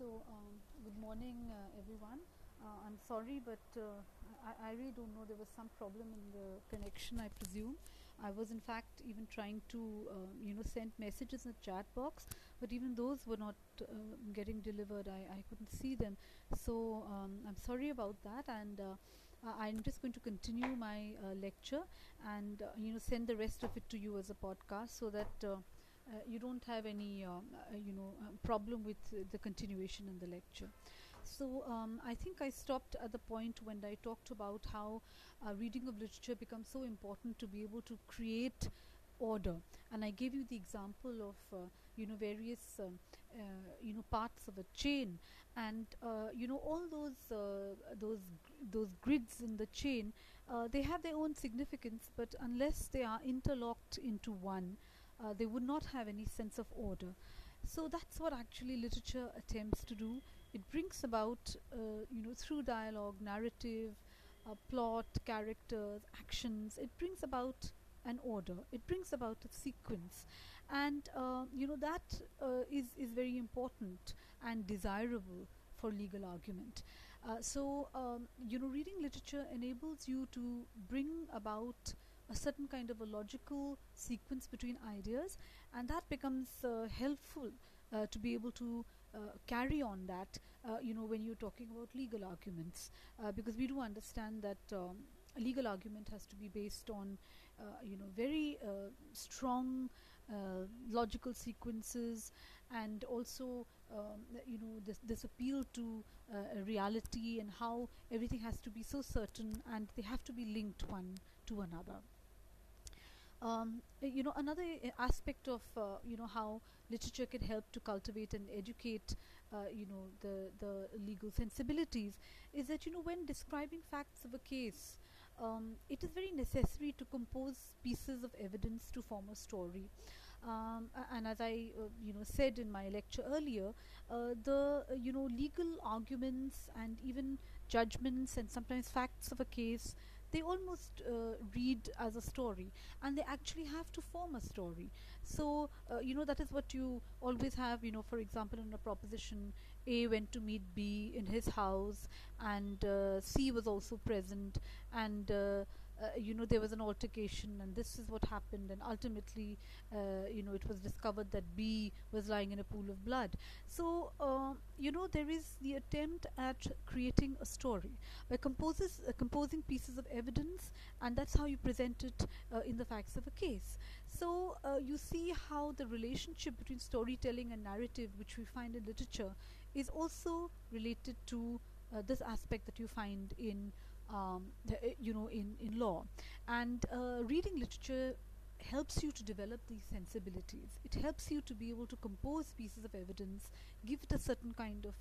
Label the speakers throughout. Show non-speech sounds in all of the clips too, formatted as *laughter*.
Speaker 1: So, um, good morning, uh, everyone. Uh, I'm sorry, but uh, I, I really don't know. There was some problem in the connection, I presume. I was, in fact, even trying to, uh, you know, send messages in the chat box, but even those were not uh, getting delivered. I, I couldn't see them. So, um, I'm sorry about that, and uh, I'm just going to continue my uh, lecture and, uh, you know, send the rest of it to you as a podcast so that. Uh, you don't have any um, uh, you know uh, problem with uh, the continuation in the lecture. So um, i think i stopped at the point when i talked about how uh, reading of literature becomes so important to be able to create order. And i gave you the example of uh, you know various um, uh, you know parts of a chain. And uh, you know all those those those grids in the chain they have their own significance but unless they are interlocked into one uh, they would not have any sense of order. So that's what actually literature attempts to do. It brings about, uh, you know, through dialogue, narrative, uh, plot, characters, actions, it brings about an order. It brings about a sequence. And, uh, you know, that uh, is, is very important and desirable for legal argument. Uh, so, um, you know, reading literature enables you to bring about a certain kind of a logical sequence between ideas and that becomes uh, helpful uh, to be able to uh, carry on that uh, you know when you're talking about legal arguments. Uh, because we do understand that um, a legal argument has to be based on uh, you know very uh, strong uh, logical sequences and also um, you know this this appeal to uh, reality and how everything has to be so certain and they have to be linked one to another um, you know another uh, aspect of uh, you know how literature can help to cultivate and educate uh, you know the the legal sensibilities is that you know when describing facts of a case um, it is very necessary to compose pieces of evidence to form a story. Um, and as I uh, you know said in my lecture earlier uh, the uh, you know legal arguments and even judgments and sometimes facts of a case they almost uh, read as a story and they actually have to form a story. So uh, you know that is what you always have you know for example in a proposition a went to meet b in his house and uh, c was also present and uh, you know there was an altercation and this is what happened and ultimately uh, you know it was discovered that b was lying in a pool of blood. So uh, you know there is the attempt at creating a story. By composes uh, composing pieces of evidence and that's how you present it uh, in the facts of a case. So uh, you see how the relationship between storytelling and narrative which we find in literature is also related to uh, this aspect that you find in um, uh, you know in, in law. And uh, reading literature helps you to develop these sensibilities. It helps you to be able to compose pieces of evidence give it a certain kind of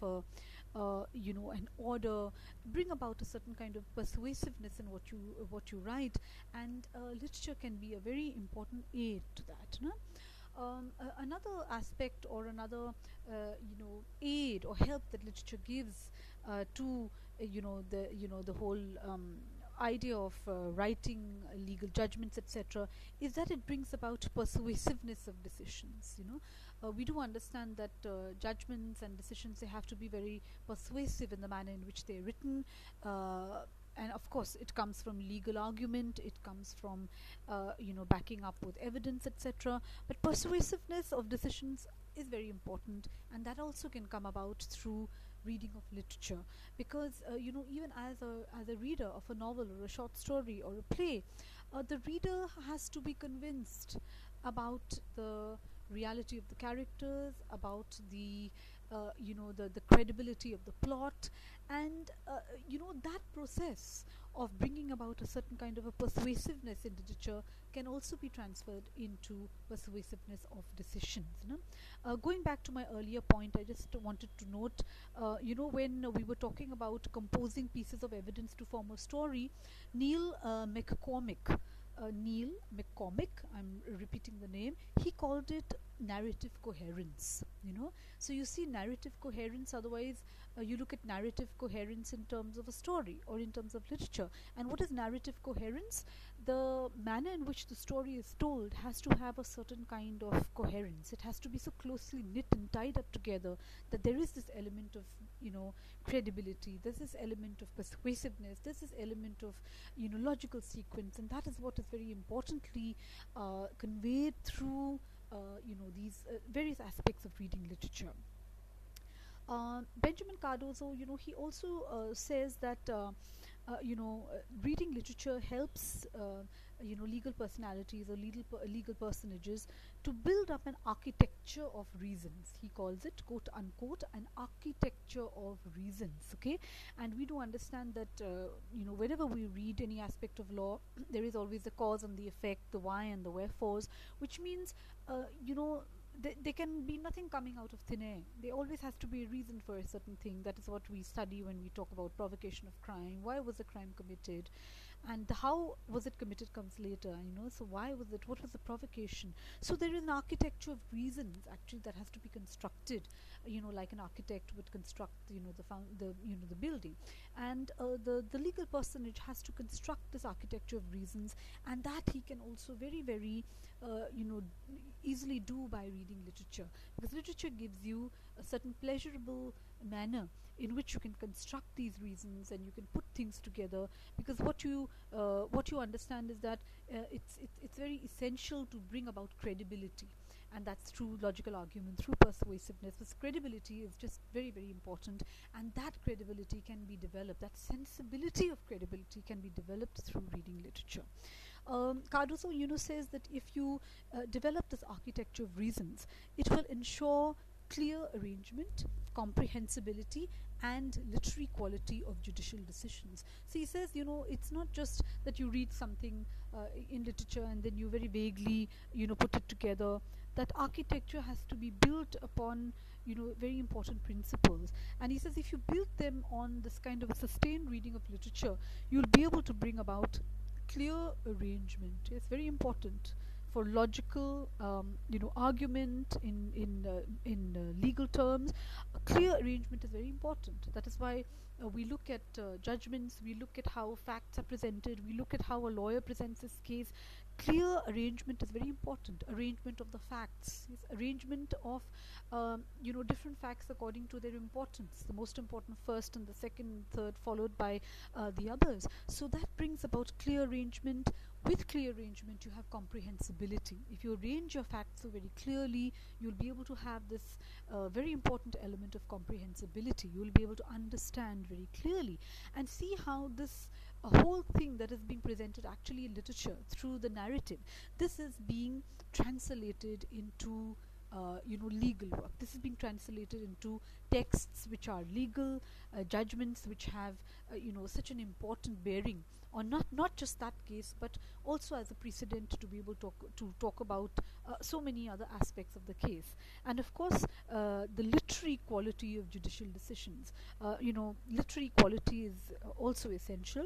Speaker 1: a uh, you know an order bring about a certain kind of persuasiveness in what you uh, what you write. And uh, literature can be a very important aid to that no? um, another aspect or another uh, you know aid or help that literature gives to uh, you know the you know the whole um, idea of uh, writing uh, legal judgments etc is that it brings about *laughs* persuasiveness of decisions you know? Uh, we do understand that uh, judgments and decisions they have to be very persuasive in the manner in which they're written uh, and of course it comes from legal argument it comes from uh, you know backing up with evidence etc but persuasiveness of decisions is very important and that also can come about through reading of literature. Because uh, you know even as a as a reader of a novel or a short story or a play uh, the reader has to be convinced about the reality of the characters about the uh, you know the the credibility of the plot. And uh, you know that process of bringing about a certain kind of a persuasiveness in literature can also be transferred into persuasiveness of decisions know? uh, going back to my earlier point i just wanted to note uh, you know when we were talking about composing pieces of evidence to form a story neil uh, MacCormick uh, neil MacCormick i'm repeating the name he called it narrative coherence you know. So you see narrative coherence otherwise uh, you look at narrative coherence in terms of a story or in terms of literature. And what is narrative coherence? The manner in which the story is told has to have a certain kind of coherence. It has to be so closely knit and tied up together that there is this element of you know credibility. There's this element of persuasiveness. There's this element of you know logical sequence. And that is what is very importantly uh, conveyed through uh, you know these uh, various aspects of reading literature. Uh, Benjamin Cardozo, you know, he also uh, says that uh, you know uh, reading literature helps uh, you know legal personalities or legal per legal personages to build up an architecture of reasons. He calls it quote unquote an architecture of reasons. Okay, and we do understand that you know whenever we read any aspect of law, *clears throat* there is always the cause and the effect, the why and the wherefores, which means you know there can be nothing coming out of thin air. There always has to be a reason for a certain thing. That is what we study when we talk about provocation of crime. Why was the crime committed? And how was it committed comes later you know? So why was it? What was the provocation? So there is an architecture of reasons actually that has to be constructed you know like an architect would construct you know the found the you know the building. And uh, the the legal personage has to construct this architecture of reasons and that he can also very very uh, you know easily do by reading literature. Because literature gives you a certain pleasurable manner in which you can construct these reasons and you can put things together. Because what you uh, what you understand is that uh, it's, it's it's very essential to bring about credibility. And that's through logical argument through persuasiveness. This credibility is just very very important. And that credibility can be developed. That sensibility of credibility can be developed through reading literature. Um, Cardozo you know says that if you uh, develop this architecture of reasons it will ensure clear arrangement comprehensibility and literary quality of judicial decisions. So he says, you know, it's not just that you read something uh, in literature and then you very vaguely, you know, put it together. That architecture has to be built upon, you know, very important principles. And he says if you build them on this kind of a sustained reading of literature, you'll be able to bring about clear arrangement. It's very important for logical um, you know argument in in uh, in uh, legal terms a clear arrangement is very important. That is why uh, we look at uh, judgments we look at how facts are presented we look at how a lawyer presents his case. Clear arrangement is very important. Arrangement of the facts. Yes, arrangement of um, you know different facts according to their importance. The most important first and the second third followed by uh, the others. So that brings about clear arrangement with clear arrangement you have comprehensibility. If you arrange your facts so very clearly you'll be able to have this uh, very important element of comprehensibility. You'll be able to understand very clearly and see how this a whole thing that is being presented actually in literature through the narrative this is being translated into uh, you know legal work. This is being translated into texts which are legal uh, judgments which have uh, you know such an important bearing on not not just that case but also as a precedent to be able to talk, to talk about uh, so many other aspects of the case. And of course uh, the literary quality of judicial decisions. Uh, you know literary quality is also essential.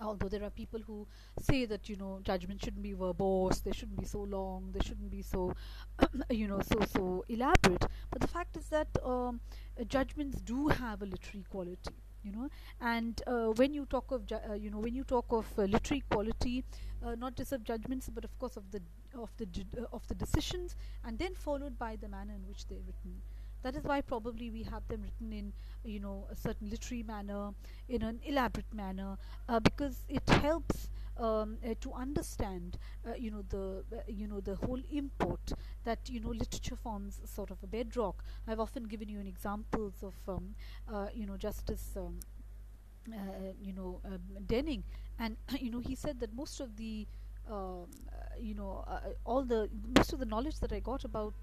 Speaker 1: Although there are people who say that you know judgment shouldn't be verbose they shouldn't be so long they shouldn't be so *coughs* you know so so elaborate. But the fact is that um, judgments do have a literary quality you know. And uh, when you talk of uh, you know when you talk of uh, literary quality uh, not just of judgments but of course of the of the uh, of the decisions and then followed by the manner in which they're written. That is why probably we have them written in you know a certain literary manner in an elaborate manner uh, because it helps um, uh, to understand uh, you know the uh, you know the whole import that you know literature forms sort of a bedrock. I've often given you an examples of um, you know Justice um, you know um, Denning. And *coughs* you know he said that most of the um, you know all the most of the knowledge that I got about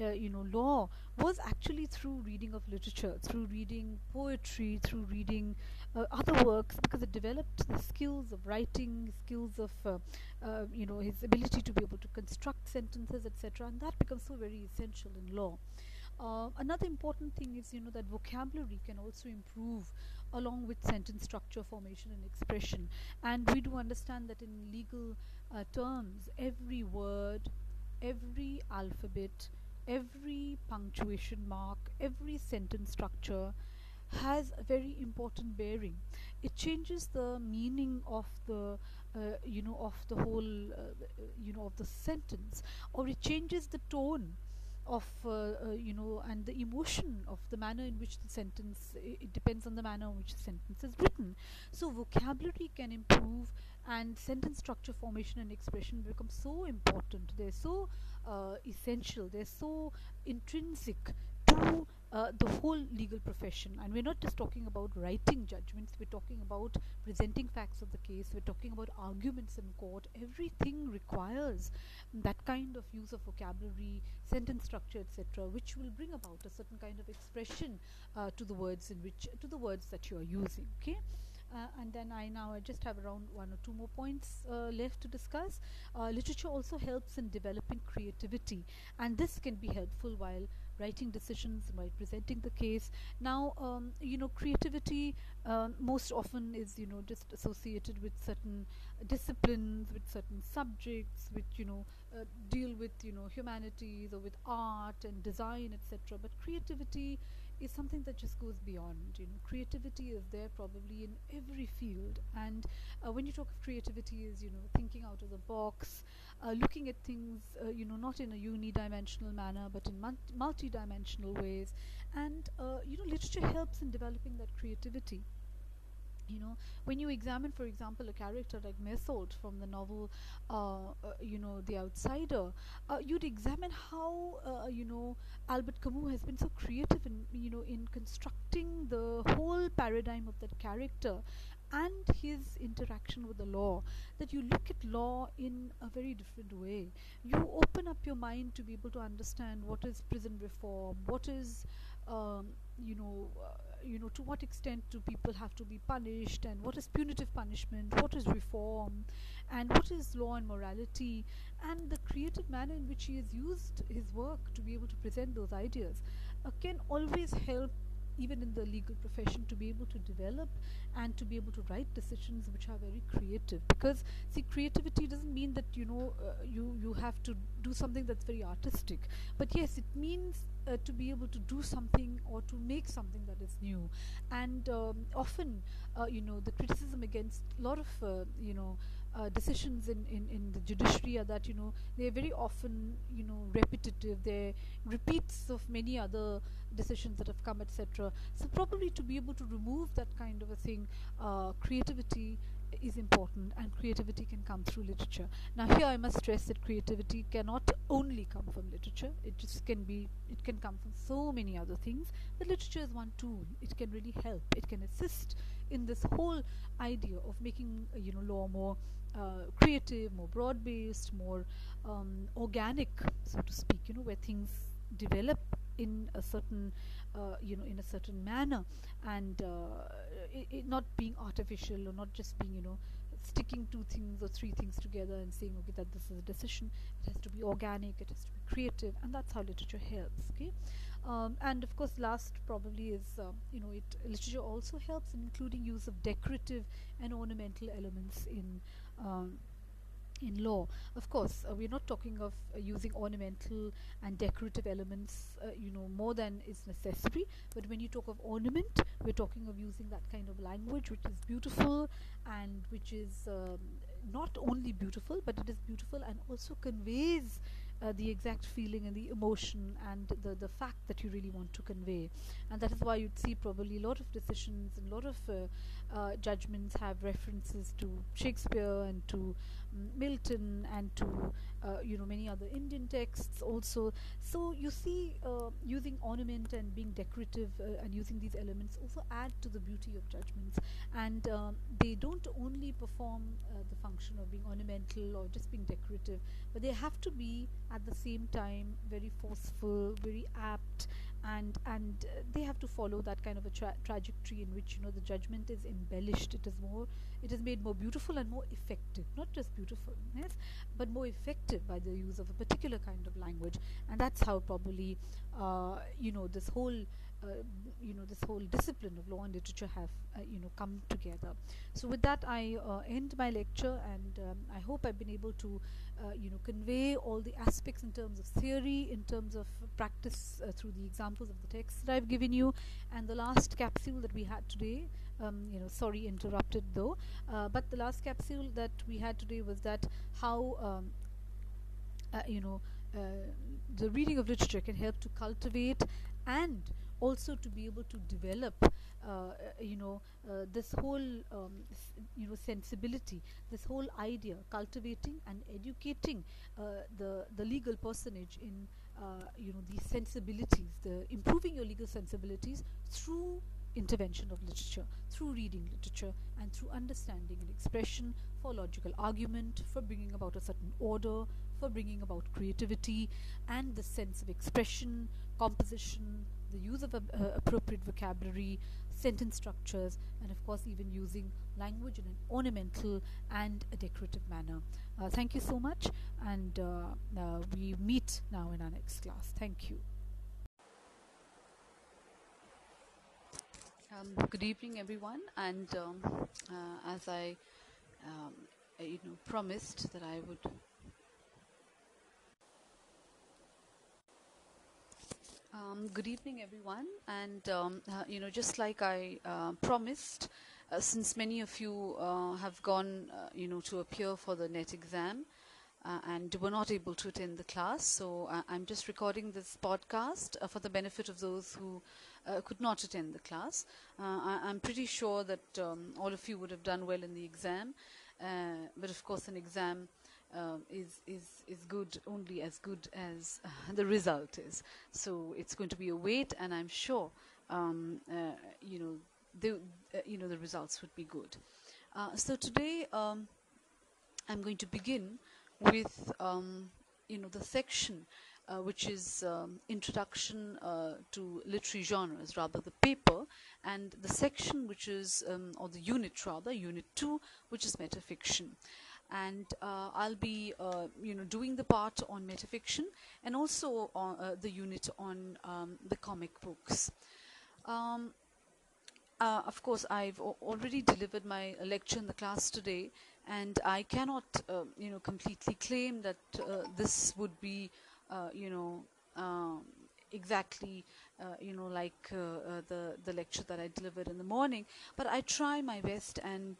Speaker 1: uh, you know law was actually through reading of literature through reading poetry through reading uh, other works because it developed the skills of writing skills of uh, uh you know his ability to be able to construct sentences etc and that becomes so very essential in law. Uh, another important thing is you know that vocabulary can also improve along with sentence structure formation and expression. And we do understand that in legal uh, terms every word every alphabet, every punctuation mark, every sentence structure has a very important bearing. It changes the meaning of the uh, you know of the whole uh, you know of the sentence, or it changes the tone of uh, uh, you know and the emotion of the manner in which the sentence it depends on the manner in which the sentence is written so vocabulary can improve and sentence structure formation and expression become so important they're so uh, essential. They're so intrinsic to uh, the whole legal profession. And we're not just talking about writing judgments. We're talking about presenting facts of the case. We're talking about arguments in court. Everything requires that kind of use of vocabulary sentence structure etc which will bring about a certain kind of expression uh, to the words in which to the words that you are using okay uh, and then I now I just have around one or two more points uh, left to discuss. Uh, literature also helps in developing creativity, and this can be helpful while writing decisions, while presenting the case. Now, um, you know, creativity um, most often is you know just associated with certain disciplines, with certain subjects, which you know uh, deal with you know humanities or with art and design, etc. But creativity is something that just goes beyond you know. Creativity is there probably in every field and uh, when you talk of creativity is you know thinking out of the box uh, looking at things uh, you know not in a unidimensional manner but in multi- multi-dimensional ways and uh, you know literature helps in developing that creativity you know when you examine for example a character like Meursault from the novel uh, uh, you know the outsider uh, you'd examine how uh, you know Albert Camus has been so creative in you know in constructing the whole paradigm of that character and his interaction with the law that you look at law in a very different way. You open up your mind to be able to understand what is prison reform what is um, you know uh, you know to what extent do people have to be punished and what is punitive punishment what is reform and what is law and morality and the creative manner in which he has used his work to be able to present those ideas uh, can always help even in the legal profession to be able to develop and to be able to write decisions which are very creative. Because see creativity doesn't mean that you know uh, you you have to do something that's very artistic. But yes it means uh, to be able to do something or to make something that is new. And um, often uh, you know the criticism against a lot of uh, you know uh, decisions in, in, in the judiciary are that you know they're very often you know repetitive. They're repeats of many other decisions that have come etc so probably to be able to remove that kind of a thing uh, creativity is important and creativity can come through literature. Now here i must stress that creativity cannot only come from literature. It just can be it can come from so many other things. But literature is one tool. It can really help. It can assist in this whole idea of making uh, you know law more creative more broad based more um, organic so to speak you know where things develop in a certain uh, you know in a certain manner. And uh, it, it not being artificial or not just being you know sticking two things or three things together and saying okay that this is a decision. It has to be organic it has to be creative and that's how literature helps okay? Um, and of course last probably is um, you know it literature also helps in including use of decorative and ornamental elements in um, in law. Of course uh, we're not talking of uh, using ornamental and decorative elements uh, you know more than is necessary. But when you talk of ornament we're talking of using that kind of language which is beautiful and which is um, not only beautiful but it is beautiful and also conveys uh, the exact feeling and the emotion and the the fact that you really want to convey. And that is why you'd see probably a lot of decisions and a lot of uh, uh, judgments have references to Shakespeare and to Milton and to uh, you know many other Indian texts also. So you see uh, using ornament and being decorative uh, and using these elements also add to the beauty of judgments. And um, they don't only perform uh, the function of being ornamental or just being decorative but they have to be at the same time very forceful very apt and and uh, they have to follow that kind of a tra- trajectory in which you know the judgment is embellished. It is more it is made more beautiful and more effective. Not just beautiful yes but more effective by the use of a particular kind of language. And that's how probably uh, you know this whole uh, you know this whole discipline of law and literature have uh, you know come together. So with that i uh, end my lecture and um, i hope i've been able to uh, you know convey all the aspects in terms of theory in terms of practice uh, through the examples of the text that i've given you. And the last capsule that we had today um, you know sorry interrupted though uh, but the last capsule that we had today was that how um, you know the reading of literature can help to cultivate and also to be able to develop uh, you know uh, this whole um, you know sensibility this whole idea cultivating and educating uh, the the legal personage in uh, you know these sensibilities the improving your legal sensibilities through intervention of literature through reading literature and through understanding and expression for logical argument for bringing about a certain order for bringing about creativity and the sense of expression composition the use of uh, appropriate vocabulary, sentence structures, and of course, even using language in an ornamental and a decorative manner. Uh, thank you so much, and uh, uh, we meet now in our next class. Thank you. Um, good evening, everyone, and um, uh, as I, um, you know, promised that I would Um, good evening, everyone. And um, uh, you know, just like I uh, promised, uh, since many of you uh, have gone, uh, you know, to appear for the NET exam uh, and were not able to attend the class, so I'm just recording this podcast for the benefit of those who could not attend the class. I- am pretty sure that um, all of you would have done well in the exam, but of course, an exam um, is is is good only as good as *laughs* the result is. So it's going to be a wait, and I'm sure um, uh, you know the uh, you know the results would be good. Uh, so today um, I'm going to begin with um, you know the section. Uh, which is um, introduction uh, to literary genres, rather the paper, and the section which is, um, or the unit rather, unit 2, which is metafiction and uh, I'll be uh, you know doing the part on metafiction and also on, uh, the unit on um, the comic books. Um, uh, of course, I've already delivered my lecture in the class today, and I cannot uh, you know completely claim that uh, this would be you know um, exactly uh, you know like uh, uh, the the lecture that I delivered in the morning but I try my best and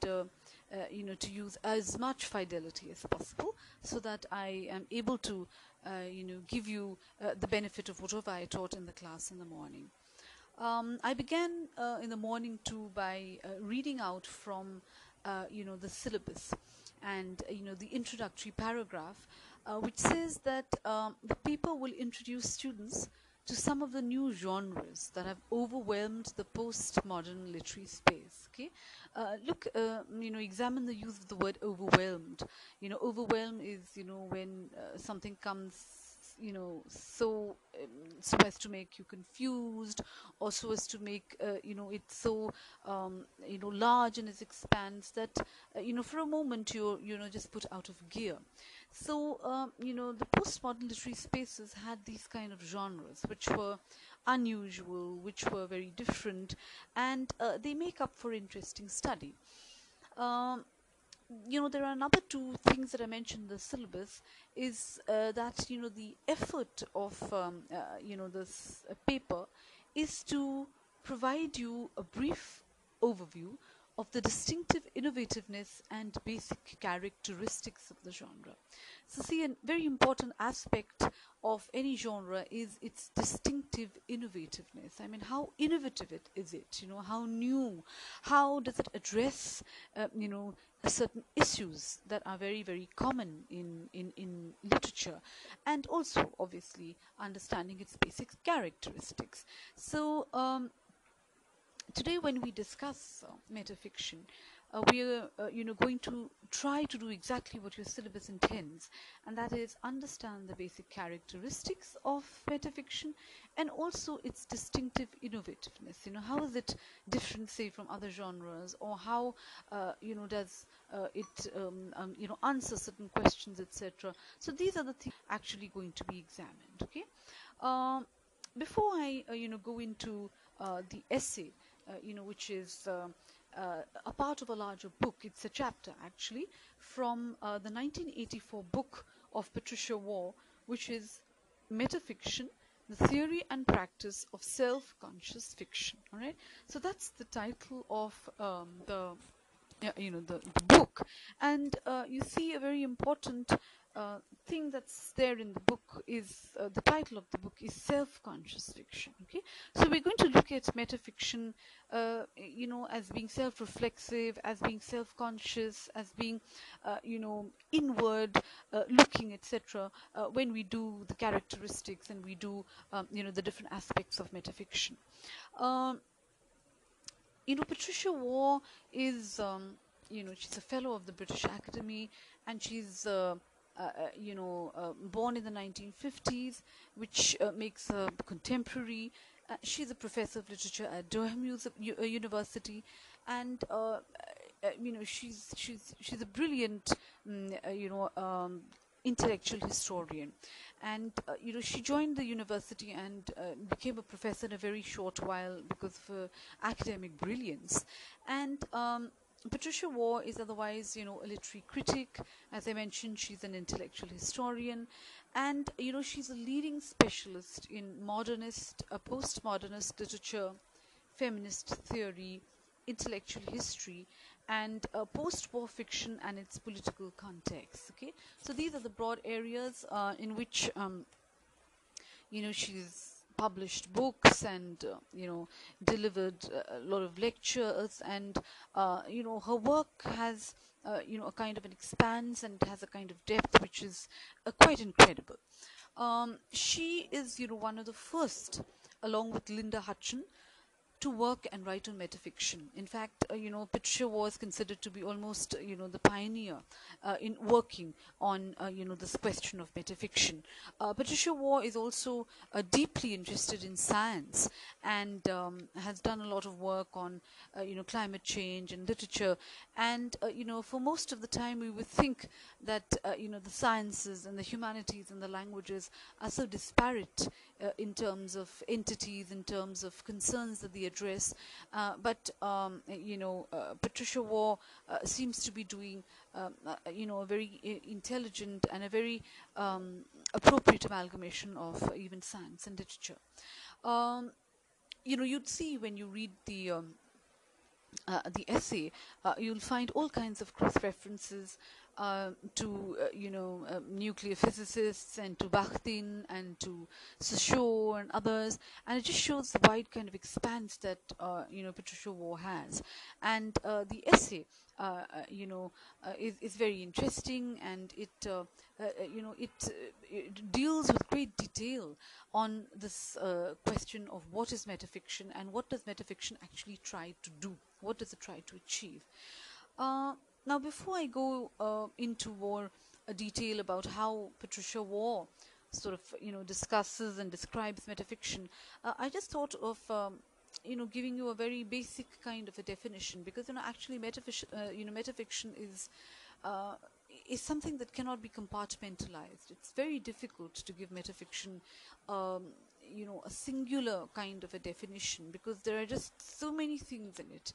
Speaker 1: uh, you know, to use as much fidelity as possible so that I am able to, uh, you know, give you uh, the benefit of whatever I taught in the class in the morning. Um, I began uh, in the morning too by uh, reading out from, uh, you know, the syllabus and, you know, the introductory paragraph, which says that um, the paper will introduce students to some of the new genres that have overwhelmed the postmodern literary space. Okay, uh, look, uh, you know, examine the use of the word overwhelmed. You know, overwhelm is you know when uh, something comes you know so um, so as to make you confused or so as to make uh, you know it so um, you know large in its expanse that uh, you know for a moment you're you know just put out of gear so, um, you know, the postmodern literary spaces had these kind of genres which were unusual, which were very different, and uh, they make up for interesting study. Um, you know, there are another two things that I mentioned in the syllabus is uh, that, you know, the effort of, um, uh, you know, this uh, paper is to provide you a brief overview of the distinctive innovativeness and basic characteristics of the genre. So, see, a very important aspect of any genre is its distinctive innovativeness. I mean, how innovative it is it? You know, how new? How does it address, uh, you know, certain issues that are very, very common in, in, in literature, and also, obviously, understanding its basic characteristics. So, um, today when we discuss uh, metafiction, uh, we are uh, you know going to try to do exactly what your syllabus intends and that is understand the basic characteristics of metafiction and also its distinctive innovativeness. You know how is it different say from other genres or how uh, you know does uh, it um, um, you know answer certain questions etc so these are the things actually going to be examined okay? Um, before I, uh, you know, go into the essay, you know, which is uh, uh, a part of a larger book, it's a chapter actually from uh, the 1984 book of Patricia Waugh, which is Metafiction, the theory and practice of self-conscious fiction. All right, so that's the title of um, the uh, you know the, the book and uh, you see a very important uh, thing that's there in the book is uh, the title of the book is self-conscious fiction okay? So we're going to look at metafiction uh, you know as being self-reflexive as being self-conscious as being uh, you know inward uh, looking etc when we do the characteristics and we do um, you know the different aspects of metafiction. Um, you know Patricia Waugh is um, you know she's a fellow of the British Academy and she's you know, uh, born in the 1950s, which uh, makes her contemporary. Uh, she's a professor of literature at Durham U- University, and you know, she's she's she's a brilliant, um, you know. Um, intellectual historian and uh, you know she joined the university and uh, became a professor in a very short while because of her academic brilliance and um, Patricia Waugh is otherwise, you know, a literary critic. As I mentioned, she's an intellectual historian, and you know, she's a leading specialist in modernist, uh, postmodernist literature, feminist theory, intellectual history, and uh, post-war fiction and its political context. Okay, so these are the broad areas uh, in which, um, you know, she's published books and uh, you know delivered a lot of lectures and uh, you know her work has uh, you know a kind of an expanse and has a kind of depth which is quite incredible. Um, she is you know one of the first along with Linda Hutcheon to work and write on metafiction. In fact, uh, you know, Patricia was considered to be almost, uh, you know, the pioneer uh, in working on, uh, you know, this question of metafiction. Uh, Patricia Waugh is also deeply interested in science and um, has done a lot of work on, you know, climate change and literature. And, you know, for most of the time we would think that, you know, the sciences and the humanities and the languages are so disparate in terms of entities, in terms of concerns that the address. Uh, but um, you know, uh, Patricia Waugh uh, seems to be doing, um, you know, a very intelligent and a very um, appropriate amalgamation of even science and literature. Um, you know, you'd see when you read the um, uh, the essay, uh, you'll find all kinds of cross references uh, to uh, you know uh, nuclear physicists and to Bakhtin and to Saussure and others, and it just shows the wide kind of expanse that uh, you know Patricia Waugh has, and uh, the essay. Uh, you know, is, is very interesting, and it, you know, it, it, deals with great detail on this question of what is metafiction and what does metafiction actually try to do, what does it try to achieve. Now, before I go uh, into more uh, detail about how Patricia Waugh sort of, you know, discusses and describes metafiction, uh, I just thought of, um, you know, giving you a very basic kind of a definition because, you know, actually metafiction, uh, you know, metafiction is uh, is something that cannot be compartmentalized. It's very difficult to give metafiction um, you know a singular kind of a definition because there are just so many things in it.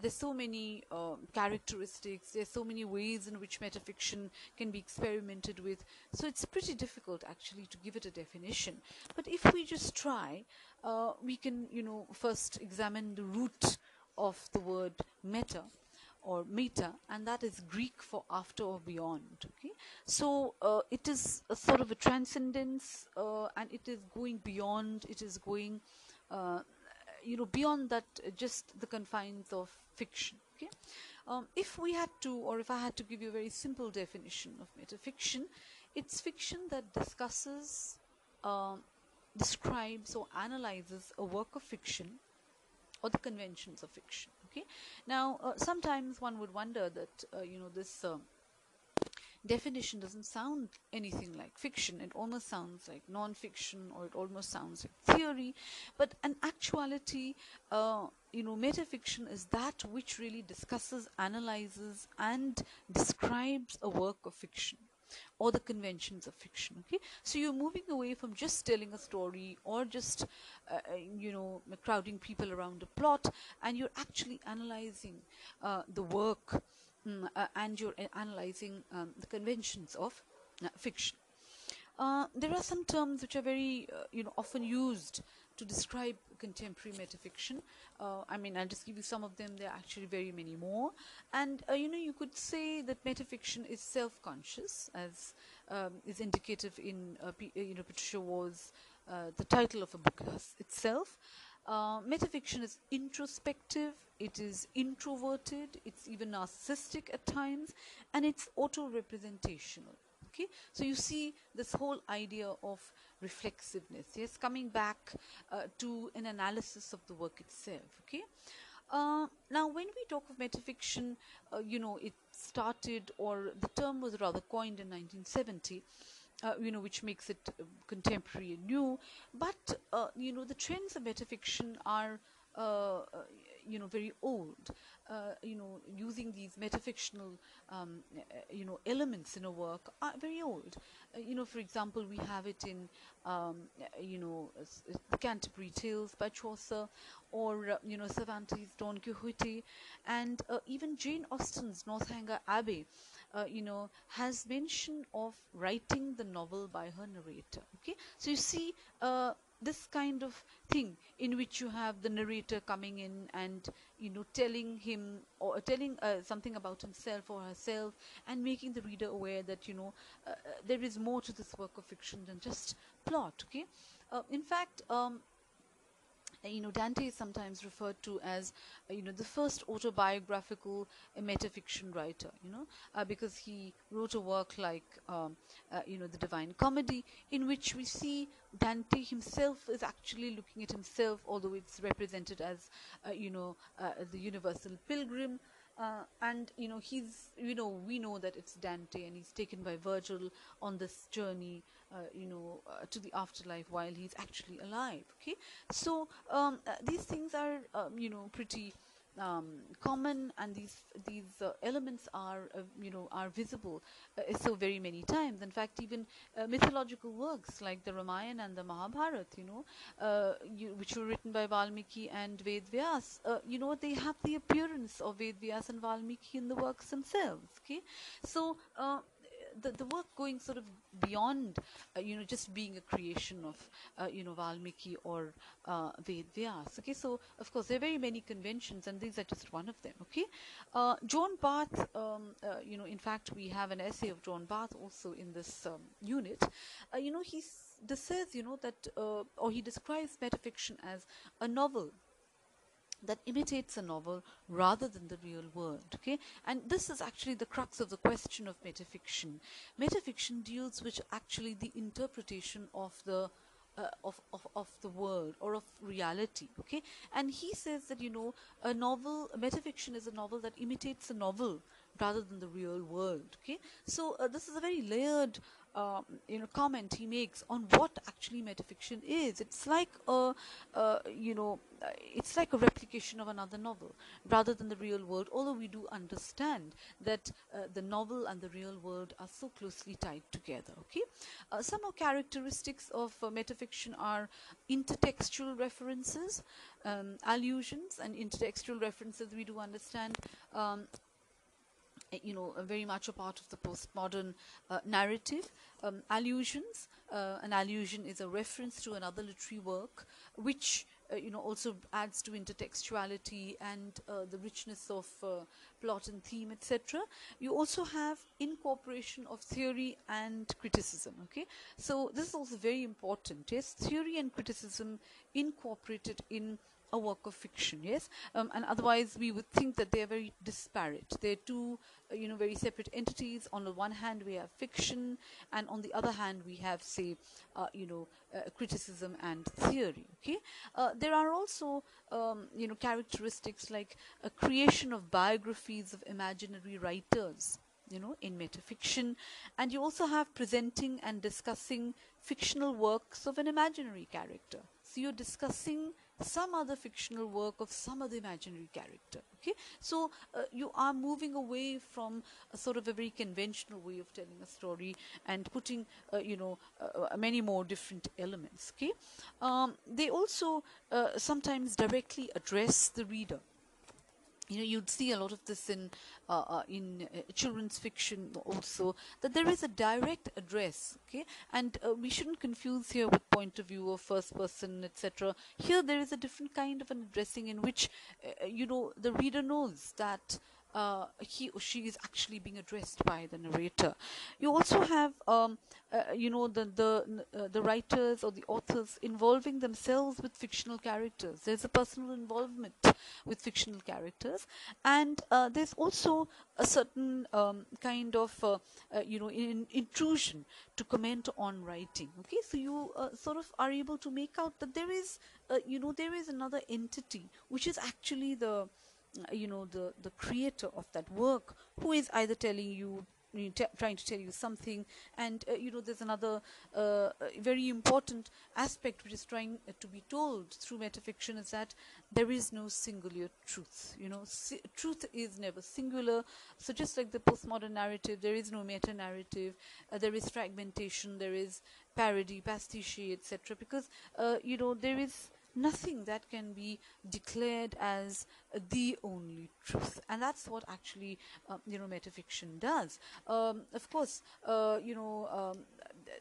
Speaker 1: There's so many uh, characteristics. There's so many ways in which metafiction can be experimented with. So it's pretty difficult actually to give it a definition. But if we just try uh, we can you know first examine the root of the word meta or meta and that is greek for after or beyond okay? So uh, it is a sort of a transcendence uh, and it is going beyond it is going uh, you know beyond that uh, just the confines of fiction okay? Um, if we had to or if i had to give you a very simple definition of metafiction it's fiction that discusses um, describes or analyzes a work of fiction or the conventions of fiction okay? Now uh, sometimes one would wonder that uh, you know this uh, definition doesn't sound anything like fiction. It almost sounds like non-fiction or it almost sounds like theory. But in actuality uh, you know metafiction is that which really discusses analyzes and describes a work of fiction or the conventions of fiction okay? So you're moving away from just telling a story or just uh, uh you know crowding people around a plot and you're actually analyzing uh, the work mm, uh, and you're uh, analyzing um, the conventions of uh, fiction. There are some terms which are very you know often used to describe contemporary metafiction. Uh, I mean, I'll just give you some of them. There are actually very many more. And, uh, you know, you could say that metafiction is self-conscious, as um, is indicative in, uh, uh, you know, Patricia Waugh's, uh, the title of a book itself. Uh, metafiction is introspective, it is introverted, it's even narcissistic at times, and it's auto-representational okay? So you see this whole idea of reflexiveness. Yes coming back uh, to an analysis of the work itself. Okay? Uh, now when we talk of metafiction uh, you know it started or the term was rather coined in 1970 uh, you know, which makes it uh, contemporary and new. But, uh, you know, the trends of metafiction are, uh, uh, you know, very old. Uh, you know, using these metafictional, um, uh, you know, elements in a work are very old. Uh, you know, for example, we have it in, um, you know, the Canterbury Tales by Chaucer, or you know, Cervantes' Don Quixote, and even Jane Austen's Northanger Abbey. Uh, you know, has mention of writing the novel by her narrator. Okay, so you see, uh, this kind of thing in which you have the narrator coming in and you know telling him or telling uh, something about himself or herself and making the reader aware that you know uh, uh there is more to this work of fiction than just plot okay? Uh, in fact um, you know, Dante is sometimes referred to as, uh, you know, the first autobiographical uh, metafiction writer, you know, uh, because he wrote a work like, um, uh, you know, the Divine Comedy, in which we see Dante himself is actually looking at himself, although it's represented as, uh, you know, uh, the universal pilgrim, uh, and you know he's you know we know that it's Dante and he's taken by Virgil on this journey uh, you know uh, to the afterlife while he's actually alive okay? So um, uh, these things are um, you know pretty um, common and these these uh, elements are uh, you know are visible uh, so very many times. In fact even uh, mythological works like the Ramayana and the Mahabharata you know uh, you, which were written by Valmiki and Ved Vyas uh, you know they have the appearance of Ved Vyas and Valmiki in the works themselves okay? So the, the work going sort of beyond, uh, you know, just being a creation of, uh, you know, Valmiki or uh, Ved Vyas. Okay, so of course there are very many conventions, and these are just one of them. Okay, uh, John Barth, um, you know, in fact we have an essay of John Barth also in this um, unit. You know, he says, you know, that or he describes metafiction as a novel that imitates a novel rather than the real world okay? And this is actually the crux of the question of metafiction. Metafiction deals with actually the interpretation of the uh, of, of, of the world or of reality okay? And he says that you know a novel metafiction is a novel that imitates a novel rather than the real world okay? So uh, this is a very layered um, you know comment he makes on what actually metafiction is. It's like a uh, you know uh, it's like a replication of another novel rather than the real world although we do understand that uh, the novel and the real world are so closely tied together okay? Uh, some of characteristics of uh, metafiction are intertextual references um, allusions and intertextual references we do understand um, you know, very much a part of the postmodern uh, narrative. Um, allusions, uh, an allusion is a reference to another literary work, which uh, you know also adds to intertextuality and uh, the richness of uh, plot and theme, etc. You also have incorporation of theory and criticism. Okay, so this is also very important. Yes, theory and criticism incorporated in a work of fiction yes? Um, and otherwise we would think that they are very disparate. They're two uh, you know very separate entities. On the one hand we have fiction and on the other hand we have say uh, you know uh, criticism and theory okay? Uh, there are also um, you know characteristics like a creation of biographies of imaginary writers you know in metafiction. And you also have presenting and discussing fictional works of an imaginary character.
Speaker 2: So you're discussing some other fictional work of some other imaginary character okay? So uh, you are moving away from a sort of a very conventional way of telling a story and putting uh, you know uh, uh many more different elements okay? Um, they also uh, sometimes directly address the reader you know you'd see a lot of this in uh, uh, in uh, children's fiction also that there is a direct address okay? And uh, we shouldn't confuse here with point of view of first person etc here there is a different kind of an addressing in which uh, you know the reader knows that uh, he or she is actually being addressed by the narrator. You also have, um, uh, you know, the the uh, the writers or the authors involving themselves with fictional characters. There's a personal involvement with fictional characters, and uh, there's also a certain um, kind of, uh, uh, you know, in, intrusion to comment on writing. Okay, so you sort of are able to make out that there is, you know, there is another entity which is actually the you know the the creator of that work who is either telling you trying to tell you something. And uh, you know there's another uh, very important aspect which is trying uh, to be told through metafiction is that there is no singular truth you know. Si truth is never singular. So just like the postmodern narrative there is no meta narrative uh, there is fragmentation there is parody pastiche etc because uh, you know there is nothing that can be declared as the only truth. And that's what actually uh, you know metafiction does. Um, of course uh, you know um,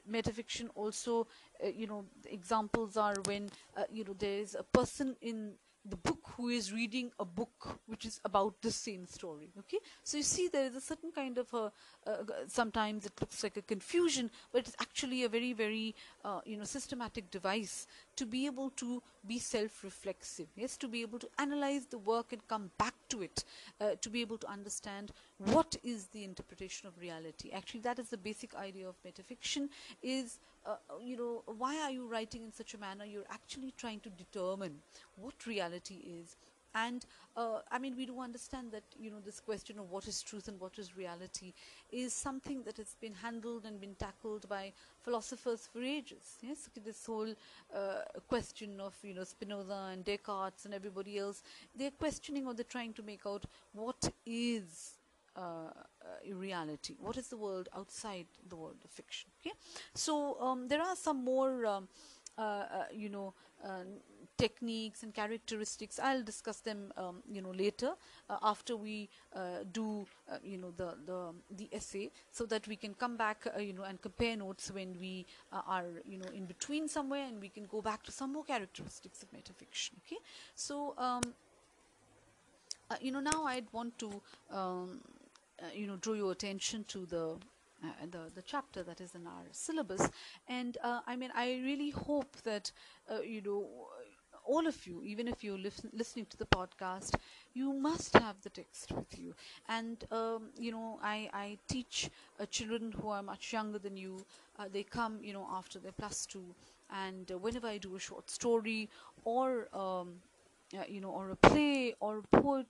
Speaker 2: metafiction also uh, you know examples are when uh, you know there is a person in the book who is reading a book which is about the same story okay? So you see there is a certain kind of a uh, sometimes it looks like a confusion but it's actually a very very uh, you know systematic device to be able to be self-reflexive yes? To be able to analyze the work and come back to it uh, to be able to understand what is the interpretation of reality. Actually that is the basic idea of metafiction is uh, you know why are you writing in such a manner? You're actually trying to determine what reality is. And uh, I mean we do understand that you know this question of what is truth and what is reality is something that has been handled and been tackled by philosophers for ages. Yes this whole uh, question of you know Spinoza and Descartes and everybody else they're questioning or they're trying to make out what is uh, uh, reality. What is the world outside the world of fiction? Okay? So um, there are some more um, uh, uh you know uh, techniques and characteristics. I'll discuss them um, you know later uh, after we do you know the the the essay so that we can come back you know and compare notes when we are you know in between somewhere and we can go back to some more characteristics of metafiction. Okay? So um, you know now i'd want to um, uh, you know drew your attention to the uh, the the chapter that is in our syllabus. And uh, I mean I really hope that uh, you know all of you even if you're listen, listening to the podcast you must have the text with you. And um, you know I, I teach uh, children who are much younger than you. Uh, they come you know after their plus two. And whenever I do a short story or um, you know or a play or a poem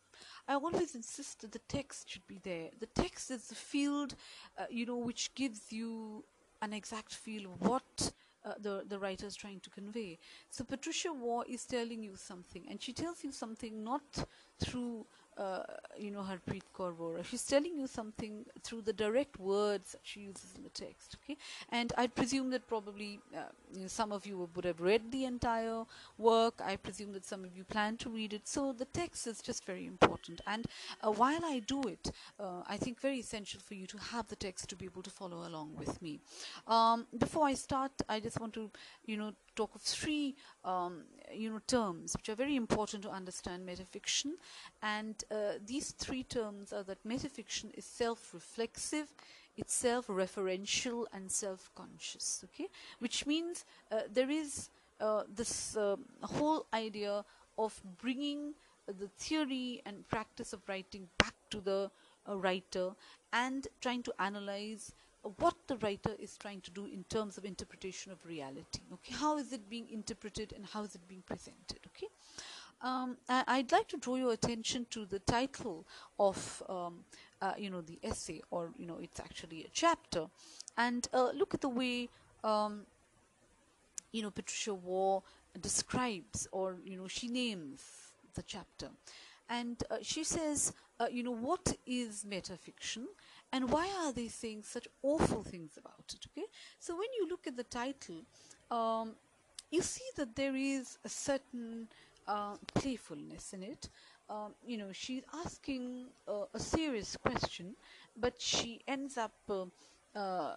Speaker 2: I always insist that the text should be there. The text is the field, uh, you know, which gives you an exact feel of what uh, the the writer is trying to convey. So Patricia Waugh is telling you something, and she tells you something not through uh, you know Harpreet Kaur Vohra. She's telling you something through the direct words that she uses in the text. Okay, and I presume that probably uh, you know, some of you would have read the entire work. I presume that some of you plan to read it. So the text is just very important. And uh, while I do it, uh, I think very essential for you to have the text to be able to follow along with me. Um, before I start, I just want to you know talk of three um, you know terms which are very important to understand metafiction. And uh, these three terms are that metafiction is self-reflexive it's self-referential and self-conscious okay? Which means uh, there is uh, this uh, whole idea of bringing the theory and practice of writing back to the uh, writer and trying to analyze what the writer is trying to do in terms of interpretation of reality okay? How is it being interpreted and how is it being presented okay? Um, I, would like to draw your attention to the title of um, uh, you know the essay or you know it's actually a chapter. And uh, look at the way um, you know Patricia Waugh describes or you know she names the chapter. And uh, she says uh, you know what is metafiction and why are they saying such awful things about it okay? So when you look at the title um, you see that there is a certain uh, playfulness in it. Um, you know she's asking uh, a serious question but she ends up uh, uh,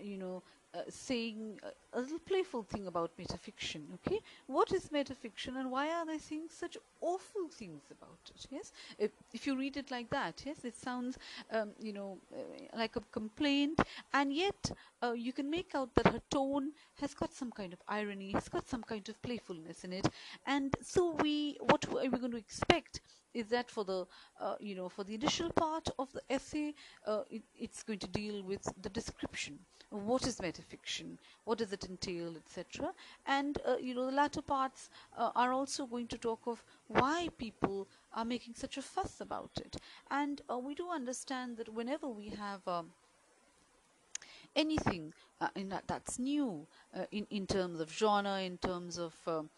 Speaker 2: you know uh, saying a, a, little playful thing about metafiction okay? What is metafiction and why are they saying such awful things about it yes? If, if you read it like that yes it sounds um, you know uh, like a complaint and yet uh, you can make out that her tone has got some kind of irony has got some kind of playfulness in it. And so we what are we going to expect is that for the uh, you know for the initial part of the essay uh, it, it's going to deal with the description what is metafiction what does it entail etc and uh, you know the latter parts uh, are also going to talk of why people are making such a fuss about it. And uh, we do understand that whenever we have um, anything uh, that that's new in in terms of genre in terms of um, uh,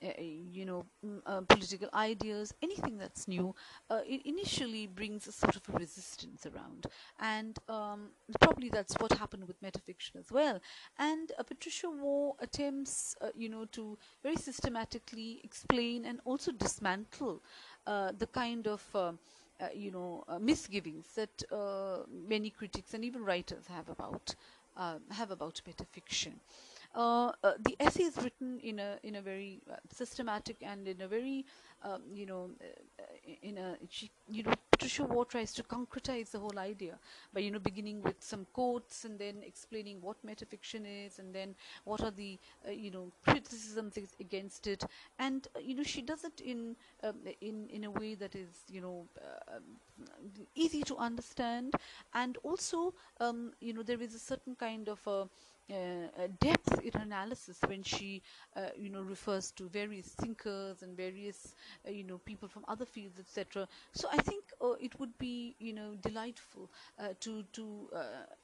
Speaker 2: you know, uh, political ideas, anything that's new, uh, it initially brings a sort of a resistance around. And um, probably that's what happened with metafiction as well. And uh, Patricia Waugh attempts, uh, you know, to very systematically explain and also dismantle uh, the kind of you know, misgivings that many critics and even writers have about have about metafiction. Uh, uh, the essay is written in a in a very uh, systematic and in a very um, you know uh, in a she, you know Patricia Waugh tries to concretize the whole idea by you know beginning with some quotes and then explaining what metafiction is and then what are the uh, you know criticisms against it. And uh, you know she does it in um, in in a way that is you know um, easy to understand. And also um, you know there is a certain kind of a uh, depth in analysis when she uh, you know refers to various thinkers and various uh, you know people from other fields etc so i think it would be you know delightful to to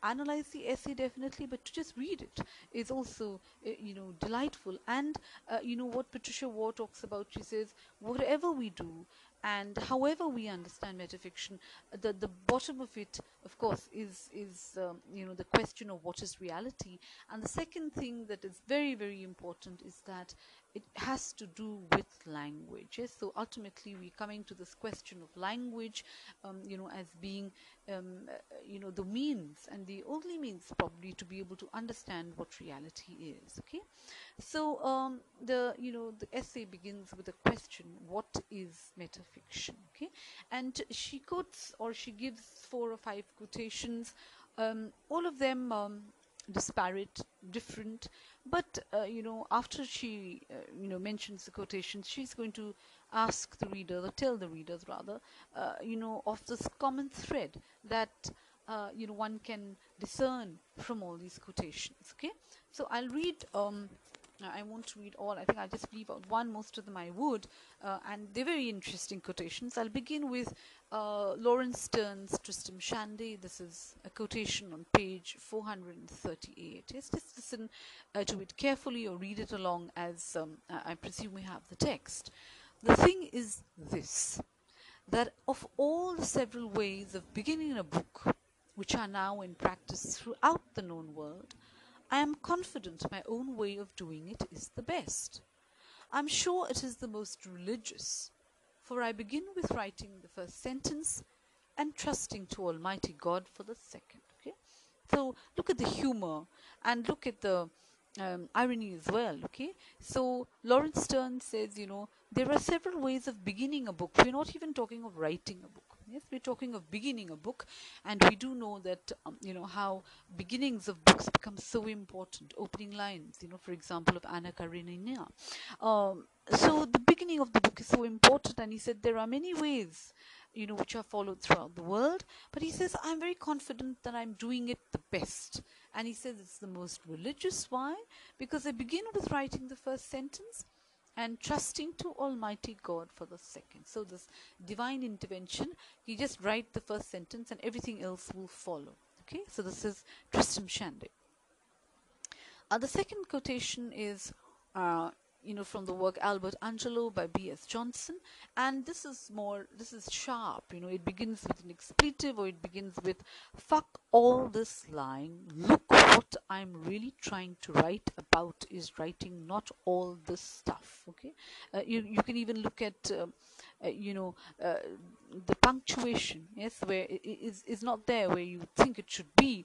Speaker 2: analyze the essay definitely but to just read it is also you know delightful. And you know what patricia waugh talks about she says whatever we do and however we understand metafiction the the bottom of it of course is is um, you know the question of what is reality. And the second thing that is very very important is that it has to do with language yes? so ultimately we're coming to this question of language um, you know as being um, uh, you know the means and the only means probably to be able to understand what reality is okay so um, the you know the essay begins with a question what is metafiction okay and she quotes or she gives four or five quotations um, all of them um, disparate, different. But uh, you know, after she uh, you know mentions the quotations, she's going to ask the reader, or tell the readers rather, uh, you know, of this common thread that uh, you know one can discern from all these quotations. Okay, so I'll read. Um, I won't read all. I think I'll just leave out one. Most of them I would, uh, and they're very interesting quotations. I'll begin with uh, Laurence Sterne's Tristram Shandy. This is a quotation on page 438. Yes, just listen uh, to it carefully or read it along as um, I presume we have the text. The thing is this that of all the several ways of beginning a book which are now in practice throughout the known world, I am confident my own way of doing it is the best. I am sure it is the most religious, for I begin with writing the first sentence and trusting to Almighty God for the second. Okay, so look at the humor and look at the um, irony as well. Okay, so Laurence Sterne says, you know, there are several ways of beginning a book. We're not even talking of writing a book. Yes, we're talking of beginning a book, and we do know that um, you know how beginnings of books become so important. Opening lines, you know, for example, of Anna Karenina. Um, so the beginning of the book is so important, and he said there are many ways, you know, which are followed throughout the world. But he says I'm very confident that I'm doing it the best, and he says it's the most religious. Why? Because I begin with writing the first sentence and trusting to Almighty God for the second. So, this divine intervention, you just write the first sentence and everything else will follow. Okay, so this is Tristram Shandy. Uh, the second quotation is, uh, you know, from the work Albert Angelo by B.S. Johnson. And this is more, this is sharp, you know, it begins with an expletive or it begins with, fuck all this lying. Look what I'm really trying to write about is writing not all this stuff, okay? Uh, you, you can even look at, uh, uh, you know, uh, the punctuation, yes, where it is, is not there where you think it should be.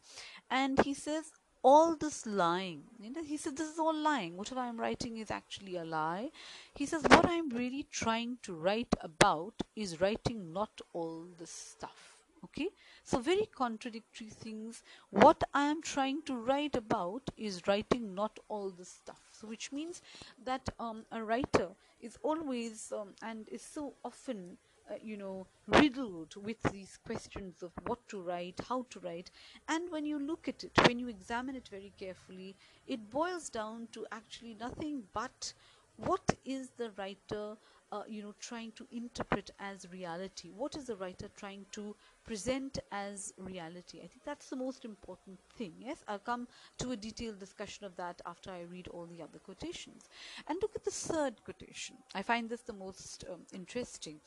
Speaker 2: And he says, all this lying. You know he said this is all lying. Whatever i'm writing is actually a lie. He says what i'm really trying to write about is writing not all this stuff. Okay? So very contradictory things. What i am trying to write about is writing not all this stuff. So which means that um, a writer is always um, and is so often uh, you know riddled with these questions of what to write how to write. And when you look at it when you examine it very carefully it boils down to actually nothing but what is the writer uh, you know trying to interpret as reality? What is the writer trying to present as reality. I think that's the most important thing yes? I'll come to a detailed discussion of that after i read all the other quotations. And look at the third quotation. I find this the most um, interesting.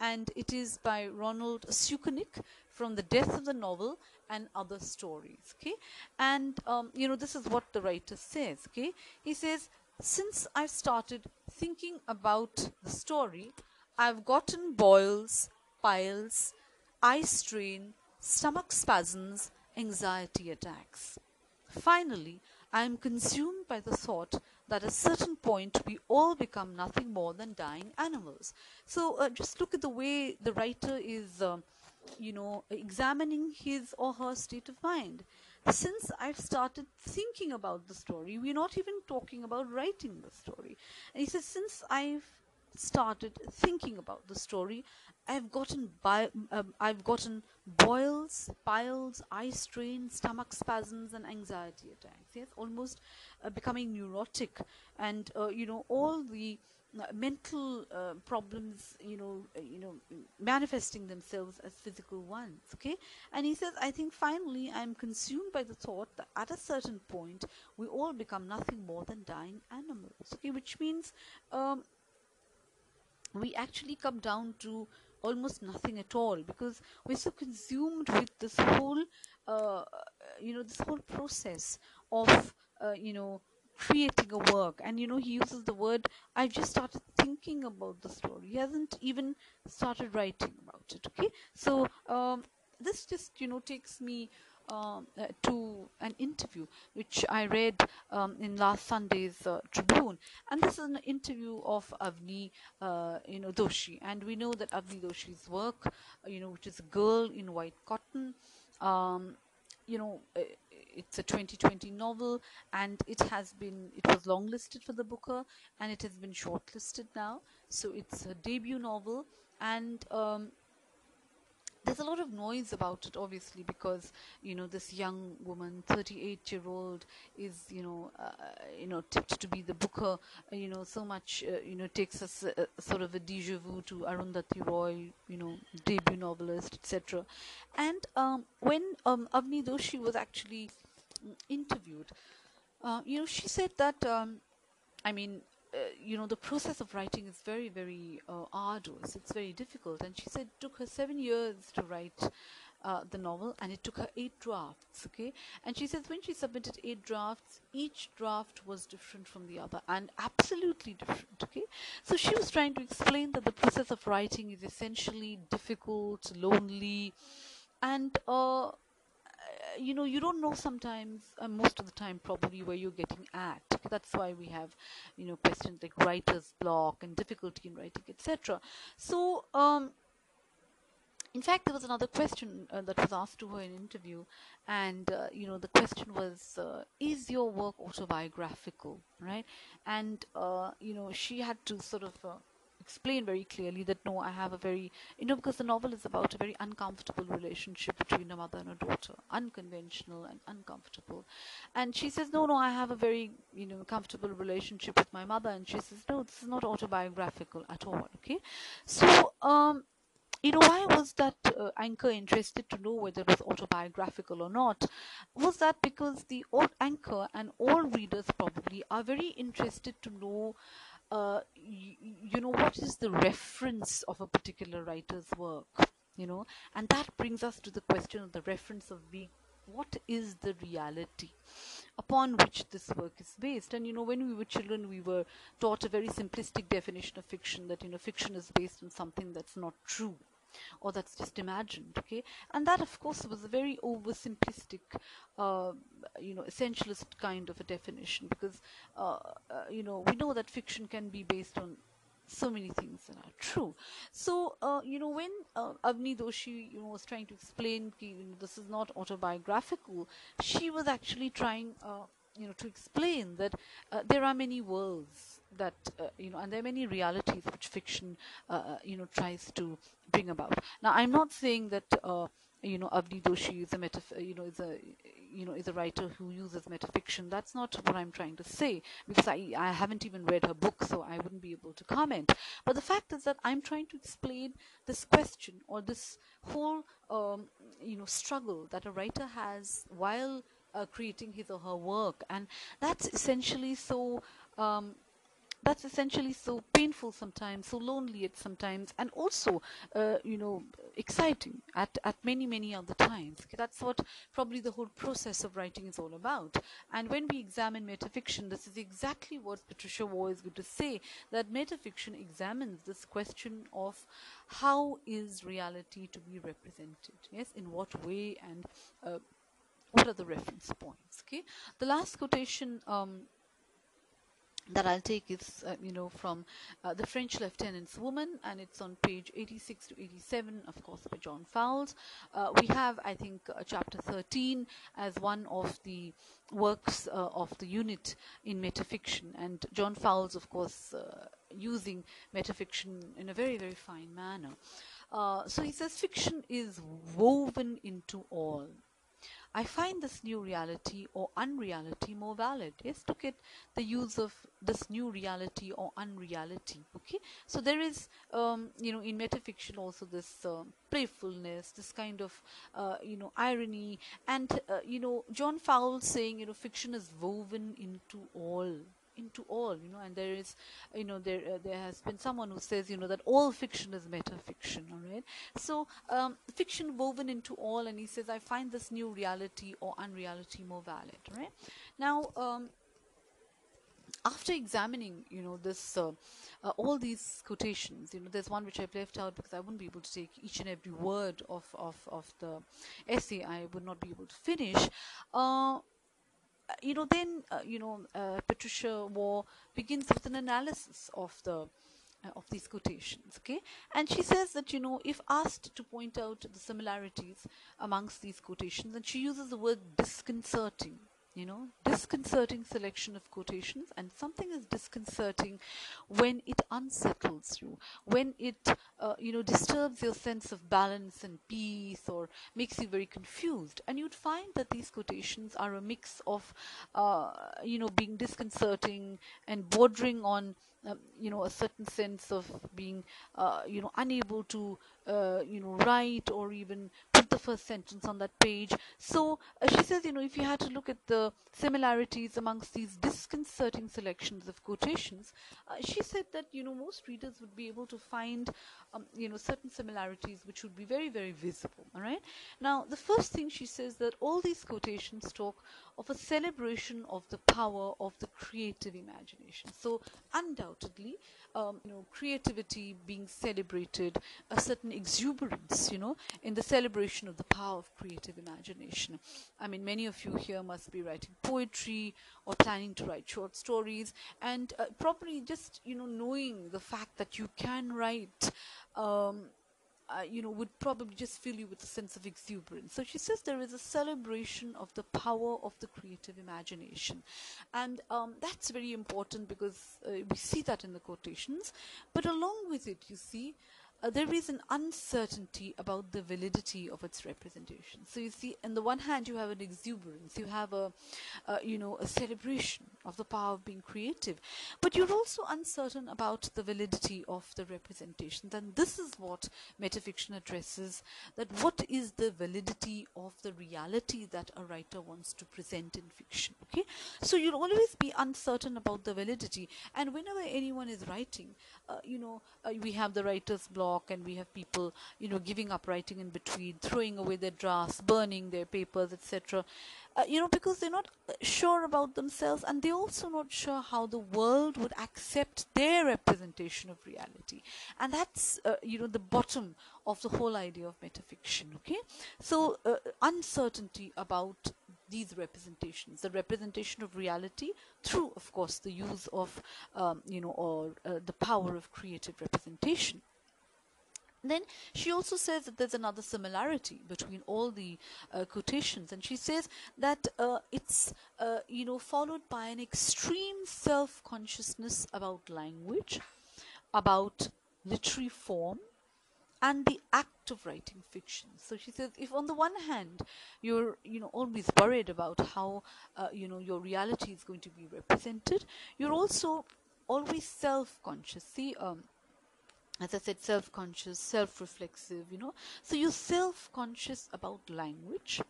Speaker 2: And it is by ronald sukenick from the death of the novel and other stories okay? And um, you know this is what the writer says okay? He says since I've started thinking about the story, I've gotten boils, piles, eye strain, stomach spasms, anxiety attacks. Finally, I am consumed by the thought that at a certain point we all become nothing more than dying animals. So uh, just look at the way the writer is, uh, you know, examining his or her state of mind since I've started thinking about the story, we're not even talking about writing the story. And he says, since I've started thinking about the story, I've gotten bi- um, I've gotten boils, piles, eye strain, stomach spasms, and anxiety attacks. Yes, almost uh, becoming neurotic, and uh, you know all the uh, mental uh, problems you know uh, you know manifesting themselves as physical ones okay? And he says i think finally i'm consumed by the thought that at a certain point we all become nothing more than dying animals okay? Which means um, we actually come down to almost nothing at all because we're so consumed with this whole uh, you know this whole process of uh, you know creating a work. And you know he uses the word i've just started thinking about the story. He hasn't even started writing about it okay? So um, this just you know takes me um, uh, to an interview which I read um, in last Sunday's uh, Tribune, and this is an interview of Avni, uh, you know, Doshi, and we know that Avni Doshi's work, uh, you know, which is a girl in white cotton, um, you know, uh, it's a 2020 novel and it has been it was longlisted for the booker and it has been shortlisted now. So it's a debut novel and um, there's a lot of noise about it obviously because you know this young woman 38 year old is you know uh, you know tipped to be the booker. Uh, you know so much uh, you know takes us a sort of a deja vu to arundhati roy you know debut novelist etc and um, when um, avni doshi was actually interviewed, uh, you know, she said that, um, I mean, uh, you know, the process of writing is very, very uh, arduous. It's very difficult. And she said it took her seven years to write uh, the novel and it took her eight drafts. Okay. And she says when she submitted eight drafts, each draft was different from the other and absolutely different. Okay. So she was trying to explain that the process of writing is essentially difficult, lonely, and uh, you know you don't know sometimes uh, most of the time probably where you're getting at. That's why we have you know questions like writer's block and difficulty in writing etc so um, in fact there was another question uh, that was asked to her in an interview and uh, you know the question was uh, is your work autobiographical right? And uh, you know she had to sort of uh, explain very clearly that no, I have a very, you know, because the novel is about a very uncomfortable relationship between a mother and a daughter, unconventional and uncomfortable. And she says, no, no, I have a very, you know, comfortable relationship with my mother. And she says, no, this is not autobiographical at all. Okay. So, um, you know why was that uh, anchor interested to know whether it was autobiographical or not was that because the old anchor and all readers probably are very interested to know uh, y- you know what is the reference of a particular writer's work you know? And that brings us to the question of the reference of being what is the reality upon which this work is based? And you know when we were children we were taught a very simplistic definition of fiction that you know fiction is based on something that's not true or that's just imagined okay and that of course was a very oversimplistic uh, you know essentialist kind of a definition because uh, uh, you know we know that fiction can be based on so many things that are true. So, uh, you know, when uh, Avni Doshi you know, was trying to explain you know, this is not autobiographical, she was actually trying, uh, you know, to explain that uh, there are many worlds that, uh, you know, and there are many realities which fiction, uh, uh, you know, tries to bring about. Now, I'm not saying that, uh, you know, Avni Doshi is a metaph- you know, is a, you know, is a writer who uses metafiction. That's not what I'm trying to say because I, I haven't even read her book, so I wouldn't be able to comment. But the fact is that I'm trying to explain this question or this whole, um, you know, struggle that a writer has while uh, creating his or her work, and that's essentially so. Um, that's essentially so painful sometimes, so lonely at sometimes, and also, uh, you know, exciting at, at many, many other times. Okay, that's what probably the whole process of writing is all about. And when we examine metafiction, this is exactly what Patricia Waugh is going to say that metafiction examines this question of how is reality to be represented? Yes, in what way and uh, what are the reference points? Okay, the last quotation. Um, that I'll take is, uh, you know, from uh, The French Lieutenant's Woman, and it's on page 86 to 87, of course, by John Fowles. Uh, we have, I think, chapter 13 as one of the works uh, of the unit in metafiction, and John Fowles, of course, uh, using metafiction in a very, very fine manner. Uh, so he says, fiction is woven into all. I find this new reality or unreality more valid. Yes, look at the use of this new reality or unreality. Okay, so there is, um, you know, in metafiction also this uh, playfulness, this kind of, uh, you know, irony, and uh, you know, John Fowles saying, you know, fiction is woven into all into all you know and there is you know there uh, there has been someone who says you know that all fiction is metafiction all right? So um, fiction woven into all and he says i find this new reality or unreality more valid right? Now um, after examining you know this uh, uh, all these quotations you know there's one which i've left out because i wouldn't be able to take each and every word of of, of the essay i would not be able to finish uh, you know, then uh, you know, uh, Patricia Waugh begins with an analysis of the uh, of these quotations. Okay, and she says that you know, if asked to point out the similarities amongst these quotations, and she uses the word disconcerting. You know, disconcerting selection of quotations, and something is disconcerting when it unsettles you, when it, uh, you know, disturbs your sense of balance and peace, or makes you very confused. And you'd find that these quotations are a mix of, uh, you know, being disconcerting and bordering on, uh, you know, a certain sense of being, uh, you know, unable to, uh, you know, write or even the first sentence on that page. So uh, she says, you know, if you had to look at the similarities amongst these disconcerting selections of quotations, uh, she said that, you know, most readers would be able to find, um, you know, certain similarities which would be very, very visible. All right. Now, the first thing she says that all these quotations talk of a celebration of the power of the creative imagination. So, undoubtedly, um, you know, creativity being celebrated, a certain exuberance, you know, in the celebration of the power of creative imagination. I mean, many of you here must be writing poetry or planning to write short stories, and uh, probably just, you know, knowing the fact that you can write. Um, uh, you know, would probably just fill you with a sense of exuberance. So she says there is a celebration of the power of the creative imagination. And um, that's very important because uh, we see that in the quotations. But along with it, you see, uh, there is an uncertainty about the validity of its representation. So you see, on the one hand, you have an exuberance, you have a, uh, you know, a celebration of the power of being creative, but you're also uncertain about the validity of the representation. Then this is what metafiction addresses: that what is the validity of the reality that a writer wants to present in fiction? Okay, so you'll always be uncertain about the validity, and whenever anyone is writing, uh, you know, uh, we have the writer's block and we have people, you know, giving up writing in between, throwing away their drafts, burning their papers, etc. Uh, you know, because they're not uh, sure about themselves and they're also not sure how the world would accept their representation of reality. And that's, uh, you know, the bottom of the whole idea of metafiction, okay? So, uh, uncertainty about these representations, the representation of reality through, of course, the use of, um, you know, or uh, the power of creative representation. Then she also says that there's another similarity between all the uh, quotations, and she says that uh, it's uh, you know followed by an extreme self-consciousness about language, about literary form, and the act of writing fiction. So she says, if on the one hand you're you know always worried about how uh, you know your reality is going to be represented, you're also always self-conscious. See. Um, as I said, self-conscious, self-reflexive, you know. So you're self-conscious about language,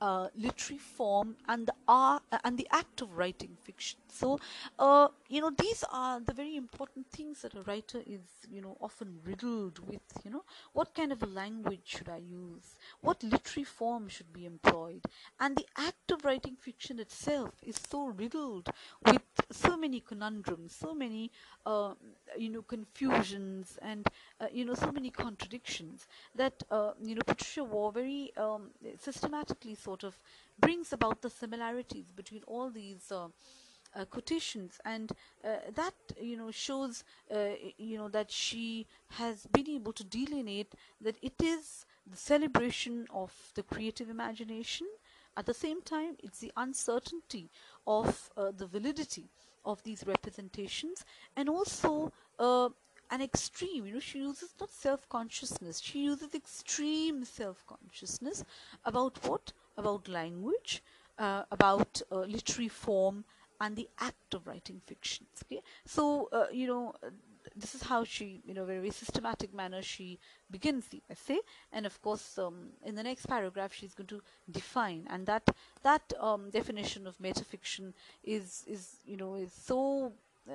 Speaker 2: uh, literary form, and the art and the act of writing fiction. So, uh, you know, these are the very important things that a writer is, you know, often riddled with. You know, what kind of a language should I use? What literary form should be employed? And the act of writing fiction itself is so riddled with so many conundrums, so many, uh, you know, confusions, and uh, you know, so many contradictions that uh, you know Patricia Waugh very um, systematically sort of brings about the similarities between all these. Uh, uh, quotations. And uh, that you know shows uh, you know that she has been able to delineate that it is the celebration of the creative imagination. At the same time it's the uncertainty of uh, the validity of these representations. And also uh, an extreme you know she uses not self-consciousness she uses extreme self-consciousness about what about language uh, about literary form and the act of writing fictions okay? So uh, you know uh, this is how she you know very systematic manner she begins the essay and of course um, in the next paragraph she's going to define. And that that um, definition of metafiction is is you know is so uh,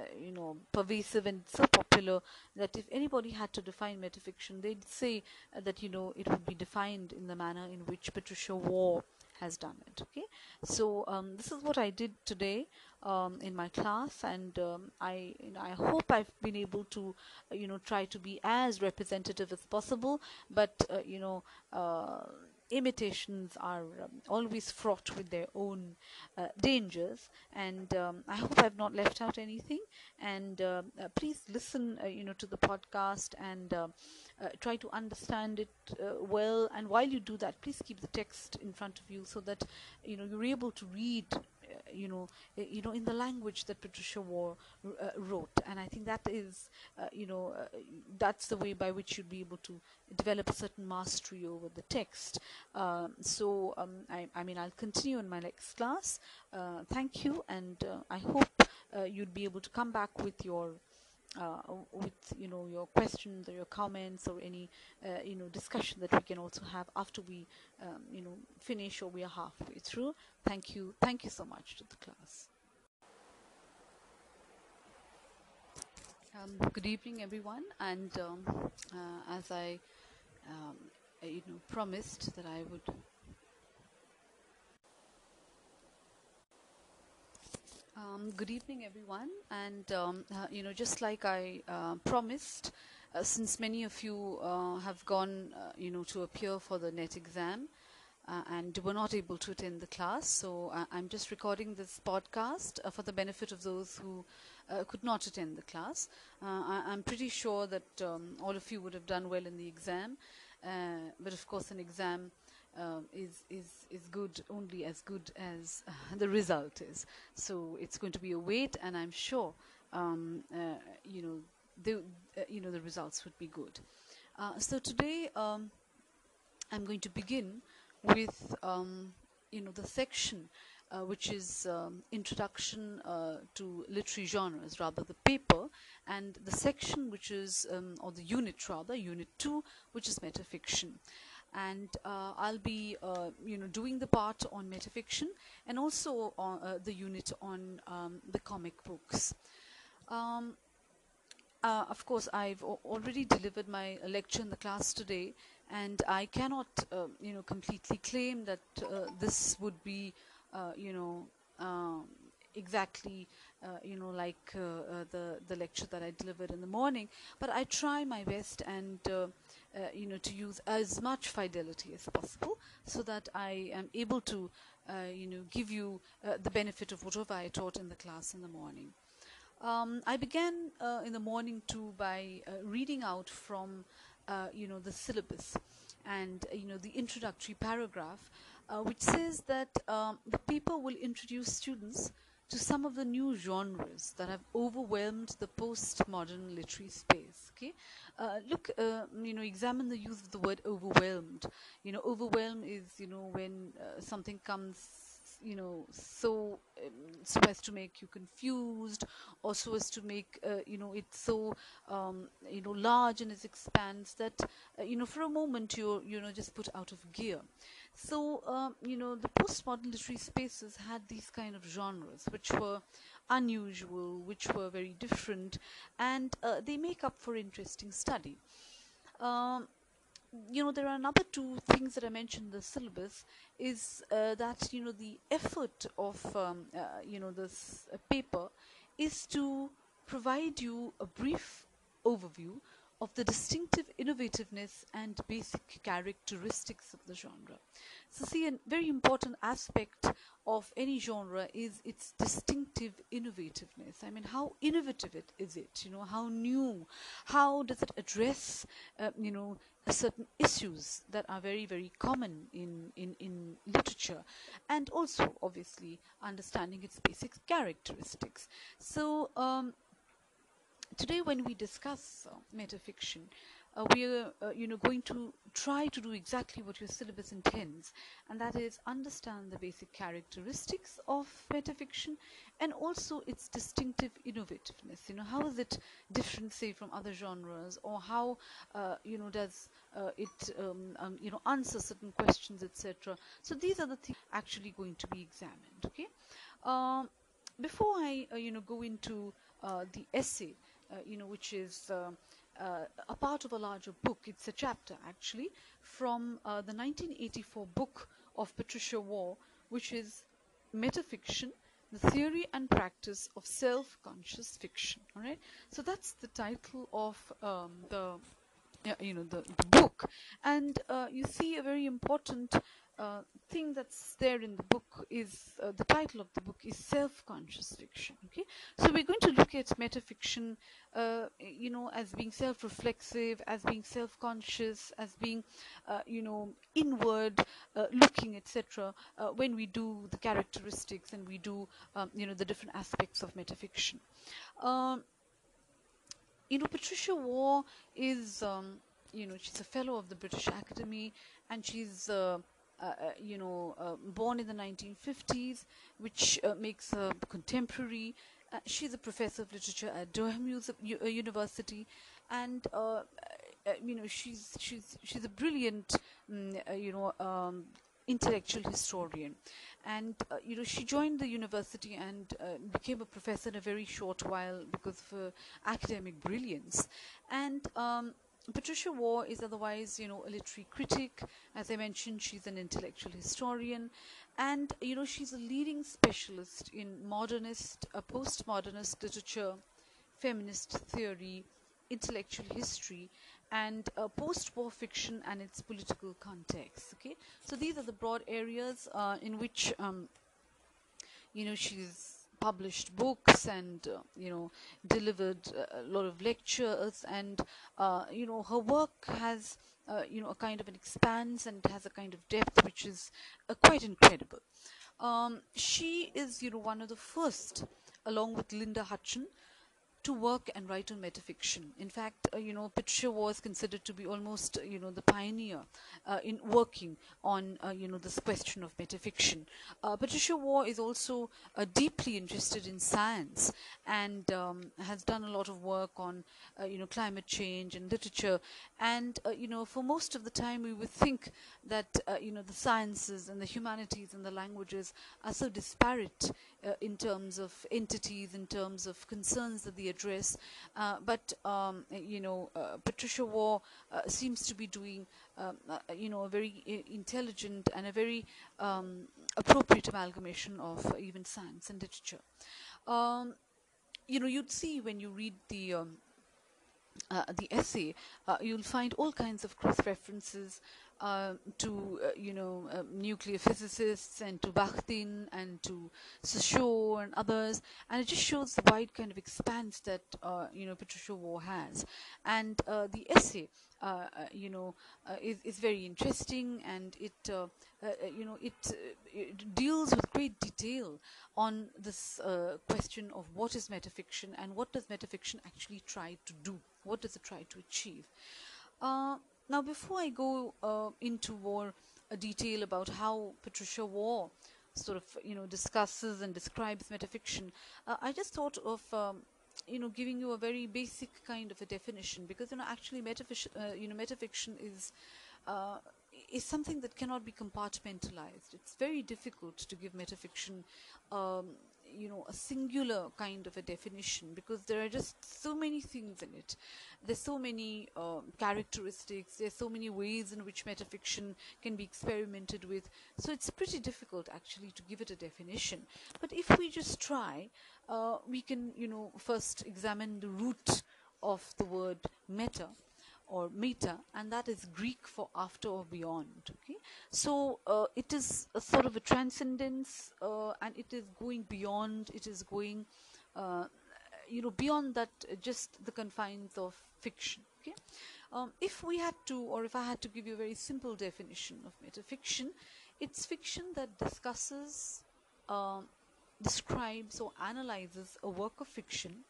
Speaker 2: pervasive and so popular that if anybody had to define metafiction they'd say uh, that you know it would be defined in the manner in which Patricia Waugh has done it okay? So um, this is what I did today um, in my class and um, I you know, I hope I've been able to uh, you know try to be as representative as possible but uh, you know uh, imitations are um, always fraught with their own uh, dangers. And um, I hope I've not left out anything. And uh, uh, please listen uh, you know to the podcast and uh, uh, try to understand it well. And while you do that please keep the text in front of you so that you know you're able to read you know, uh, you know, in the language that Patricia Waugh uh, wrote, and I think that is, uh, you know, that's the way by which you'd be able to develop a certain mastery over the text. Um, so, um, I, I, mean, I'll continue in my next class. thank you, and I hope you'd be able to come back with your uh, with you know your questions or your comments or any uh, you know discussion that we can also have after we um, you know finish or we are halfway through. Thank you thank you so much to the class. Um, good evening everyone and um, uh, as I um, you know promised that I would Um, good evening, everyone. And um, uh, you know, just like I uh, promised, uh, since many of you uh, have gone, uh, you know, to appear for the NET exam uh, and were not able to attend the class, so I'm just recording this podcast for the benefit of those who could not attend the class. I- am pretty sure that um, all of you would have done well in the exam, but of course, an exam um, is is is good only as good as uh, *laughs* the result is. So it's going to be a wait, and I'm sure um, uh, you know the uh, you know the results would be good. Uh, so today um, I'm going to begin with um, you know the section uh, which is um, introduction uh, to literary genres, rather the paper, and the section which is um, or the unit rather unit two, which is metafiction. And uh, I'll be uh, you know doing the part on metafiction and also on uh, the unit on um, the comic books. Um, uh, of course, I've already delivered my lecture in the class today, and I cannot, uh, you know, completely claim that uh, this would be, uh, you know, um, exactly, uh, you know, like uh, uh, the the lecture that I delivered in the morning. But I try my best and. Uh, you know, to use as much fidelity as possible, so that I am able to, uh, you know, give you uh, the benefit of whatever I taught in the class in the morning. Um, I began uh, in the morning too by uh, reading out from, you know, the syllabus and you know the introductory paragraph, uh, which says that um, the paper will introduce students to some of the new genres that have overwhelmed the postmodern literary space. Okay, uh, look, uh, you know, examine the use of the word overwhelmed. You know, overwhelm is you know when uh, something comes you know so um, so as to make you confused or so as to make uh, you know it so um, you know large in its expanse that uh, you know for a moment you're you know just put out of gear so um, you know the postmodern literary spaces had these kind of genres which were unusual which were very different and uh, they make up for interesting study. Um, you know there are another two things that I mentioned in the syllabus is uh, that you know the effort of um, uh, you know this uh, paper is to provide you a brief overview of the distinctive innovativeness and basic characteristics of the genre. So see a very important aspect of any genre is its distinctive innovativeness. I mean how innovative it is it, you know, how new, how does it address uh, you know certain issues that are very very common in, in, in literature and also obviously understanding its basic characteristics so um, today when we discuss uh, metafiction uh, we are uh, you know going to try to do exactly what your syllabus intends and that is understand the basic characteristics of metafiction and also its distinctive innovativeness. You know how is it different say from other genres or how uh, you know does uh, it um, um, you know answer certain questions etc so these are the things actually going to be examined okay? Um, before i uh, you know go into the essay you know which is um, uh, a part of a larger book. It's a chapter actually from uh, the 1984 book of Patricia Waugh, which is Metafiction, the theory and practice of self-conscious fiction. All right. So that's the title of um, the yeah, you know the, the book, and uh, you see a very important uh, thing that's there in the book is uh, the title of the book is self-conscious fiction okay? So we're going to look at metafiction uh, you know as being self-reflexive as being self-conscious as being uh, you know inward uh, looking etc uh, when we do the characteristics and we do um, you know the different aspects of metafiction. Um, you know patricia waugh is um, you know she's a fellow of the british academy and she's uh, uh, uh, you know, uh, born in the 1950s, which uh, makes her contemporary. Uh, she's a professor of literature at Durham U- University, and you know, she's she's she's a brilliant, uh, you know, um, intellectual historian. And uh, you know, she joined the university and uh, became a professor in a very short while because of her academic brilliance. And um, Patricia Waugh is otherwise, you know, a literary critic. As I mentioned, she's an intellectual historian, and you know, she's a leading specialist in modernist, uh, postmodernist literature, feminist theory, intellectual history, and uh, post-war fiction and its political context. Okay, so these are the broad areas uh, in which, um, you know, she's published books and uh, you know delivered uh, a lot of lectures and uh, you know her work has uh, you know a kind of an expanse and has a kind of depth which is quite incredible um, she is you know one of the first along with linda hutcheon to work and write on metafiction. In fact, uh, you know, Patricia was considered to be almost, uh, you know, the pioneer uh, in working on, uh, you know, this question of metafiction. Uh, Patricia Waugh is also uh, deeply interested in science and um, has done a lot of work on, you know, climate change and literature. And, you know, for most of the time we would think that, you know, the sciences and the humanities and the languages are so disparate in terms of entities, in terms of concerns that they address. Uh, but um, you know, uh, Patricia Waugh uh, seems to be doing, um, you know, a very intelligent and a very um, appropriate amalgamation of even science and literature. Um, you know, you'd see when you read the um, uh, the essay, uh, you'll find all kinds of cross references uh, to uh, you know uh, nuclear physicists and to Bakhtin and to Saussure and others, and it just shows the wide kind of expanse that uh, you know Patricia Waugh has, and uh, the essay. Uh, you know, is, is very interesting, and it, you know, it, it, deals with great detail on this question of what is metafiction and what does metafiction actually try to do, what does it try to achieve. Now, before I go uh, into more uh, detail about how Patricia Waugh sort of, you know, discusses and describes metafiction, uh, I just thought of, um, you know, giving you a very basic kind of a definition because, you know, actually metafiction, uh, you know, metafiction is uh, is something that cannot be compartmentalized. It's very difficult to give metafiction um, you know a singular kind of a definition because there are just so many things in it. There's so many uh, characteristics. There's so many ways in which metafiction can be experimented with. So it's pretty difficult actually to give it a definition. But if we just try uh, we can you know first examine the root of the word meta or meta and that is Greek for after or beyond okay? So uh, it is a sort of a transcendence uh, and it is going beyond it is going uh, you know beyond that uh, just the confines of fiction okay? Um, if we had to or if I had to give you a very simple definition of metafiction it's fiction that discusses um, describes or analyzes a work of fiction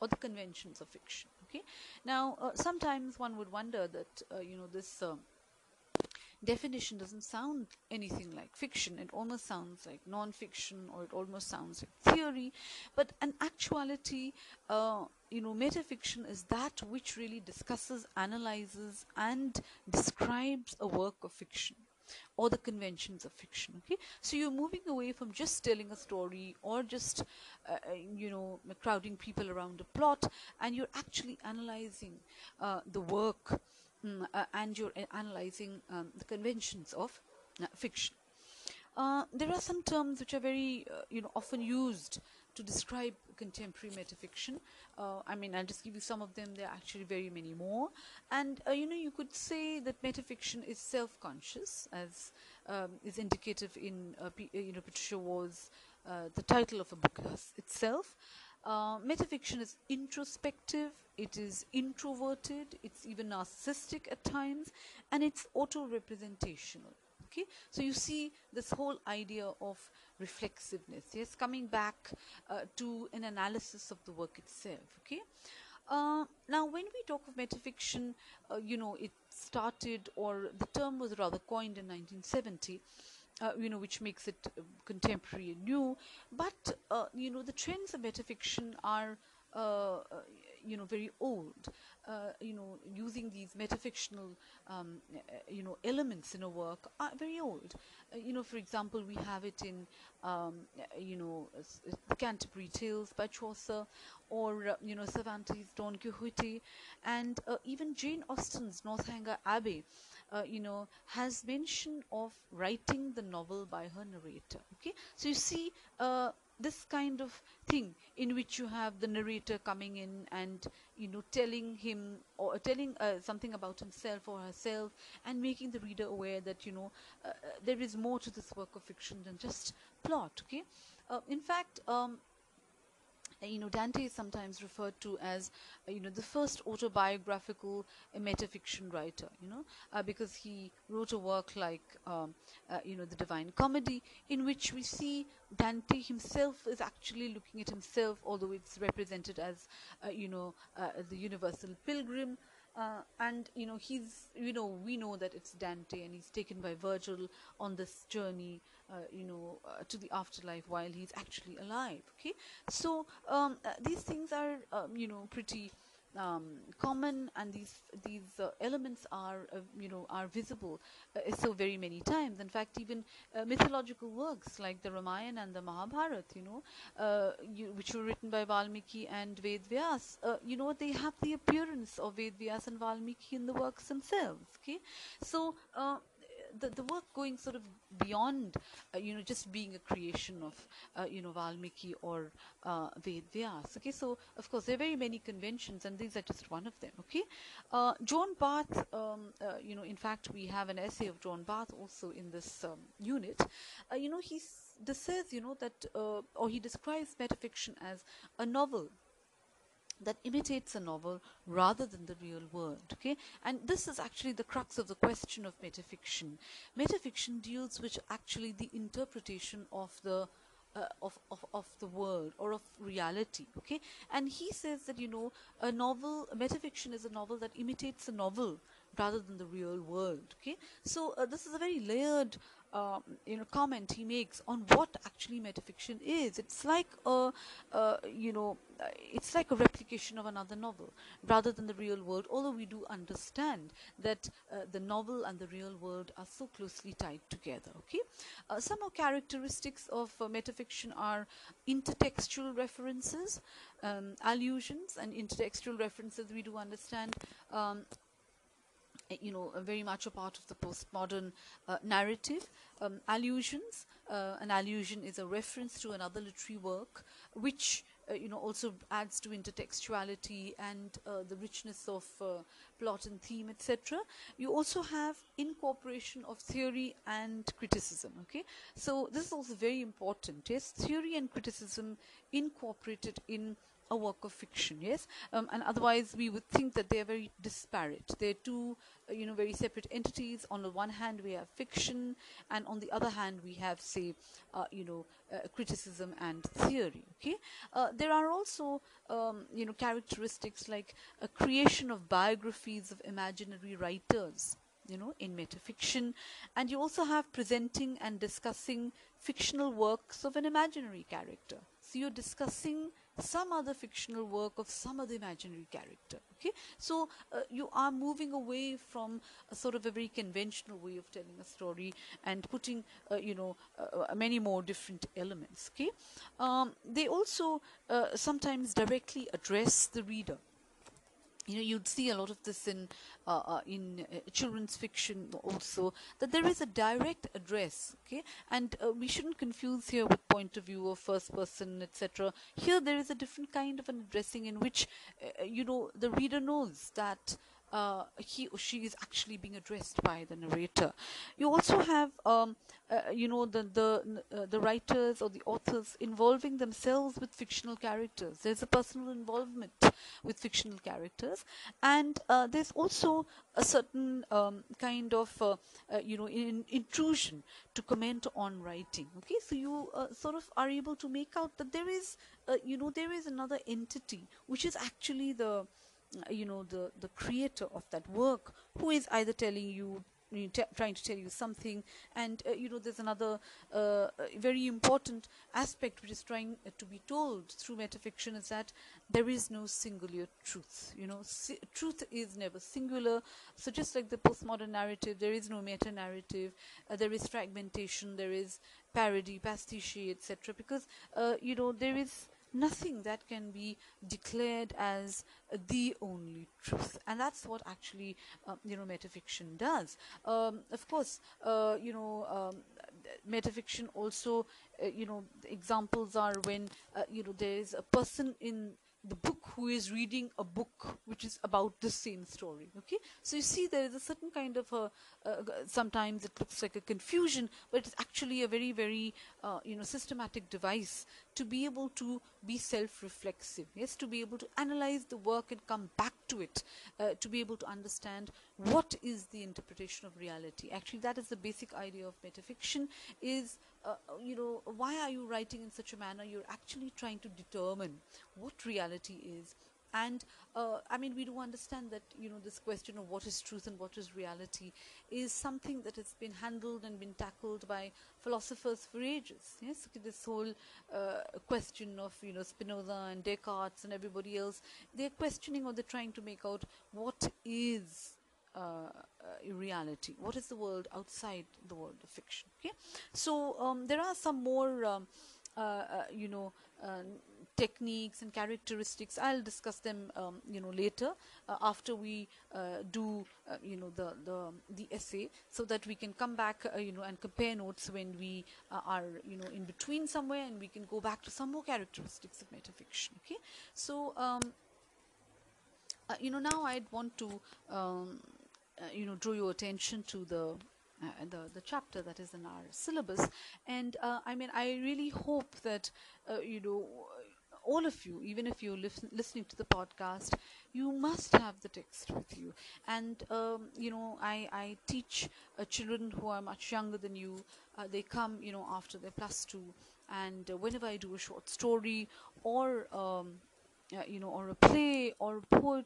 Speaker 2: or the conventions of fiction okay. Now uh, sometimes one would wonder that uh, you know this uh, definition doesn't sound anything like fiction. It almost sounds like non-fiction or it almost sounds like theory. But in actuality uh, you know metafiction is that which really discusses analyzes and describes a work of fiction or the conventions of fiction okay? So you're moving away from just telling a story or just uh, uh you know crowding people around a plot and you're actually analyzing uh, the work um, uh, and you're analyzing um, the conventions of uh, fiction. Uh, there are some terms which are very you know often used to describe contemporary metafiction. Uh, I mean, I'll just give you some of them. There are actually very many more. And, uh, you know, you could say that metafiction is self-conscious, as um, is indicative in, uh, uh, you know, Patricia Waugh's, uh, the title of a book itself. Uh, metafiction is introspective, it is introverted, it's even narcissistic at times, and it's auto-representational okay so you see this whole idea of reflexiveness yes coming back uh, to an analysis of the work itself okay uh, now when we talk of metafiction uh, you know it started or the term was rather coined in 1970 uh, you know, which makes it uh, contemporary and new. But, uh, you know, the trends of metafiction are, uh, you know, very old. Uh, you know, using these metafictional, um, you know, elements in a work are very old. Uh, you know, for example, we have it in, um, you know, the Canterbury Tales by Chaucer, or uh, you know, Cervantes' Don Quixote, and uh, even Jane Austen's Northanger Abbey. Uh, you know, has mention of writing the novel by her narrator. Okay, so you see, uh, this kind of thing in which you have the narrator coming in and you know telling him or telling uh, something about himself or herself and making the reader aware that you know uh, uh there is more to this work of fiction than just plot okay? Uh, in fact um, you know, Dante is sometimes referred to as, uh, you know, the first autobiographical metafiction writer, you know, uh, because he wrote a work like, um, uh, you know, the Divine Comedy, in which we see Dante himself is actually looking at himself, although it's represented as, uh, you know, uh, the universal pilgrim. Uh, and you know he's you know we know that it's Dante and he's taken by Virgil on this journey uh, you know uh, to the afterlife while he's actually alive okay? So um, uh, these things are um, you know pretty um, common and these these uh, elements are uh, you know are visible uh, so very many times. In fact even uh, mythological works like the Ramayana and the Mahabharata you know uh, you, which were written by Valmiki and Ved Vyas uh, you know they have the appearance of Ved Vyas and Valmiki in the works themselves okay? So the, the work going sort of beyond, uh, you know, just being a creation of, uh, you know, Valmiki or uh, Ved Vyas. Okay, so of course there are very many conventions, and these are just one of them. Okay, uh, John Barth, um, uh, you know, in fact we have an essay of John Barth also in this um, unit. Uh, you know, he says, you know, that uh, or he describes metafiction as a novel that imitates a novel rather than the real world okay? And this is actually the crux of the question of metafiction. Metafiction deals with actually the interpretation of the uh, of, of, of the world or of reality okay? And he says that you know a novel a metafiction is a novel that imitates a novel rather than the real world okay? So uh, this is a very layered um, you know comment he makes on what actually metafiction is. It's like a uh, you know it's like a replication of another novel rather than the real world although we do understand that uh, the novel and the real world are so closely tied together okay? Uh, some of characteristics of uh, metafiction are intertextual references um, allusions and intertextual references we do understand um, you know, uh, very much a part of the postmodern uh, narrative. Um, allusions, uh, an allusion is a reference to another literary work, which uh, you know also adds to intertextuality and uh, the richness of plot and theme, etc. You also have incorporation of theory and criticism. Okay, so this is also very important. Yes, theory and criticism incorporated in a work of fiction yes? Um, and otherwise we would think that they are very disparate. They're two uh, you know very separate entities. On the one hand we have fiction and on the other hand we have say uh, you know uh, criticism and theory okay? Uh, there are also um, you know characteristics like a creation of biographies of imaginary writers you know in metafiction. And you also have presenting and discussing fictional works of an imaginary character. So you're discussing some other fictional work of some other imaginary character okay? So uh, you are moving away from a sort of a very conventional way of telling a story and putting uh, you know uh, uh many more different elements okay? Um, they also uh, sometimes directly address the reader you know you'd see a lot of this in uh, uh, in uh, children's fiction also that there is a direct address okay? And uh, we shouldn't confuse here with point of view of first person etc here there is a different kind of an addressing in which uh, you know the reader knows that uh, he or she is actually being addressed by the narrator. You also have, um, uh, you know, the the uh, the writers or the authors involving themselves with fictional characters. There's a personal involvement with fictional characters, and uh, there's also a certain um, kind of, uh, uh, you know, in, intrusion to comment on writing. Okay, so you sort of are able to make out that there is, you know, there is another entity which is actually the you know the the creator of that work who is either telling you trying to tell you something. And uh, you know there's another uh, very important aspect which is trying uh, to be told through metafiction is that there is no singular truth you know. Si truth is never singular. So just like the postmodern narrative there is no meta narrative uh, there is fragmentation there is parody pastiche etc because uh, you know there is nothing that can be declared as the only truth. And that's what actually uh, you know metafiction does. Um, of course uh, you know um, metafiction also uh, you know examples are when uh, you know there is a person in the book who is reading a book which is about the same story okay? So you see there is a certain kind of a uh, sometimes it looks like a confusion but it's actually a very very uh, you know systematic device to be able to be self-reflexive yes? To be able to analyze the work and come back to it uh, to be able to understand what is the interpretation of reality. Actually that is the basic idea of metafiction is uh, you know why are you writing in such a manner? You're actually trying to determine what reality is. And uh, I mean we do understand that you know this question of what is truth and what is reality is something that has been handled and been tackled by philosophers for ages. Yes this whole uh, question of you know Spinoza and Descartes and everybody else. They're questioning or they're trying to make out what is uh, uh, reality. What is the world outside the world of fiction? Okay? So um, there are some more um, uh, uh, you know uh, techniques and characteristics. I'll discuss them um, you know later uh, after we uh, do uh, you know the, the the essay so that we can come back you know and compare notes when we are you know in between somewhere and we can go back to some more characteristics of metafiction. Okay? So um, you know now i'd want to um, you know draw your attention to the uh, the, the chapter that is in our syllabus. And uh, I mean I really hope that uh, you know all of you even if you're listen, listening to the podcast you must have the text with you. And um, you know I, I teach uh, children who are much younger than you. Uh, they come you know after their plus two. And uh, whenever I do a short story or um, you know or a play or a poem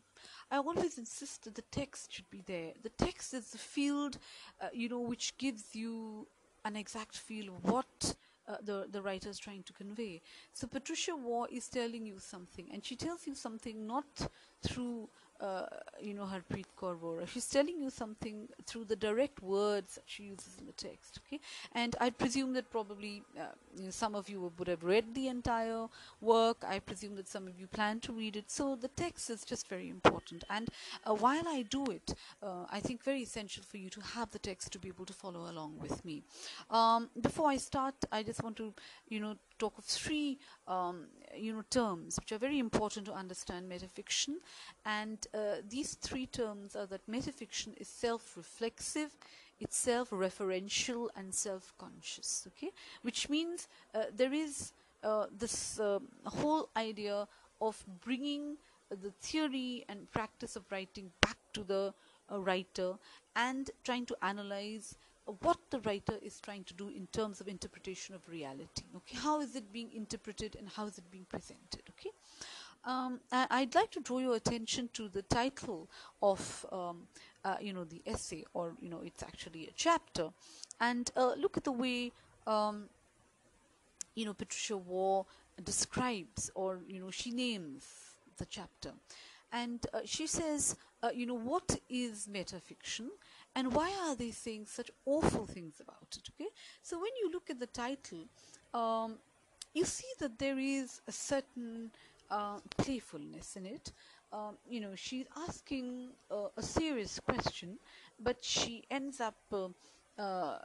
Speaker 2: I always insist that the text should be there. The text is the field, uh, you know, which gives you an exact feel of what uh, the the writer is trying to convey. So Patricia Waugh is telling you something, and she tells you something not through uh, you know Harpreet Kaur Vora. She's telling you something through the direct words that she uses in the text. Okay, and I presume that probably uh, you know, some of you would have read the entire work. I presume that some of you plan to read it. So the text is just very important. And uh, while I do it, uh, I think very essential for you to have the text to be able to follow along with me. Um, before I start, I just want to you know talk of three um, you know terms which are very important to understand metafiction. And uh, these three terms are that metafiction is self-reflexive it's self-referential and self-conscious okay? Which means uh, there is uh, this uh, whole idea of bringing the theory and practice of writing back to the uh, writer and trying to analyze what the writer is trying to do in terms of interpretation of reality okay? How is it being interpreted and how is it being presented okay? Um, I, would like to draw your attention to the title of um, uh, you know the essay or you know it's actually a chapter. And uh, look at the way um, you know Patricia Waugh describes or you know she names the chapter. And uh, she says uh, you know what is metafiction and why are they saying such awful things about it okay? So when you look at the title um, you see that there is a certain uh, playfulness in it. Um, you know she's asking uh, a serious question but she ends up uh, uh,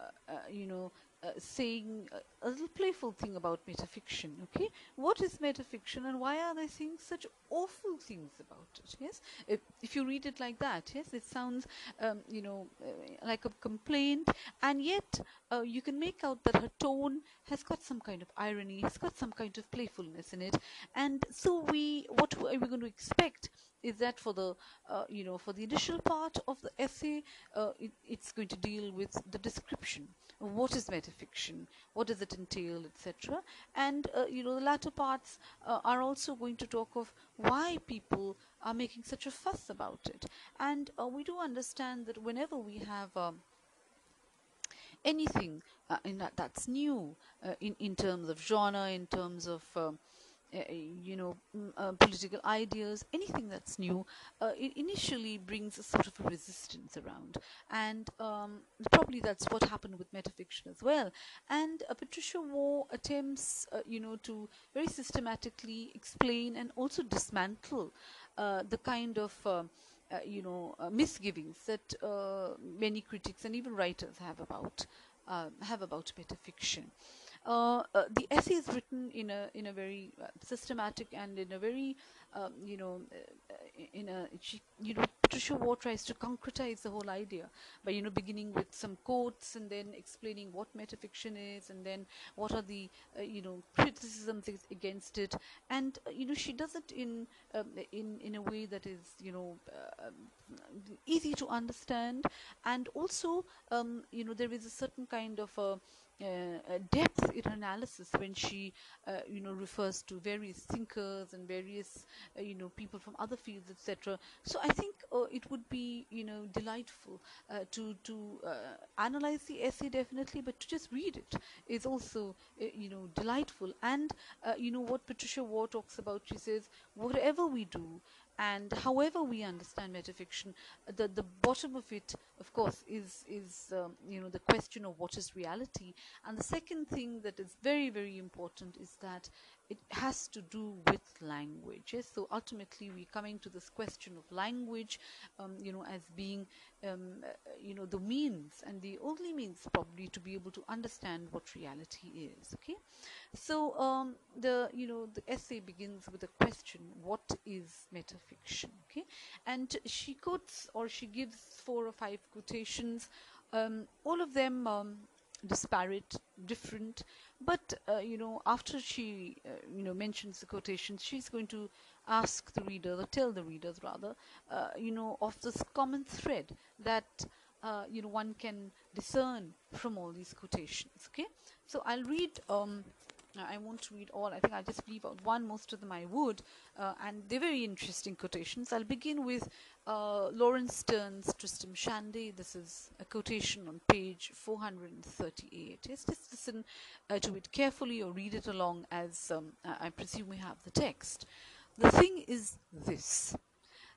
Speaker 2: you know uh, saying a, little playful thing about metafiction okay? What is metafiction and why are they saying such awful things about it yes? If, if you read it like that yes it sounds um, you know uh, like a complaint and yet uh, you can make out that her tone has got some kind of irony has got some kind of playfulness in it. And so we what are we going to expect is that for the uh, you know for the initial part of the essay uh, it, it's going to deal with the description what is metafiction what does it entail etc and uh, you know the latter parts uh, are also going to talk of why people are making such a fuss about it. And uh, we do understand that whenever we have um, anything uh, that, that's new in in terms of genre in terms of um, uh, you know, uh, political ideas, anything that's new, uh, it initially brings a sort of a resistance around. And um, probably that's what happened with metafiction as well. And uh, Patricia Waugh attempts, uh, you know, to very systematically explain and also dismantle uh, the kind of you know, misgivings that many critics and even writers have about have about metafiction. Uh, uh, the essay is written in a in a very uh, systematic and in a very um, you know, uh, uh, in a, she, you know, Patricia Waugh tries to concretize the whole idea by, you know, beginning with some quotes and then explaining what metafiction is and then what are the, uh, you know, criticisms against it. And, uh, you know, she does it in, um, in, in a way that is, you know, uh, easy to understand. And also, um, you know, there is a certain kind of a, uh, depth in analysis when she uh, you know refers to various thinkers and various uh, you know people from other fields etc so i think uh, it would be you know delightful uh, to to uh, analyze the essay definitely but to just read it is also you know delightful. And you know what patricia waugh talks about she says whatever we do and however we understand metafiction the the bottom of it of course is is um, you know the question of what is reality. And the second thing that is very very important is that it has to do with language yes? so ultimately we're coming to this question of language um, you know as being um, uh, you know the means and the only means probably to be able to understand what reality is okay so um, the you know the essay begins with a question what is metafiction okay and she quotes or she gives four or five quotations um, all of them um, disparate, different. But uh, you know, after she uh, you know mentions the quotations, she's going to ask the reader, or tell the readers rather, uh, you know, of this common thread that uh, you know one can discern from all these quotations. Okay, so I'll read um, I won't read all. I think I'll just leave out one. Most of them I would, uh, and they're very interesting quotations. I'll begin with uh, Laurence Sterne's Tristram Shandy. This is a quotation on page 438. Yes, just listen uh, to it carefully or read it along as um, I presume we have the text. The thing is this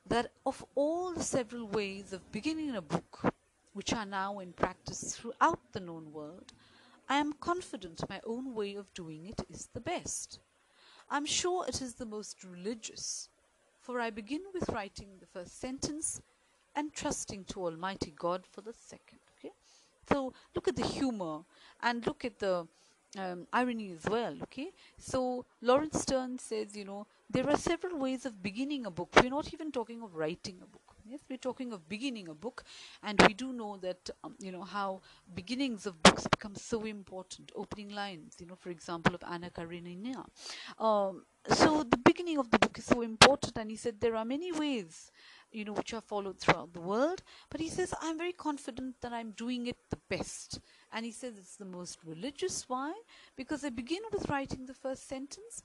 Speaker 2: that of all the several ways of beginning a book which are now in practice throughout the known world, I am confident my own way of doing it is the best. I am sure it is the most religious, for I begin with writing the first sentence and trusting to Almighty God for the second. Okay, so look at the humor and look at the um, irony as well. Okay, so Laurence Sterne says, you know, there are several ways of beginning a book. We're not even talking of writing a book. Yes, we're talking of beginning a book, and we do know that um, you know how beginnings of books become so important. Opening lines, you know, for example, of Anna Karenina. Um, so the beginning of the book is so important, and he said there are many ways, you know, which are followed throughout the world. But he says I'm very confident that I'm doing it the best, and he says it's the most religious. Why? Because I begin with writing the first sentence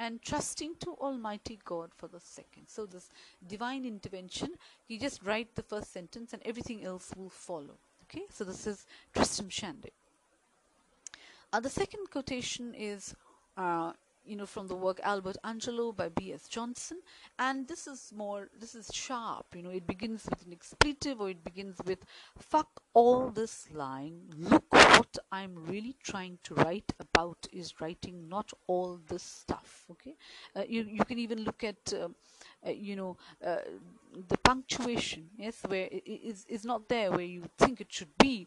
Speaker 2: and trusting to Almighty God for the second. So, this divine intervention, you just write the first sentence and everything else will follow. Okay, so this is Tristram Shandy. Uh, the second quotation is uh, you know from the work Albert Angelo by B.S. Johnson. And this is more this is sharp you know it begins with an expletive or it begins with fuck all this lying look what I'm really trying to write about is writing not all this stuff. Okay? Uh, you, you can even look at uh, uh, you know uh, the punctuation yes where it is is not there where you think it should be.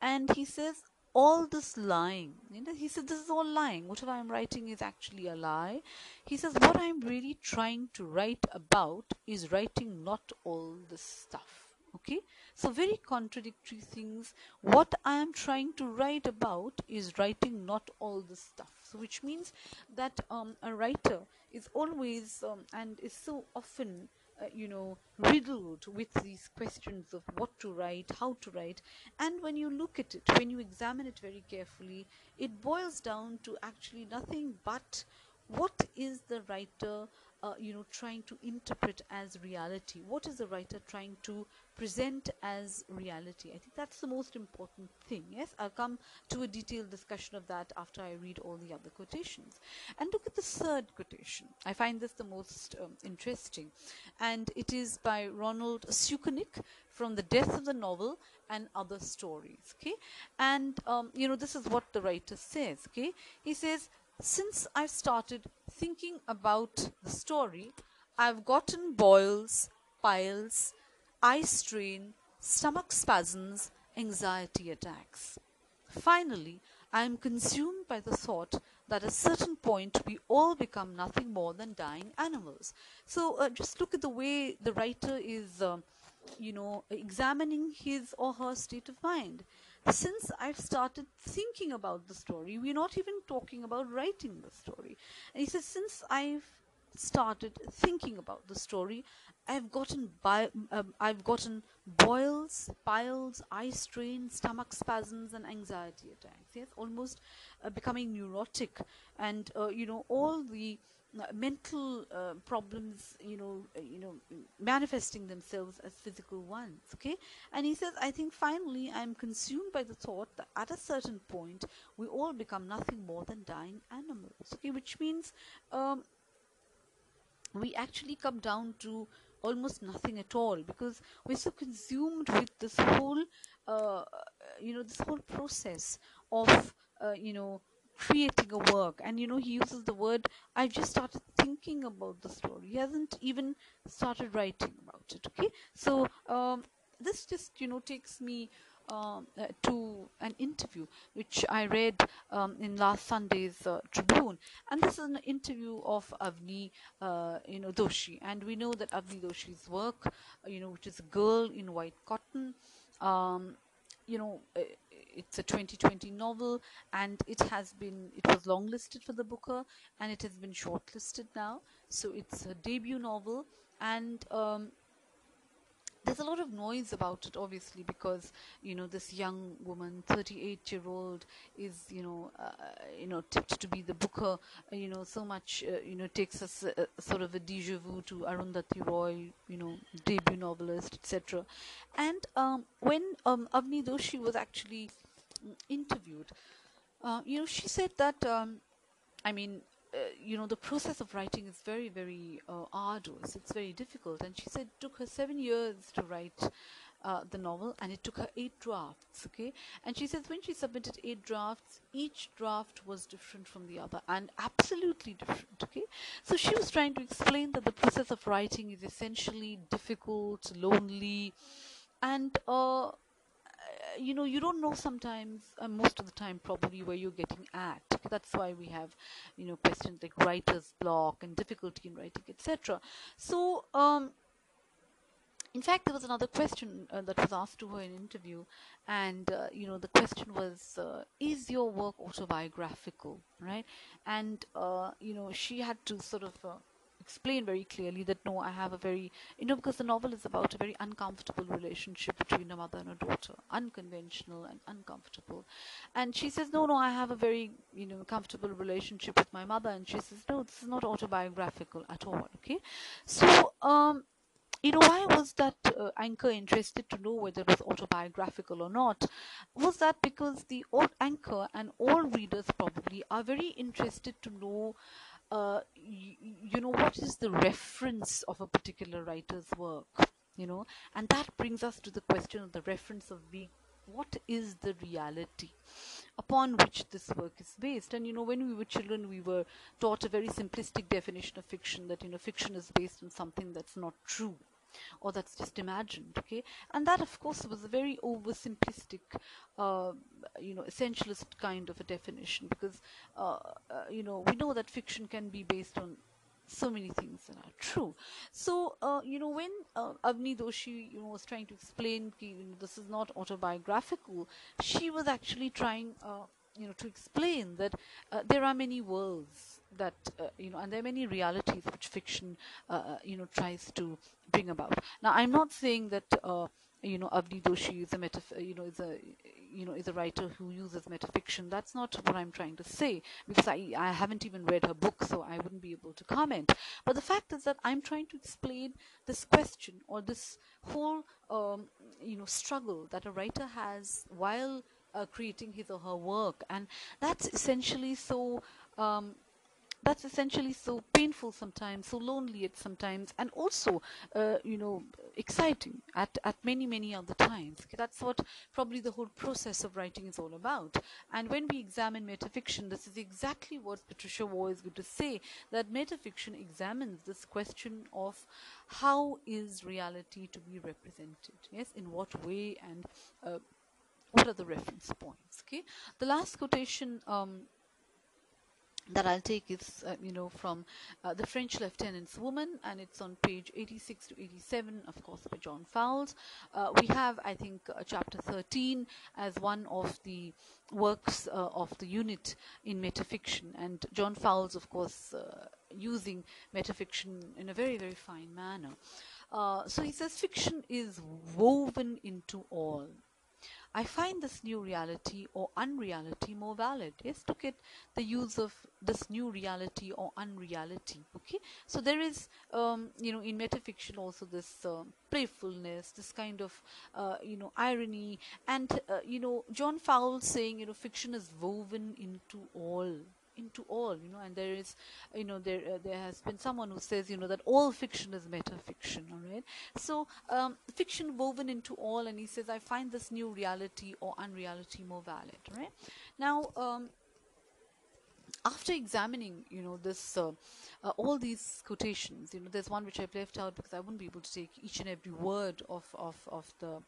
Speaker 2: And he says all this lying. You know, he said, This is all lying. Whatever I'm writing is actually a lie. He says, What I'm really trying to write about is writing not all this stuff. Okay? So, very contradictory things. What I am trying to write about is writing not all this stuff. So, which means that um, a writer is always um, and is so often uh, you know, riddled with these questions of what to write, how to write. And when you look at it, when you examine it very carefully, it boils down to actually nothing but what is the writer uh, you know trying to interpret as reality what is the writer trying to present as reality. I think that's the most important thing yes? I'll come to a detailed discussion of that after i read all the other quotations. And look at the third quotation. I find this the most um, interesting. And it is by ronald sukenick from the death of the novel and other stories okay? And um, you know this is what the writer says okay? He says since I've started thinking about the story, I've gotten boils, piles, eye strain, stomach spasms, anxiety attacks. Finally, I am consumed by the thought that at a certain point we all become nothing more than dying animals. So uh, just look at the way the writer is, uh, you know, examining his or her state of mind. Since I've started thinking about the story, we're not even talking about writing the story. And he says, since I've started thinking about the story, I've gotten bi- um, I've gotten boils, piles, eye strain, stomach spasms, and anxiety attacks. Yes, almost uh, becoming neurotic, and uh, you know all the uh, mental uh, problems, you know, uh, you know, manifesting themselves as physical ones. Okay, and he says, I think finally I'm consumed by the thought that at a certain point we all become nothing more than dying animals. Okay, which means. Um, we actually come down to almost nothing at all because we're so consumed with this whole uh, you know this whole process of uh, you know creating a work. And you know he uses the word i've just started thinking about the story. He hasn't even started writing about it okay? So um, this just you know takes me um, uh, to an interview which I read um, in last Sunday's uh, Tribune, and this is an interview of Avni, uh, you know, Doshi, and we know that Avni Doshi's work, uh, you know, which is Girl in White Cotton, um, you know, uh, it's a 2020 novel, and it has been, it was longlisted for the Booker, and it has been shortlisted now. So it's a debut novel, and um, there's a lot of noise about it obviously because you know this young woman 38 year old is you know uh, you know tipped to be the booker. You know so much uh, you know takes us uh, sort of a deja vu to arundhati roy you know debut novelist etc and um, when um, avni doshi was actually mm, interviewed uh, you know she said that um, i mean you know the process of writing is very very uh, arduous. It's very difficult. And she said it took her seven years to write uh, the novel and it took her eight drafts okay? And she says when she submitted eight drafts each draft was different from the other and absolutely different okay? So she was trying to explain that the process of writing is essentially difficult lonely and uh, you know you don't know sometimes uh, most of the time probably where you're getting at. That's why we have you know questions like writer's block and difficulty in writing etc so um in fact there was another question uh, that was asked to her in an interview and uh, you know the question was uh, is your work autobiographical right? And uh, you know she had to sort of uh, explain very clearly that no, I have a very, you know, because the novel is about a very uncomfortable relationship between a mother and a daughter, unconventional and uncomfortable. And she says, no, no, I have a very, you know, comfortable relationship with my mother. And she says, no, this is not autobiographical at all. Okay. So, um, you know why was that uh, anchor interested to know whether it was autobiographical or not was that because the old anchor and all readers probably are very interested to know uh, you know what is the reference of a particular writer's work you know? And that brings us to the question of the reference of being what is the reality upon which this work is based? And you know when we were children we were taught a very simplistic definition of fiction that you know fiction is based on something that's not true or that's just imagined okay? And that of course was a very oversimplistic uh, you know essentialist kind of a definition because uh, uh, you know we know that fiction can be based on so many things that are true. So uh, you know when uh, avni doshi you know was trying to explain you know, this is not autobiographical she was actually trying uh, you know to explain that uh, there are many worlds that uh, you know and there are many realities which fiction uh, uh, you know tries to bring about. Now i'm not saying that uh, you know avni doshi is a metaf- you know is a you know is a writer who uses metafiction. That's not what i'm trying to say because i i haven't even read her book so i wouldn't be able to comment. But the fact is that i'm trying to explain this question or this whole um, you know struggle that a writer has while uh, creating his or her work. And that's essentially so um, that's essentially so painful sometimes so lonely at sometimes and also uh, you know exciting at, at many many other times. Okay, that's what probably the whole process of writing is all about. And when we examine metafiction this is exactly what patricia waugh is going to say that metafiction examines this question of how is reality to be represented yes in what way and uh, what are the reference points okay? The last quotation um, that I'll take is, uh, you know, from uh, The French Lieutenant's Woman, and it's on page 86 to 87, of course, by John Fowles. Uh, we have, I think, uh, chapter 13 as one of the works uh, of the unit in metafiction, and John Fowles, of course, uh, using metafiction in a very, very fine manner. so he says, fiction is woven into all. I find this new reality or unreality more valid. Yes, look at the use of this new reality or unreality. Okay, so there is, um, you know, in metafiction also this uh, playfulness, this kind of, uh, you know, irony, and uh, you know, John Fowles saying, you know, fiction is woven into all into all you know and there is you know there uh, there has been someone who says you know that all fiction is metafiction all right? So um, fiction woven into all and he says i find this new reality or unreality more valid right? Now um, after examining you know this uh, uh, all these quotations you know there's one which i've left out because i wouldn't be able to take each and every word of of, of the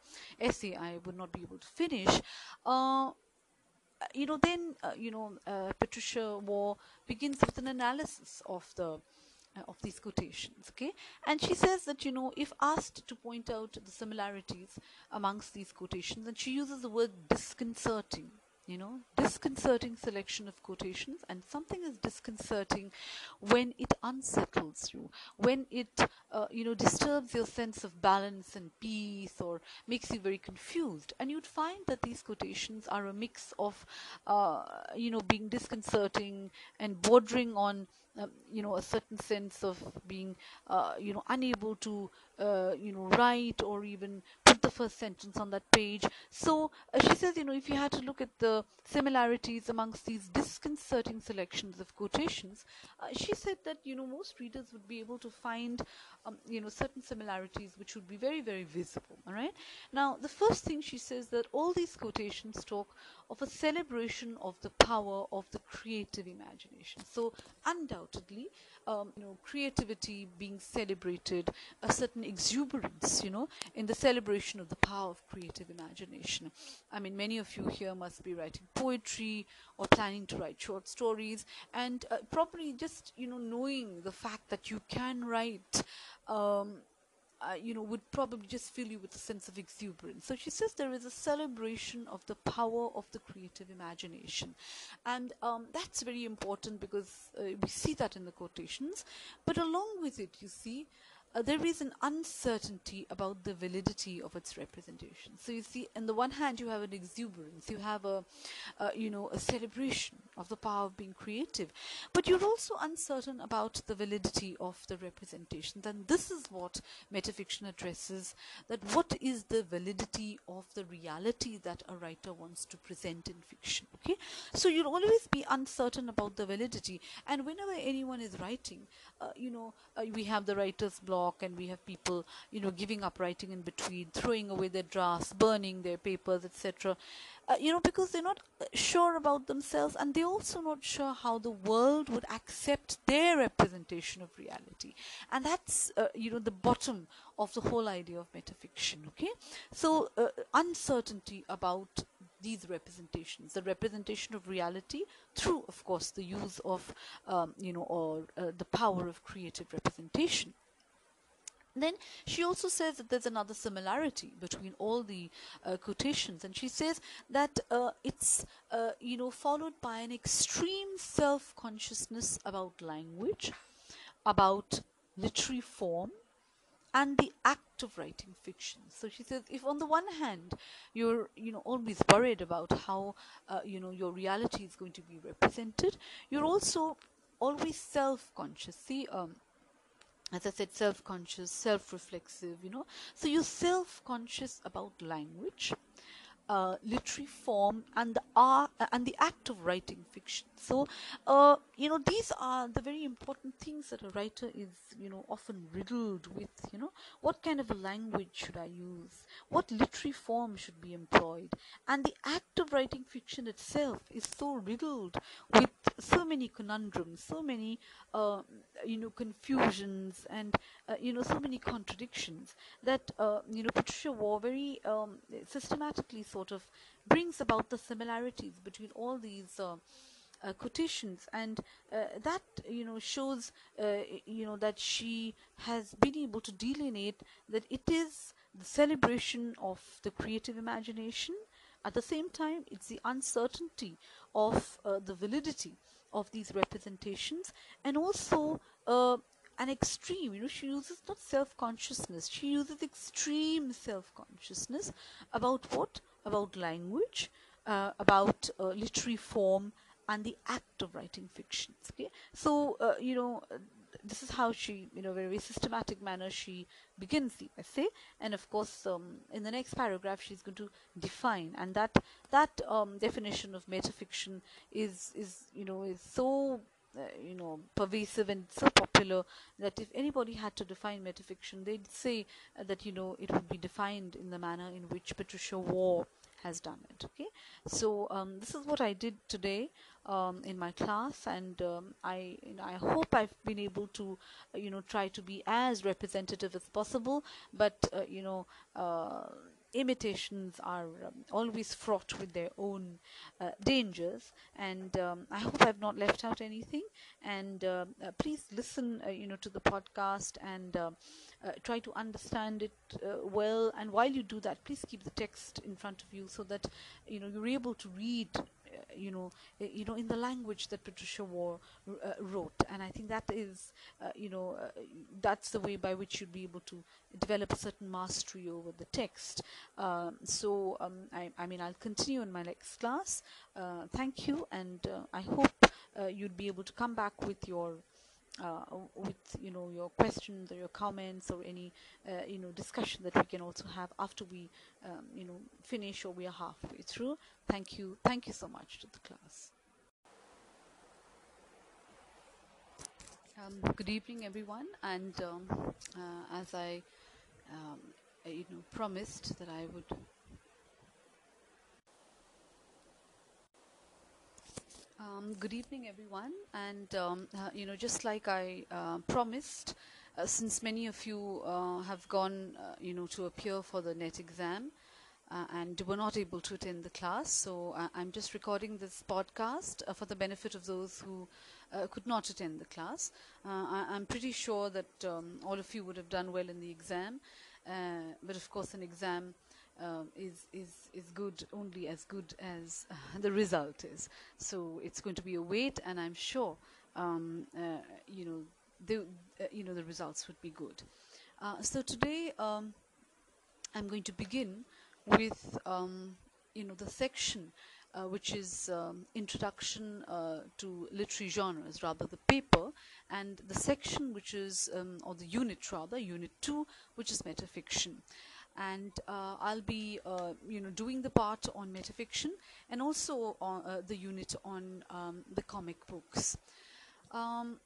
Speaker 2: essay i would not be able to finish uh, you know, then uh, you know, uh, Patricia Waugh begins with an analysis of the of these quotations okay? And she says that you know if asked to point out the similarities amongst these quotations and she uses the word disconcerting you know disconcerting selection of quotations and something is disconcerting when it unsettles you when it uh, you know disturbs your sense of balance and peace or makes you very confused. And you'd find that these quotations are a mix of uh, you know being disconcerting and bordering on uh, you know a certain sense of being uh, you know unable to uh, you know write or even the first sentence on that page. So uh, she says you know if you had to look at the similarities amongst these disconcerting selections of quotations uh, she said that you know most readers would be able to find um, you know certain similarities which would be very very visible all right? Now the first thing she says that all these quotations talk of a celebration of the power of the creative imagination. So undoubtedly um, you know creativity being celebrated a certain exuberance you know in the celebration of the power of creative imagination. I mean many of you here must be writing poetry or planning to write short stories and uh, probably just you know knowing the fact that you can write um, uh, you know, would probably just fill you with a sense of exuberance. So she says there is a celebration of the power of the creative imagination. And um, that's very important because uh, we see that in the quotations. But along with it, you see, uh, there is an uncertainty about the validity of its representation. So you see, on the one hand, you have an exuberance, you have a, uh, you know, a celebration of the power of being creative, but you're also uncertain about the validity of the representation. Then this is what metafiction addresses: that what is the validity of the reality that a writer wants to present in fiction? Okay, so you'll always be uncertain about the validity, and whenever anyone is writing, uh, you know, uh, we have the writer's block and we have people you know giving up writing in between throwing away their drafts burning their papers etc uh, you know because they're not uh, sure about themselves and they're also not sure how the world would accept their representation of reality. And that's uh, you know the bottom of the whole idea of metafiction okay? So uh, uncertainty about these representations the representation of reality through of course the use of um, you know or uh, the power of creative representation then she also says that there's another similarity between all the uh, quotations, and she says that uh, it's uh, you know followed by an extreme self-consciousness about language, about literary form, and the act of writing fiction. So she says, if on the one hand you're you know always worried about how uh, you know your reality is going to be represented, you're also always self-conscious. See. Um, as I said, self conscious, self reflexive, you know. So you're self conscious about language, uh, literary form, and the art uh, and the act of writing fiction. So, uh, you know, these are the very important things that a writer is, you know, often riddled with. You know, what kind of a language should I use? What literary form should be employed? And the act of writing fiction itself is so riddled with so many conundrums, so many, uh, you know, confusions, and uh, you know, so many contradictions that uh, you know Patricia Waugh very um, systematically sort of brings about the similarities between all these. Uh, uh, quotations and uh, that you know shows uh, you know that she has been able to delineate that it is the celebration of the creative imagination at the same time it's the uncertainty of uh, the validity of these representations and also an extreme you know she uses not self-consciousness she uses extreme self-consciousness about what about language uh, about uh, literary form and the act of writing fictions okay? So uh, you know this is how she you know very systematic manner she begins the essay. And of course um, in the next paragraph she's going to define. And that that um, definition of metafiction is is you know is so uh, you know pervasive and so popular that if anybody had to define metafiction they'd say uh, that you know it would be defined in the manner in which Patricia Waugh has done it okay? So um, this is what I did today um, in my class and um, I you know, I hope I've been able to you know try to be as representative as possible but uh, you know uh, imitations are um, always fraught with their own uh, dangers. And um, I hope I've not left out anything. And uh, uh, please listen uh, you know to the podcast and uh, uh, try to understand it well. And while you do that please keep the text in front of you so that you know you're able to read you know you know in the language that Patricia Waugh uh, wrote. And I think that is uh, you know uh, that's the way by which you'd be able to develop a certain mastery over the text. Um, so um, I, I, mean I'll continue in my next class. Thank you and I hope you'd be able to come back with your uh, with you know your questions or your comments or any uh, you know discussion that we can also have after we um, you know finish or we are halfway through. Thank you. Thank you so much to the class. Um, good evening everyone. And um, uh, as I um, you know promised that I would Um, good evening, everyone. And um, uh, you know, just like I uh, promised, uh, since many of you uh, have gone, uh, you know, to appear for the NET exam uh, and were not able to attend the class, so I'm just recording this podcast for the benefit of those who could not attend the class. I- am pretty sure that um, all of you would have done well in the exam, but of course, an exam um, is is is good only as good as uh, *laughs* the result is. So it's going to be a wait, and I'm sure um, uh, you know the uh, you know the results would be good. Uh, so today um, I'm going to begin with um, you know the section. Uh, which is um, introduction uh, to literary genres, rather the paper, and the section which is, um, or the unit rather, unit two, which is metafiction and uh, I'll be uh, you know doing the part on metafiction and also on, uh, the unit on um, the comic books. Um,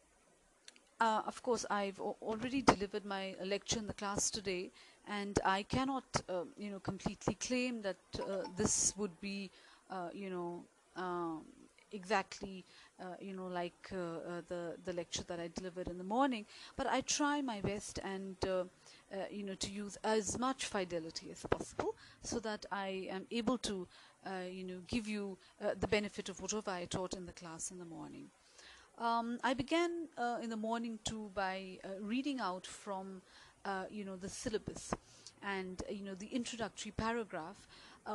Speaker 2: uh, of course, I've already delivered my lecture in the class today, and I cannot uh, you know completely claim that uh, this would be you know um, exactly uh, you know like uh, uh, the the lecture that I delivered in the morning but I try my best and uh, you know, to use as much fidelity as possible so that I am able to, uh, you know, give you uh, the benefit of whatever I taught in the class in the morning. Um, I began uh, in the morning too by uh, reading out from, uh, you know, the syllabus and, you know, the introductory paragraph,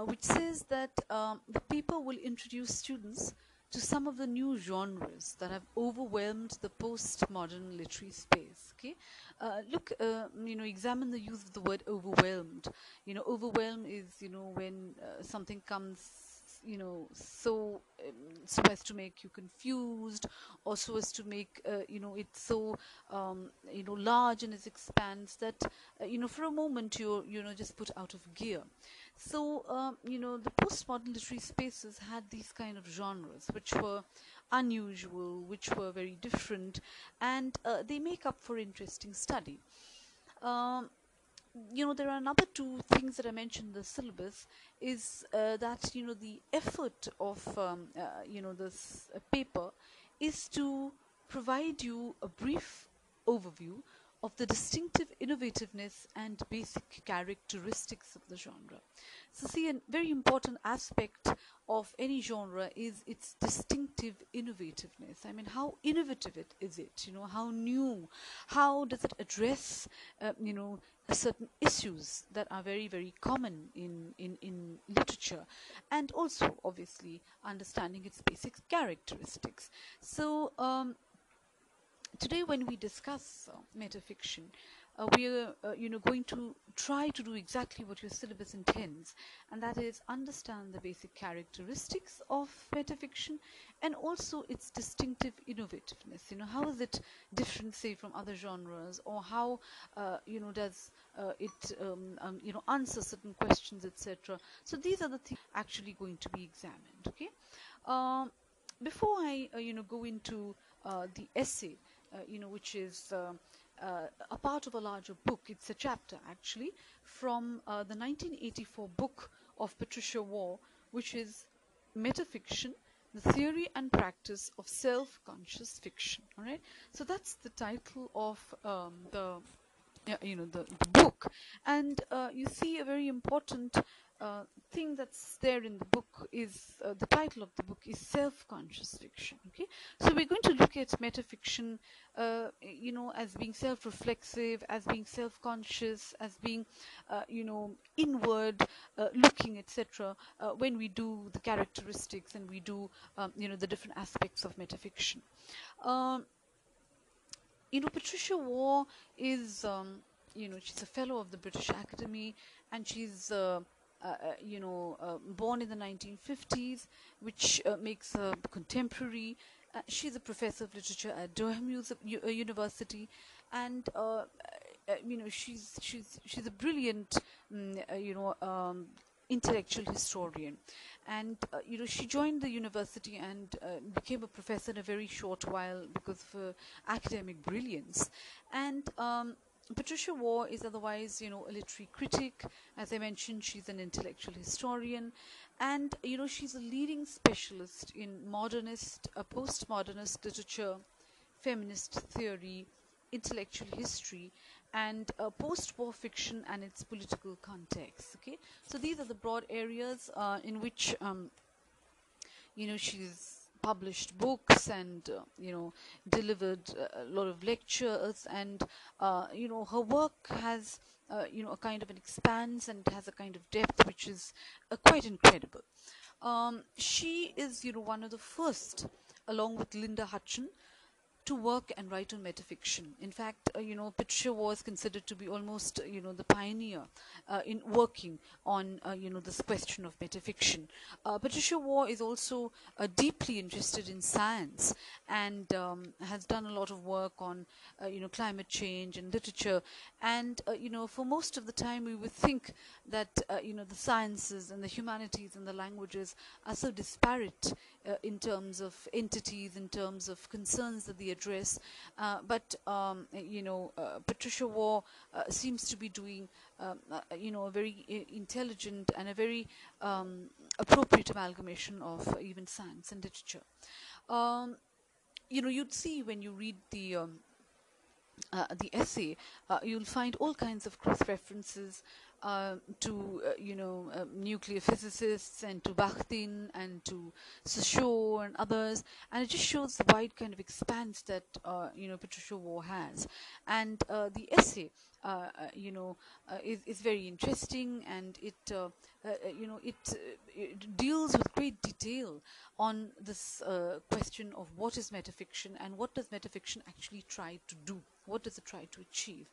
Speaker 2: which says that um, the paper will introduce students to some of the new genres that have overwhelmed the postmodern literary space. Okay, uh, look, uh, you know, examine the use of the word overwhelmed. You know, overwhelm is you know when uh, something comes you know so um, so as to make you confused or so as to make uh, you know it so um, you know large in its expanse that uh, you know for a moment you're you know just put out of gear so um, you know the postmodern literary spaces had these kind of genres which were unusual which were very different and uh, they make up for interesting study. Um, you know there are another two things that I mentioned in the syllabus is uh, that you know the effort of um, uh, you know this uh, paper is to provide you a brief overview of the distinctive innovativeness and basic characteristics of the genre. So, see, a very important aspect of any genre is its distinctive innovativeness. I mean, how innovative it is it? You know, how new? How does it address, uh, you know, certain issues that are very, very common in, in, in literature, and also, obviously, understanding its basic characteristics. So, um, today when we discuss uh, metafiction uh, we are uh, you know going to try to do exactly what your syllabus intends and that is understand the basic characteristics of metafiction and also its distinctive innovativeness. You know how is it different say from other genres or how uh, you know does uh, it um, um, you know answer certain questions etc so these are the things actually going to be examined okay? Um, before i uh, you know go into the essay uh, you know, which is uh, uh, a part of a larger book. It's a chapter actually from the 1984 book of Patricia Waugh, which is Metafiction, the theory and practice of self-conscious fiction. All right. So that's the title of um, the you know the, the book, and uh, you see a very important uh, thing that's there in the book is uh, the title of the book is self-conscious fiction okay? So we're going to look at metafiction uh, you know as being self-reflexive as being self-conscious as being uh, you know inward uh, looking etc uh, when we do the characteristics and we do um, you know the different aspects of metafiction. Um, you know Patricia Waugh is um, you know she's a fellow of the British Academy and she's you know, uh, born in the 1950s, which makes her contemporary. she's a professor of literature at Durham University, and you know, she's she's she's a brilliant, um, you know, um, intellectual historian. And uh, you know she joined the university and uh, became a professor in a very short while because of her academic brilliance. And um, Patricia Waugh is otherwise, you know, a literary critic. As I mentioned, she's an intellectual historian, and you know, she's a leading specialist in modernist, uh, postmodernist literature, feminist theory, intellectual history, and uh, post-war fiction and its political context. Okay, so these are the broad areas uh, in which, um, you know, she's published books and uh, you know delivered a lot of lectures and uh, you know her work has uh, you know a kind of an expanse and has a kind of depth which is uh, quite incredible. Um, she is you know one of the first along with Linda Hutcheon to work and write on metafiction. In fact, uh, you know, Patricia was considered to be almost, you know, the pioneer uh, in working on, uh, you know, this question of metafiction. Uh, Patricia Waugh is also uh, deeply interested in science and um, has done a lot of work on, uh, you know, climate change and literature. And, you know, for most of the time we would think that, you know, the sciences and the humanities and the languages are so disparate in terms of entities, in terms of concerns that they address. Uh, but um, you know, uh, Patricia Waugh uh, seems to be doing, um, you know, a very intelligent and a very um, appropriate amalgamation of even science and literature. Um, you know, you'd see when you read the um, uh, the essay, uh, you'll find all kinds of cross references uh, to uh, you know uh, nuclear physicists and to Bakhtin and to Saussure and others, and it just shows the wide kind of expanse that uh, you know Patricia Waugh has, and uh, the essay. Uh, you know, is, is very interesting, and it, you know, it, it, deals with great detail on this question of what is metafiction and what does metafiction actually try to do, what does it try to achieve.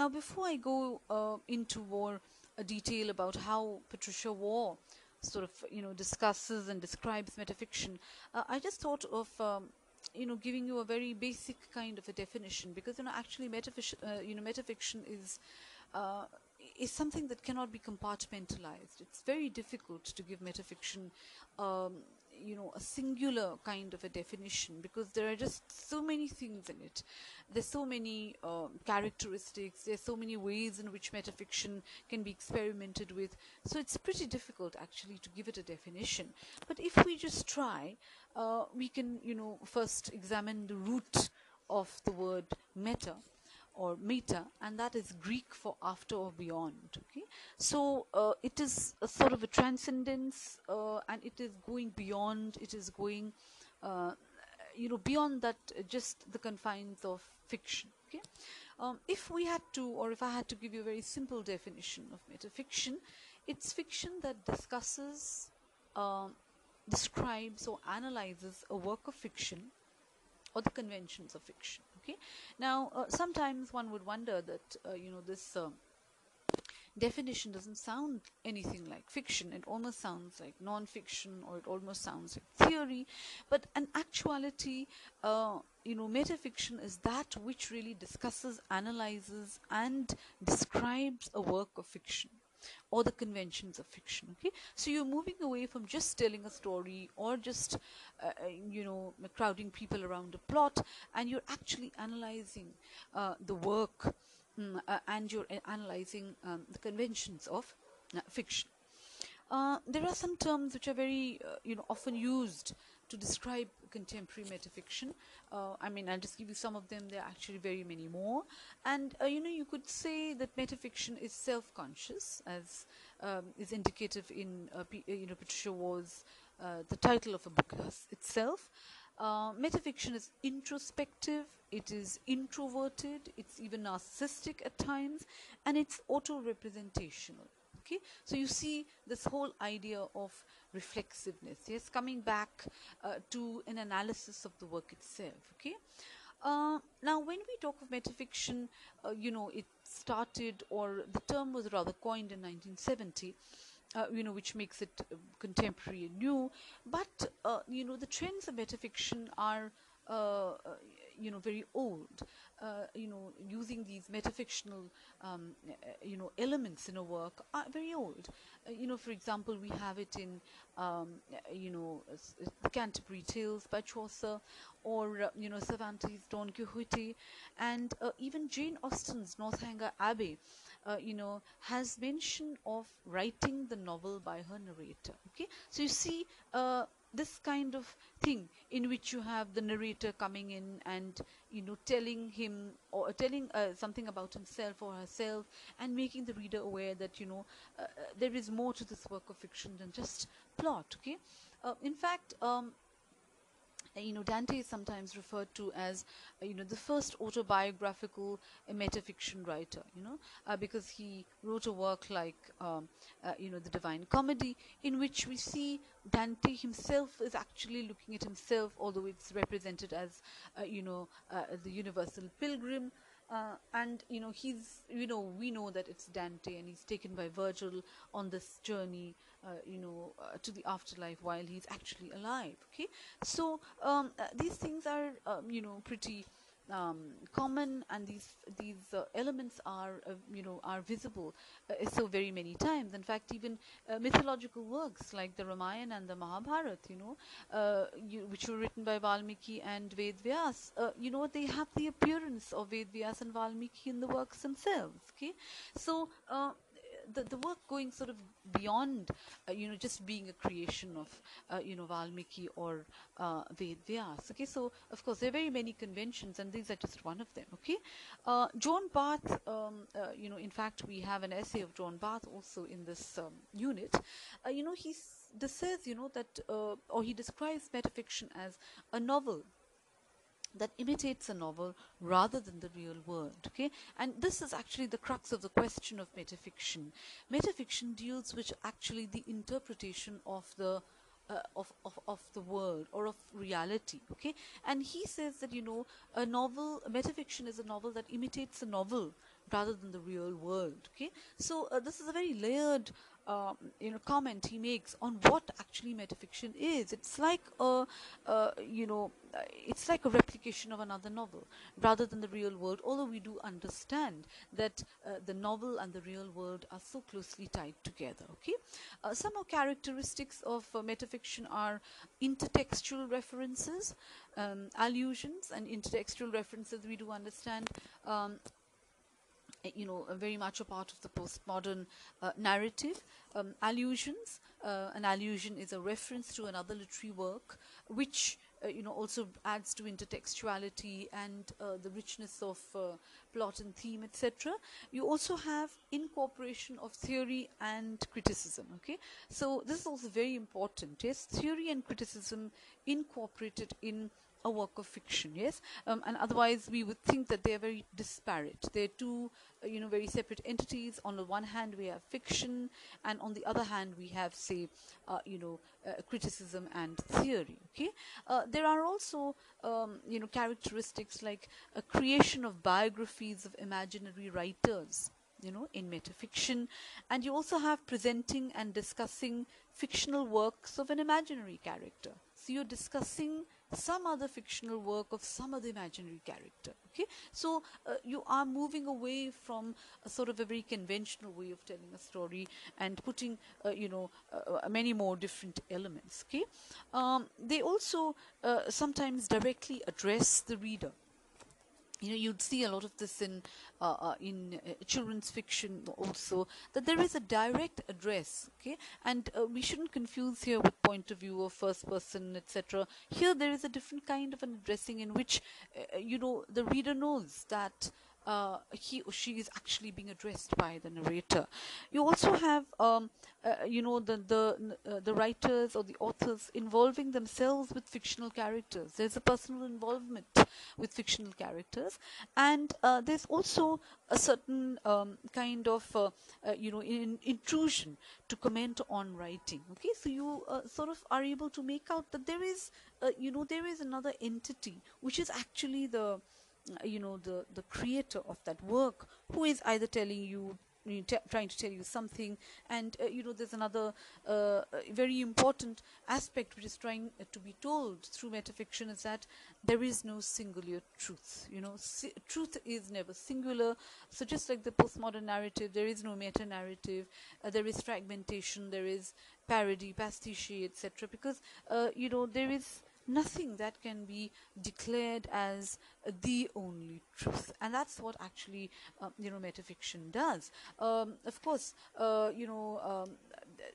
Speaker 2: Now, before I go uh, into more uh, detail about how Patricia Waugh sort of you know discusses and describes metafiction, uh, I just thought of um, you know giving you a very basic kind of a definition because you know actually metafiction uh, you know metafiction is uh, is something that cannot be compartmentalized. It's very difficult to give metafiction um, you know a singular kind of a definition because there are just so many things in it. There's so many uh, characteristics. There's so many ways in which metafiction can be experimented with. So it's pretty difficult actually to give it a definition. But if we just try uh, we can you know first examine the root of the word meta or meta, and that is Greek for after or beyond. Okay, so uh, it is a sort of a transcendence, uh, and it is going beyond. It is going, uh, you know, beyond that uh, just the confines of fiction. Okay, um, if we had to, or if I had to give you a very simple definition of metafiction, it's fiction that discusses, um, describes, or analyzes a work of fiction or the conventions of fiction okay. Now uh, sometimes one would wonder that uh, you know this uh, definition doesn't sound anything like fiction. It almost sounds like non-fiction or it almost sounds like theory. But in actuality uh, you know metafiction is that which really discusses analyzes and describes a work of fiction or the conventions of fiction okay? So you're moving away from just telling a story or just uh, uh, you know crowding people around a plot and you're actually analyzing uh, the work mm, uh, and you're uh, analyzing um, the conventions of uh, fiction. There are some terms which are very you know often used to describe contemporary metafiction. Uh, I mean, I'll just give you some of them. There are actually very many more. And, uh, you know, you could say that metafiction is self-conscious, as um, is indicative in, uh, uh, you know, Patricia Waugh's, uh, the title of a book itself. Uh, metafiction is introspective, it is introverted, it's even narcissistic at times, and it's auto-representational. Okay, so you see this whole idea of reflexiveness. Yes coming back uh, to an analysis of the work itself. Okay? Uh, now when we talk of metafiction uh, you know it started or the term was rather coined in 1970 uh, you know, which makes it uh, contemporary and new. But uh, you know, the trends of metafiction are uh, you know very old uh, you know using these metafictional um, you know elements in a work are very old. Uh, you know for example we have it in um, you know the Canterbury Tales by Chaucer or uh, you know Cervantes Don Quixote. And uh, even Jane Austen's Northanger Abbey uh, you know has mention of writing the novel by her narrator okay? So you see this kind of thing in which you have the narrator coming in and you know telling him or telling uh, something about himself or herself and making the reader aware that you know uh, uh there is more to this work of fiction than just plot okay? Uh, in fact um, you know, Dante is sometimes referred to as, uh, you know, the first autobiographical metafiction writer, you know, uh, because he wrote a work like, um, uh, you know, the Divine Comedy, in which we see Dante himself is actually looking at himself, although it's represented as, uh, you know, uh, the universal pilgrim, uh, and you know he's you know we know that it's Dante and he's taken by Virgil on this journey uh, you know uh, to the afterlife while he's actually alive okay? So um, uh, these things are um, you know pretty um, common and these these uh, elements are uh, you know are visible uh, so very many times. In fact even mythological works like the Ramayana and the Mahabharata you know you, which were written by Valmiki and Ved Vyas you know they have the appearance of Ved Vyas and Valmiki in the works themselves okay? So the, the work going sort of beyond, uh, you know, just being a creation of, uh, you know, Valmiki or uh, Ved Vyas. Okay, so of course there are very many conventions, and these are just one of them. Okay, uh, John Barth, um, uh, you know, in fact we have an essay of John Barth also in this um, unit. Uh, you know, he says, you know, that, uh, or he describes metafiction as a novel that imitates a novel rather than the real world okay? And this is actually the crux of the question of metafiction. Metafiction deals with actually the interpretation of the uh, of, of, of the world or of reality okay? And he says that you know a novel metafiction is a novel that imitates a novel rather than the real world okay? So uh, this is a very layered um, you know comment he makes on what actually metafiction is. It's like a, a you know uh, it's like a replication of another novel rather than the real world although we do understand that uh, the novel and the real world are so closely tied together okay? Uh, some of characteristics of uh, metafiction are intertextual references um, allusions and intertextual references we do understand um, you know, very much a part of the postmodern uh, narrative. Um, allusions, uh, an allusion is a reference to another literary work which uh, you know also adds to intertextuality and uh, the richness of uh, plot and theme etc you also have incorporation of theory and criticism okay? So this is also very important. Yes theory and criticism incorporated in a work of fiction yes? Um, and otherwise we would think that they are very disparate. They're two uh, you know very separate entities. On the one hand we have fiction and on the other hand we have say uh, you know uh, criticism and theory okay? Uh, there are also um, you know characteristics like a creation of biographies of imaginary writers you know in metafiction. And you also have presenting and discussing fictional works of an imaginary character. So you're discussing some other fictional work of some other imaginary character okay? So uh, you are moving away from a sort of a very conventional way of telling a story and putting uh, you know uh, uh many more different elements okay? Um, they also uh, sometimes directly address the reader you know you'd see a lot of this in uh, uh, in uh, children's fiction also that there is a direct address okay? And uh, we shouldn't confuse here with point of view of first person etc here there is a different kind of an addressing in which uh, you know the reader knows that uh, he or she is actually being addressed by the narrator. You also have, um, uh, you know, the the uh, the writers or the authors involving themselves with fictional characters. There's a personal involvement with fictional characters, and uh, there's also a certain um, kind of, uh, uh, you know, in, intrusion to comment on writing. Okay, so you sort of are able to make out that there is, you know, there is another entity which is actually the you know the the creator of that work who is either telling you trying to tell you something. And uh, you know there's another uh, very important aspect which is trying uh, to be told through metafiction is that there is no singular truth you know. Si- truth is never singular. So just like the postmodern narrative there is no meta narrative uh, there is fragmentation there is parody pastiche etc because uh, you know there is nothing that can be declared as the only truth. And that's what actually uh, you know metafiction does. Um, of course uh, you know um,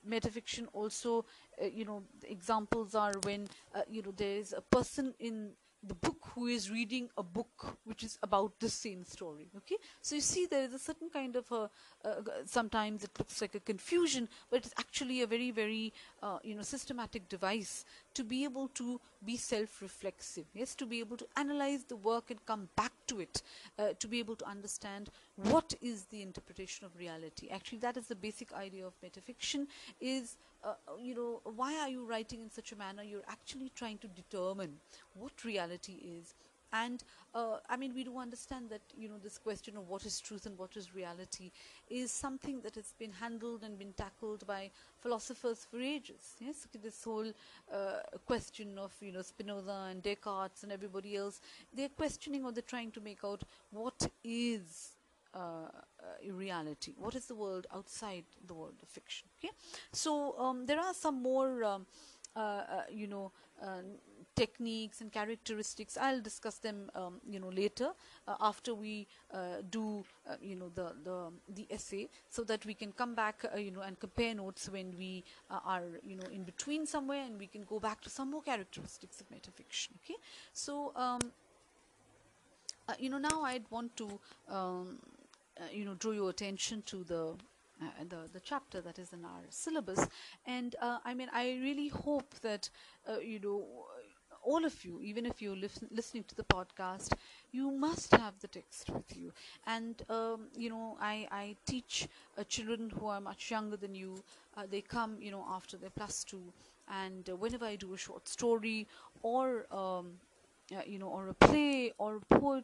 Speaker 2: metafiction also uh, you know examples are when uh, you know there is a person in the book who is reading a book which is about the same story okay? So you see there is a certain kind of a uh, sometimes it looks like a confusion but it's actually a very very uh, you know systematic device to be able to be self-reflexive yes? To be able to analyze the work and come back to it uh, to be able to understand what is the interpretation of reality? Actually that is the basic idea of metafiction is uh, you know why are you writing in such a manner? You're actually trying to determine what reality is. And uh, I mean we do understand that you know this question of what is truth and what is reality is something that has been handled and been tackled by philosophers for ages. Yes this whole uh, question of you know Spinoza and Descartes and everybody else. They're questioning or they're trying to make out what is uh, uh, reality. What is the world outside the world of fiction? Okay? So um, there are some more um, uh, uh you know uh, techniques and characteristics. I'll discuss them um, you know later uh, after we do you know the, the the essay so that we can come back you know and compare notes when we are you know in between somewhere and we can go back to some more characteristics of metafiction. Okay? So um, you know now i'd want to um, uh, you know draw your attention to the uh, the the chapter that is in our syllabus. And uh, i mean i really hope that uh, you know all of you even if you're listen, listening to the podcast you must have the text with you. And um, you know i i teach uh, children who are much younger than you. Uh, they come you know after their plus 2 and whenever i do a short story or um, uh, you know, or a play or a poem,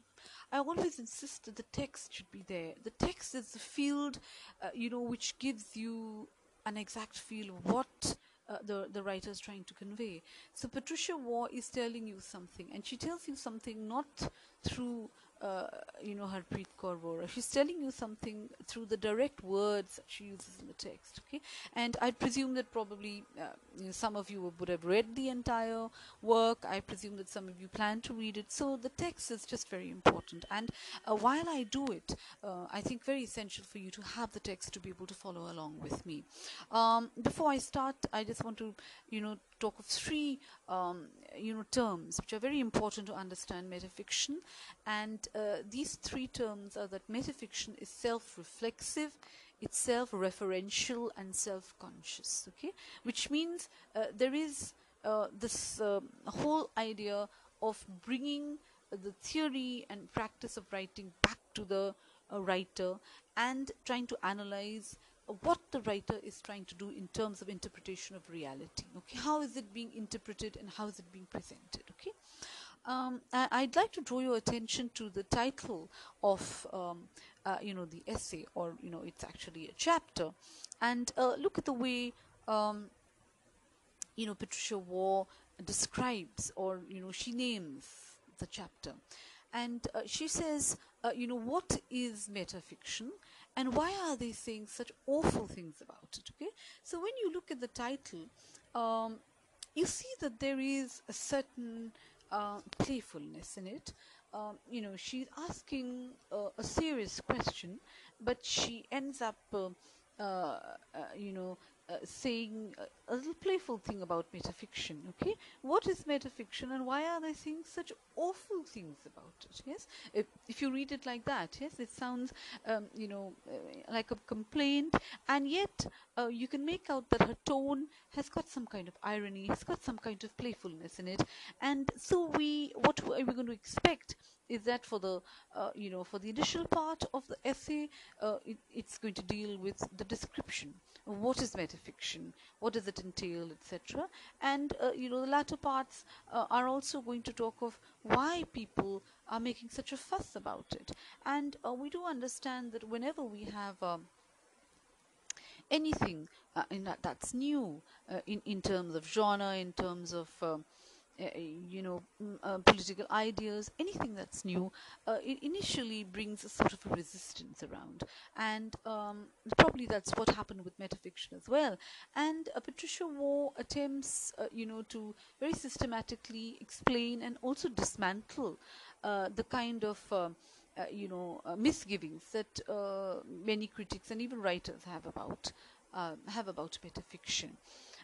Speaker 2: I always insist that the text should be there. The text is the field, uh, you know, which gives you an exact feel of what uh, the the writer is trying to convey. So Patricia Waugh is telling you something, and she tells you something not through uh, you know, Harpreet Kaur Vora. She's telling you something through the direct words she uses in the text. Okay, and I presume that probably uh, you know, some of you would have read the entire work. I presume that some of you plan to read it. So the text is just very important. And uh, while I do it, uh, I think very essential for you to have the text to be able to follow along with me. Um, before I start, I just want to, you know, talk of three um, you know terms which are very important to understand metafiction. And uh, these three terms are that metafiction is self-reflexive it's self-referential and self-conscious okay? Which means uh, there is uh, this uh, whole idea of bringing the theory and practice of writing back to the uh, writer and trying to analyze what the writer is trying to do in terms of interpretation of reality okay? How is it being interpreted and how is it being presented okay? Um, I, would like to draw your attention to the title of um, uh, you know the essay or you know it's actually a chapter. And uh, look at the way um, you know Patricia Waugh describes or you know she names the chapter. And uh, she says uh, you know what is metafiction and why are they saying such awful things about it okay? So when you look at the title um, you see that there is a certain uh, playfulness in it. Um, you know she's asking uh, a serious question but she ends up uh, uh, uh you know saying a, a, little playful thing about metafiction okay? What is metafiction and why are they saying such awful things about it yes? If, if you read it like that yes it sounds um, you know uh, like a complaint and yet uh, you can make out that her tone has got some kind of irony has got some kind of playfulness in it. And so we what are we going to expect is that for the uh, you know for the initial part of the essay uh, it, it's going to deal with the description. What is metafiction? What does it entail etc and uh, you know the latter parts uh, are also going to talk of why people are making such a fuss about it. And uh, we do understand that whenever we have um, anything uh, that, that's new in in terms of genre in terms of um, uh, you know, uh, political ideas, anything that's new, uh, it initially brings a sort of a resistance around. And um, probably that's what happened with metafiction as well. And uh, Patricia Waugh attempts, uh, you know, to very systematically explain and also dismantle uh, the kind of you know, misgivings that many critics and even writers have about have about metafiction.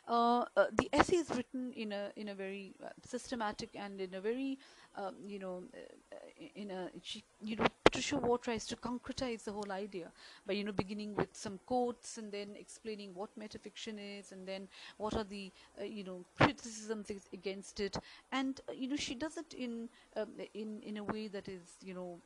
Speaker 2: Uh, uh, the essay is written in a in a very uh, systematic and in a very um, you know uh, in a she, you know Patricia Waugh tries to concretize the whole idea by you know beginning with some quotes and then explaining what metafiction is and then what are the uh, you know criticisms against it. And you know she does it in um, in in a way that is you know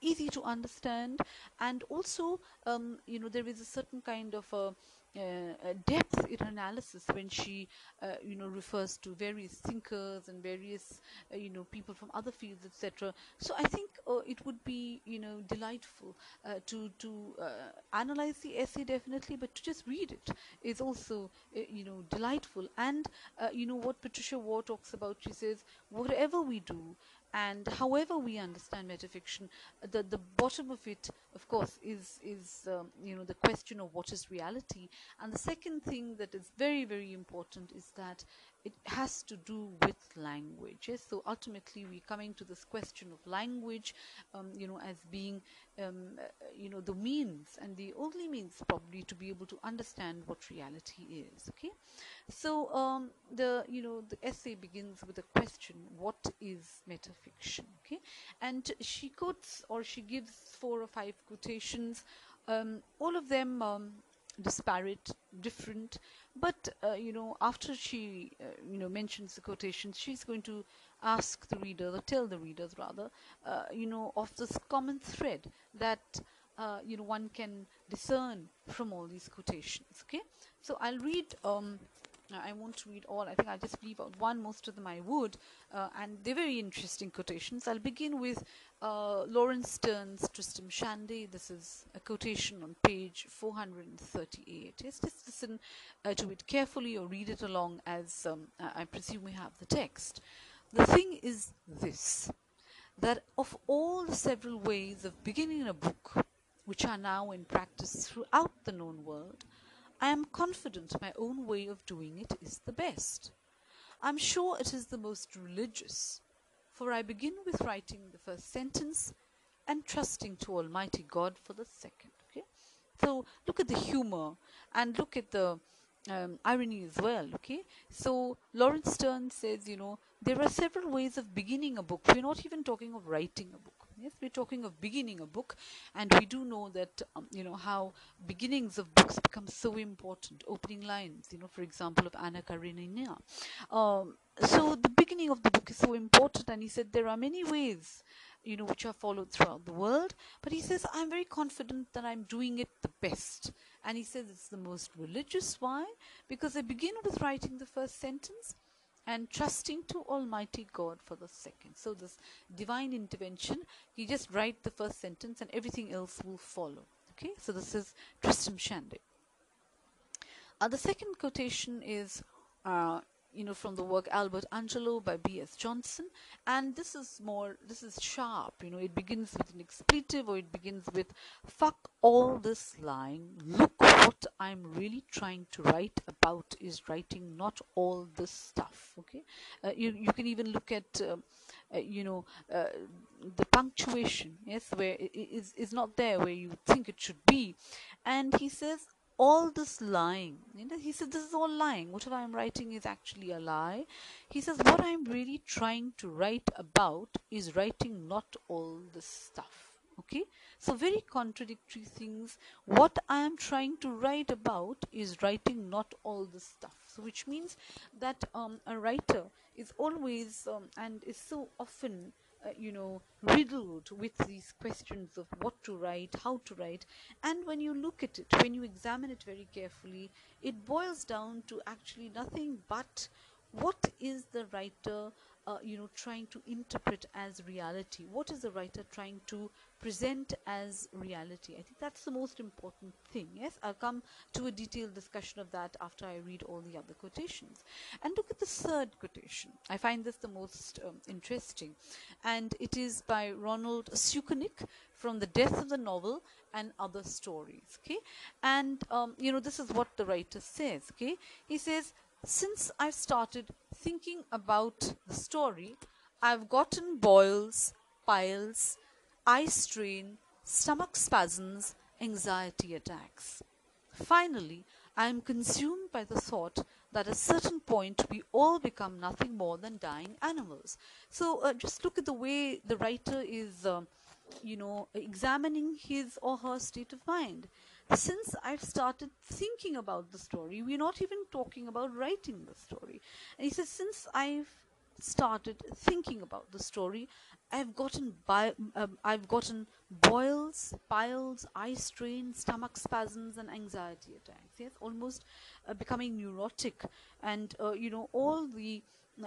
Speaker 2: easy to understand. And also um, you know there is a certain kind of a uh, depth in analysis when she uh, you know refers to various thinkers and various uh, you know people from other fields etc so i think uh, it would be you know delightful uh, to to uh, analyze the essay definitely but to just read it is also you know delightful. And you know what patricia waugh talks about she says whatever we do and however we understand metafiction the the bottom of it of course is is um, you know the question of what is reality. And the second thing that is very very important is that it has to do with language. Yes? so ultimately we're coming to this question of language um, you know as being um, uh, you know the means and the only means probably to be able to understand what reality is okay? So um, the you know the essay begins with a question what is metafiction okay? And she quotes or she gives four or five quotations. Um, all of them um, disparate different but uh, you know after she uh, you know mentions the quotations she's going to ask the reader or tell the readers rather uh, you know of this common thread that uh, you know one can discern from all these quotations okay? So i'll read um, I won't read all. I think I'll just leave out one. Most of them I would, uh, and they're very interesting quotations. I'll begin with uh, Laurence Sterne's Tristram Shandy. This is a quotation on page 438. Yes, just listen uh, to it carefully or read it along as um, I presume we have the text. The thing is this that of all the several ways of beginning a book, which are now in practice throughout the known world, I am confident my own way of doing it is the best. I am sure it is the most religious, for I begin with writing the first sentence and trusting to Almighty God for the second. Okay, so look at the humor and look at the um, irony as well. Okay, so Laurence Sterne says, you know, there are several ways of beginning a book. We're not even talking of writing a book. Yes, we're talking of beginning a book, and we do know that um, you know how beginnings of books become so important. Opening lines, you know, for example, of Anna Karenina. Um, so the beginning of the book is so important, and he said there are many ways you know, which are followed throughout the world. But he says, I'm very confident that I'm doing it the best. And he says it's the most religious. Why? Because I begin with writing the first sentence and trusting to Almighty God for the second. So this divine intervention, you just write the first sentence and everything else will follow. Okay, so this is Tristram Shandy. Uh, the second quotation is uh, you know from the work Albert Angelo by B.S. Johnson and this is more this is sharp you know it begins with an expletive or it begins with fuck all this lying look what I'm really trying to write about is writing not all this stuff okay uh, you, you can even look at uh, uh, you know uh, the punctuation yes where it is is not there where you think it should be and he says all this lying. You know, he said, This is all lying. Whatever I'm writing is actually a lie. He says, What I'm really trying to write about is writing not all this stuff. Okay? So, very contradictory things. What I am trying to write about is writing not all the stuff. So, which means that um, a writer is always um, and is so often uh, you know, riddled with these questions of what to write, how to write. And when you look at it, when you examine it very carefully, it boils down to actually nothing but what is the writer uh, you know trying to interpret as reality? What is the writer trying to present as reality? I think that's the most important thing yes? I'll come to a detailed discussion of that after i read all the other quotations. And look at the third quotation. I find this the most um, interesting. And it is by ronald sukenick from the death of the novel and other stories okay? And um, you know this is what the writer says okay? He says since I've started thinking about the story, I've gotten boils, piles, eye strain, stomach spasms, anxiety attacks. Finally, I am consumed by the thought that at a certain point we all become nothing more than dying animals. So uh, just look at the way the writer is, uh, you know, examining his or her state of mind since I've started thinking about the story, we're not even talking about writing the story. And he says, since I've started thinking about the story, I've gotten bi- um, I've gotten boils, piles, eye strain, stomach spasms, and anxiety attacks. Yes, almost uh, becoming neurotic, and uh, you know all the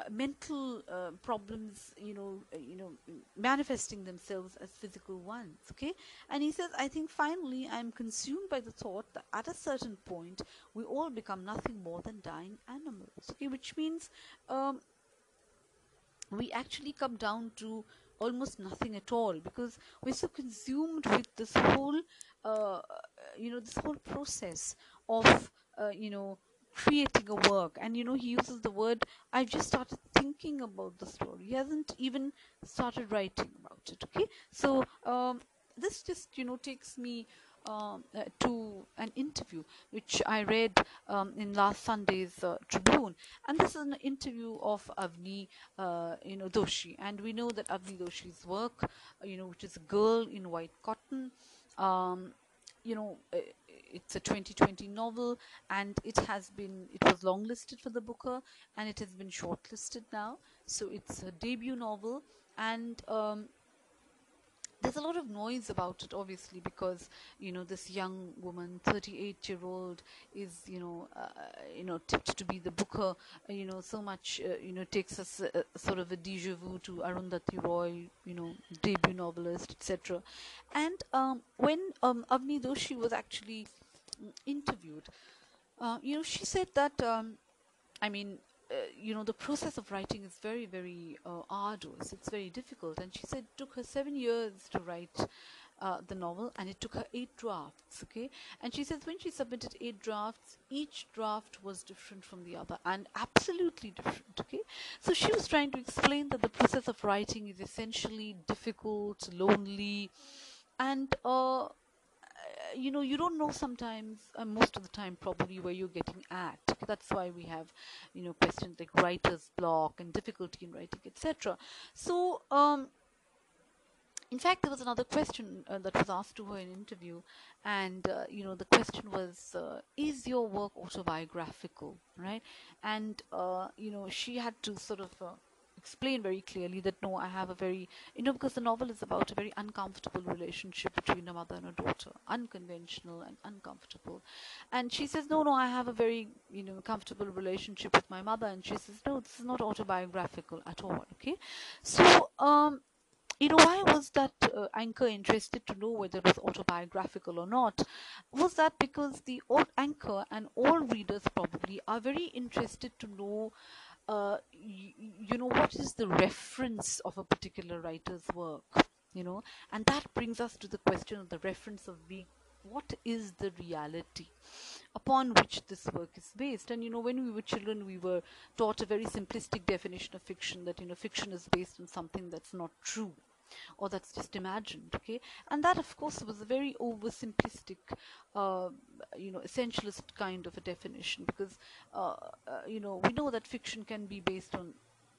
Speaker 2: mental uh, problems you know uh, you know manifesting themselves as physical ones okay? And he says i think finally i'm consumed by the thought that at a certain point we all become nothing more than dying animals. Okay which means um, we actually come down to almost nothing at all because we're so consumed with this whole uh, you know this whole process of uh, you know creating a work. And you know he uses the word i've just started thinking about the story. He hasn't even started writing about it okay? So um, this just you know takes me um, uh, to an interview which I read um, in last Sunday's uh, Tribune, and this is an interview of Avni, uh, you know, Doshi, and we know that Avni Doshi's work, you know, which is a girl in white cotton, um, you know, uh, it's a 2020 novel and it has been it was longlisted for the booker and it has been shortlisted now. So it's a debut novel and um, there's a lot of noise about it obviously because you know this young woman 38 year old is you know uh, you know tipped to be the booker. Uh, you know so much uh, you know takes us a sort of a deja vu to arundhati roy you know debut novelist etc and um, when um, avni doshi was actually interviewed uh, you know she said that um, i mean you know the process of writing is very very uh, arduous. It's very difficult. And she said it took her seven years to write uh, the novel and it took her eight drafts okay? And she says when she submitted eight drafts each draft was different from the other and absolutely different okay? So she was trying to explain that the process of writing is essentially difficult lonely and uh, you know you don't know sometimes uh, most of the time probably where you're getting at that's why we have you know questions like writer's block and difficulty in writing etc so um, in fact, there was another question uh, that was asked to her in interview, and uh, you know the question was, uh, "Is your work autobiographical?" Right? And uh, you know she had to sort of uh, explain very clearly that no, I have a very you know because the novel is about a very uncomfortable relationship between a mother and a daughter, unconventional and uncomfortable. And she says, "No, no, I have a very you know comfortable relationship with my mother." And she says, "No, this is not autobiographical at all." Okay, so um you know why was that uh, anchor interested to know whether it was autobiographical or not was that because the old anchor and all readers probably are very interested to know uh, you know what is the reference of a particular writer's work you know? And that brings us to the question of the reference of being what is the reality upon which this work is based? And you know when we were children we were taught a very simplistic definition of fiction that you know fiction is based on something that's not true or that's just imagined okay and that of course was a very oversimplistic uh, you know essentialist kind of a definition because uh, uh, you know we know that fiction can be based on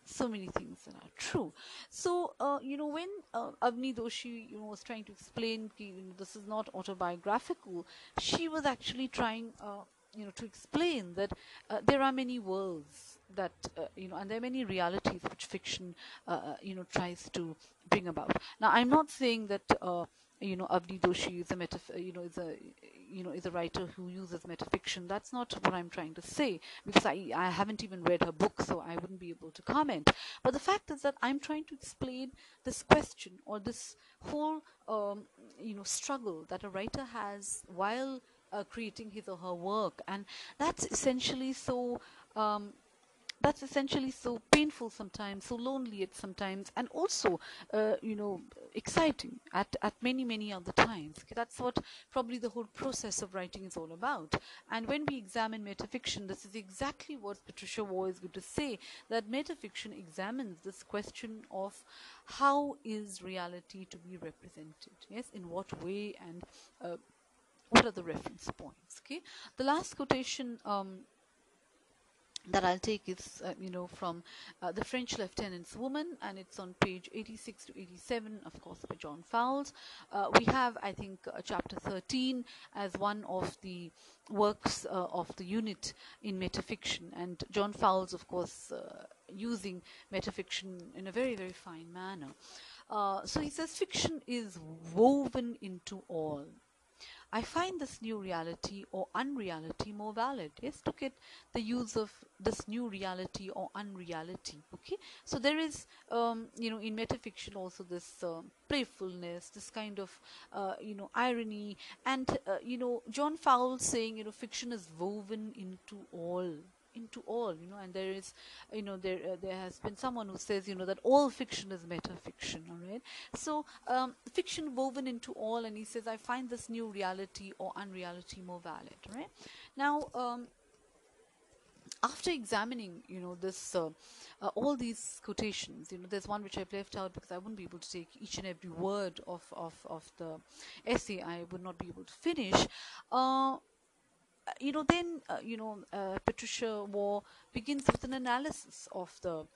Speaker 2: so many things that are true. So, uh, you know, when uh, Avni Doshi, you know, was trying to explain, you know, this is not autobiographical, she was actually trying, uh, you know, to explain that uh, there are many worlds that, uh, you know, and there are many realities which fiction, uh, you know, tries to bring about. Now, I'm not saying that, you know, Avni Doshi is a metaph- you know, is a you know is a writer who uses metafiction. That's not what i'm trying to say because i i haven't even read her book so i wouldn't be able to comment. But the fact is that i'm trying to explain this question or this whole um, you know struggle that a writer has while uh, creating his or her work. And that's essentially so um, that's essentially so painful sometimes, so lonely at sometimes, and also, uh, you know, exciting at, at many, many other times. Okay, that's what probably the whole process of writing is all about. And when we examine metafiction, this is exactly what Patricia Waugh is going to say, that metafiction examines this question of how is reality to be represented, yes, in what way and uh, what are the reference points, okay. The last quotation um, that I'll take is, uh, you know, from uh, The French Lieutenant's Woman, and it's on page 86 to 87, of course, by John Fowles. Uh, we have, I think, uh, chapter 13 as one of the works uh, of the unit in metafiction, and John Fowles, of course, uh, using metafiction in a very, very fine manner. so he says, fiction is woven into all. I find this new reality or unreality more valid. Yes, look at the use of this new reality or unreality. Okay, so there is, um, you know, in metafiction also this uh, playfulness, this kind of, uh, you know, irony, and uh, you know, John Fowles saying, you know, fiction is woven into all into all you know and there is you know there uh, there has been someone who says you know that all fiction is metafiction all right? So um, fiction woven into all and he says i find this new reality or unreality more valid right? Now um, after examining you know this uh, uh, all these quotations you know there's one which i've left out because i wouldn't be able to take each and every word of of, of the essay i would not be able to finish uh, you know, then uh, you know, uh, Patricia Waugh begins with an analysis of the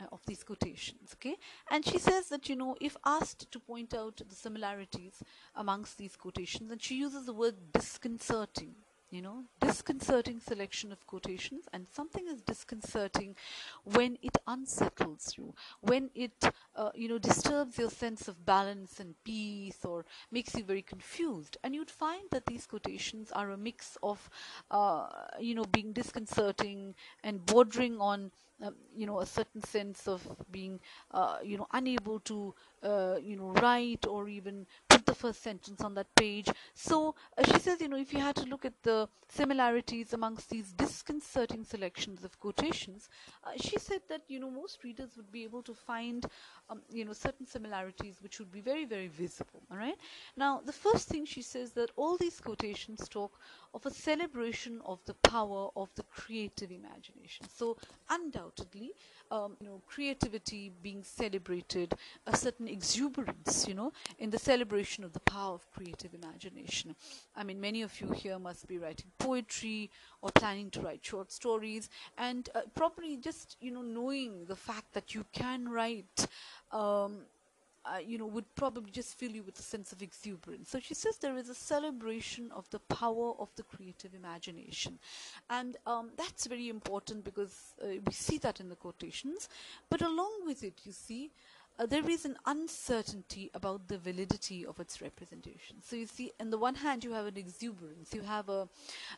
Speaker 2: uh, of these quotations. Okay, and she says that you know, if asked to point out the similarities amongst these quotations, and she uses the word disconcerting you know disconcerting selection of quotations and something is disconcerting when it unsettles you when it uh, you know disturbs your sense of balance and peace or makes you very confused. And you'd find that these quotations are a mix of uh, you know being disconcerting and bordering on um, you know a certain sense of being uh, you know unable to uh, you know write or even the first sentence on that page. So uh, she says, you know, if you had to look at the similarities amongst these disconcerting selections of quotations, uh, she said that, you know, most readers would be able to find, um, you know, certain similarities which would be very, very visible. All right. Now, the first thing she says that all these quotations talk of a celebration of the power of the creative imagination. So, undoubtedly, um, you know, creativity being celebrated, a certain exuberance, you know, in the celebration of the power of creative imagination. I mean, many of you here must be writing poetry or planning to write short stories, and uh, probably just, you know, knowing the fact that you can write. Um, uh, you know, would probably just fill you with a sense of exuberance. So she says there is a celebration of the power of the creative imagination. And um, that's very important because uh, we see that in the quotations. But along with it, you see, uh, there is an uncertainty about the validity of its representation. So you see, on the one hand, you have an exuberance, you have a,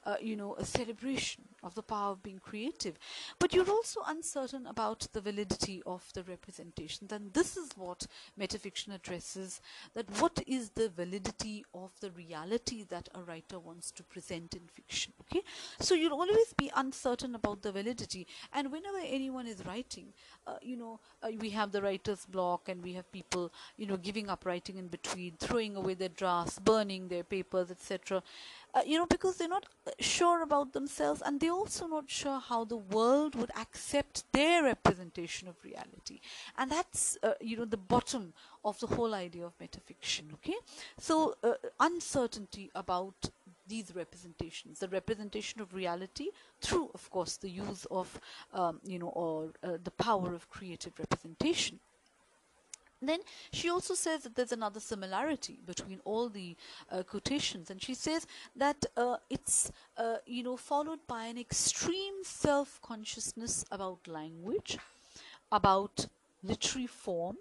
Speaker 2: uh, you know, a celebration of the power of being creative, but you're also uncertain about the validity of the representations. And this is what metafiction addresses: that what is the validity of the reality that a writer wants to present in fiction? Okay, so you'll always be uncertain about the validity, and whenever anyone is writing, uh, you know, uh, we have the writer's block and we have people, you know, giving up writing in between, throwing away their drafts, burning their papers, etc. Uh, you know, because they're not uh, sure about themselves and they're also not sure how the world would accept their representation of reality. And that's, uh, you know, the bottom of the whole idea of metafiction, okay? So, uh, uncertainty about these representations, the representation of reality through, of course, the use of, um, you know, or uh, the power of creative representation. And then she also says that there's another similarity between all the uh, quotations, and she says that uh, it's uh, you know followed by an extreme self-consciousness about language, about literary form,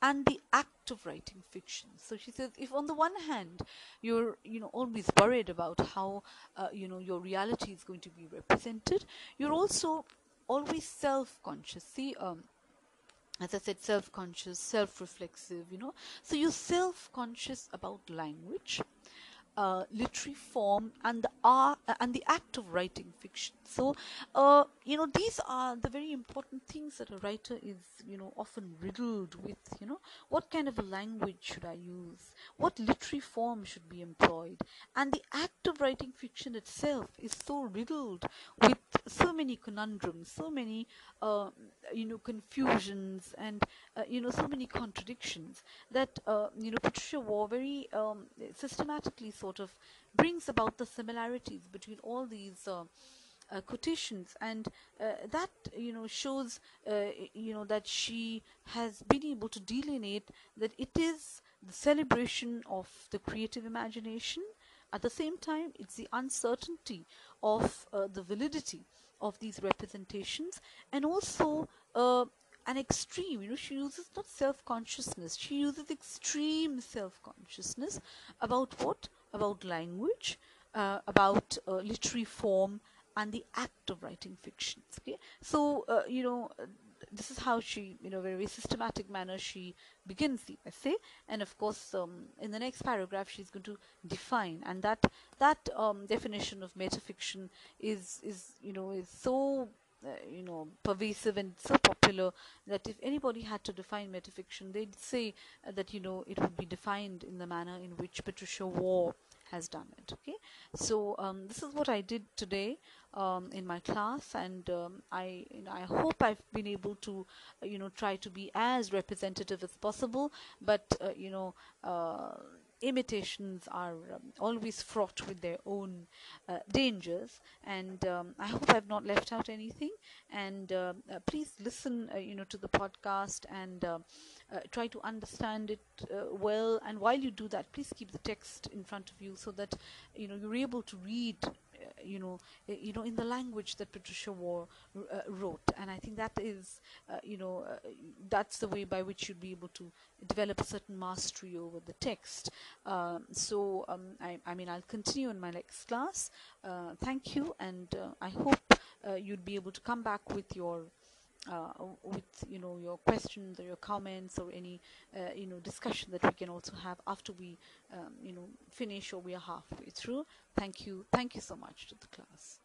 Speaker 2: and the act of writing fiction. So she says, if on the one hand you're you know always worried about how uh, you know your reality is going to be represented, you're also always self-conscious. See. Um, as I said, self conscious, self reflexive, you know. So you're self conscious about language, uh, literary form, and the art uh, and the act of writing fiction. So, uh, you know, these are the very important things that a writer is, you know, often riddled with. You know, what kind of a language should I use? What literary form should be employed? And the act of writing fiction itself is so riddled with so many conundrums, so many, uh, you know, confusions, and uh, you know, so many contradictions that uh, you know Patricia Waugh very um, systematically sort of brings about the similarities between all these. Uh, quotations. And uh, that you know shows uh, you know that she has been able to delineate that it is the celebration of the creative imagination. At the same time it's the uncertainty of uh, the validity of these representations. And also uh, an extreme you know she uses not self-consciousness she uses extreme self-consciousness about what? About language uh, about literary form and the act of writing fictions okay? So uh, you know this is how she you know very systematic manner she begins the essay. And of course um, in the next paragraph she's going to define. And that that um, definition of metafiction is is you know is so uh, you know pervasive and so popular that if anybody had to define metafiction they'd say uh, that you know it would be defined in the manner in which Patricia Waugh has done it okay? So um, this is what I did today um, in my class and um, I you know, I hope I've been able to uh, you know try to be as representative as possible but uh, you know uh, imitations are um, always fraught with their own uh, dangers and um, I hope I've not left out anything and uh, uh, please listen you know to the podcast and uh, try to understand it uh, well and while you do that please keep the text in front of you so that you know you're able to read uh, you know you know in the language that Patricia Waugh uh, wrote. And I think that is uh, you know uh, that's the way by which you'd be able to develop a certain mastery over the text. Um, so um, I, I, mean I'll continue in my next class. Thank you and I hope you'd be able to come back with your uh, with you know your questions or your comments or any uh, you know discussion that we can also have after we um, you know finish or we are halfway through. Thank you. Thank you so much to the class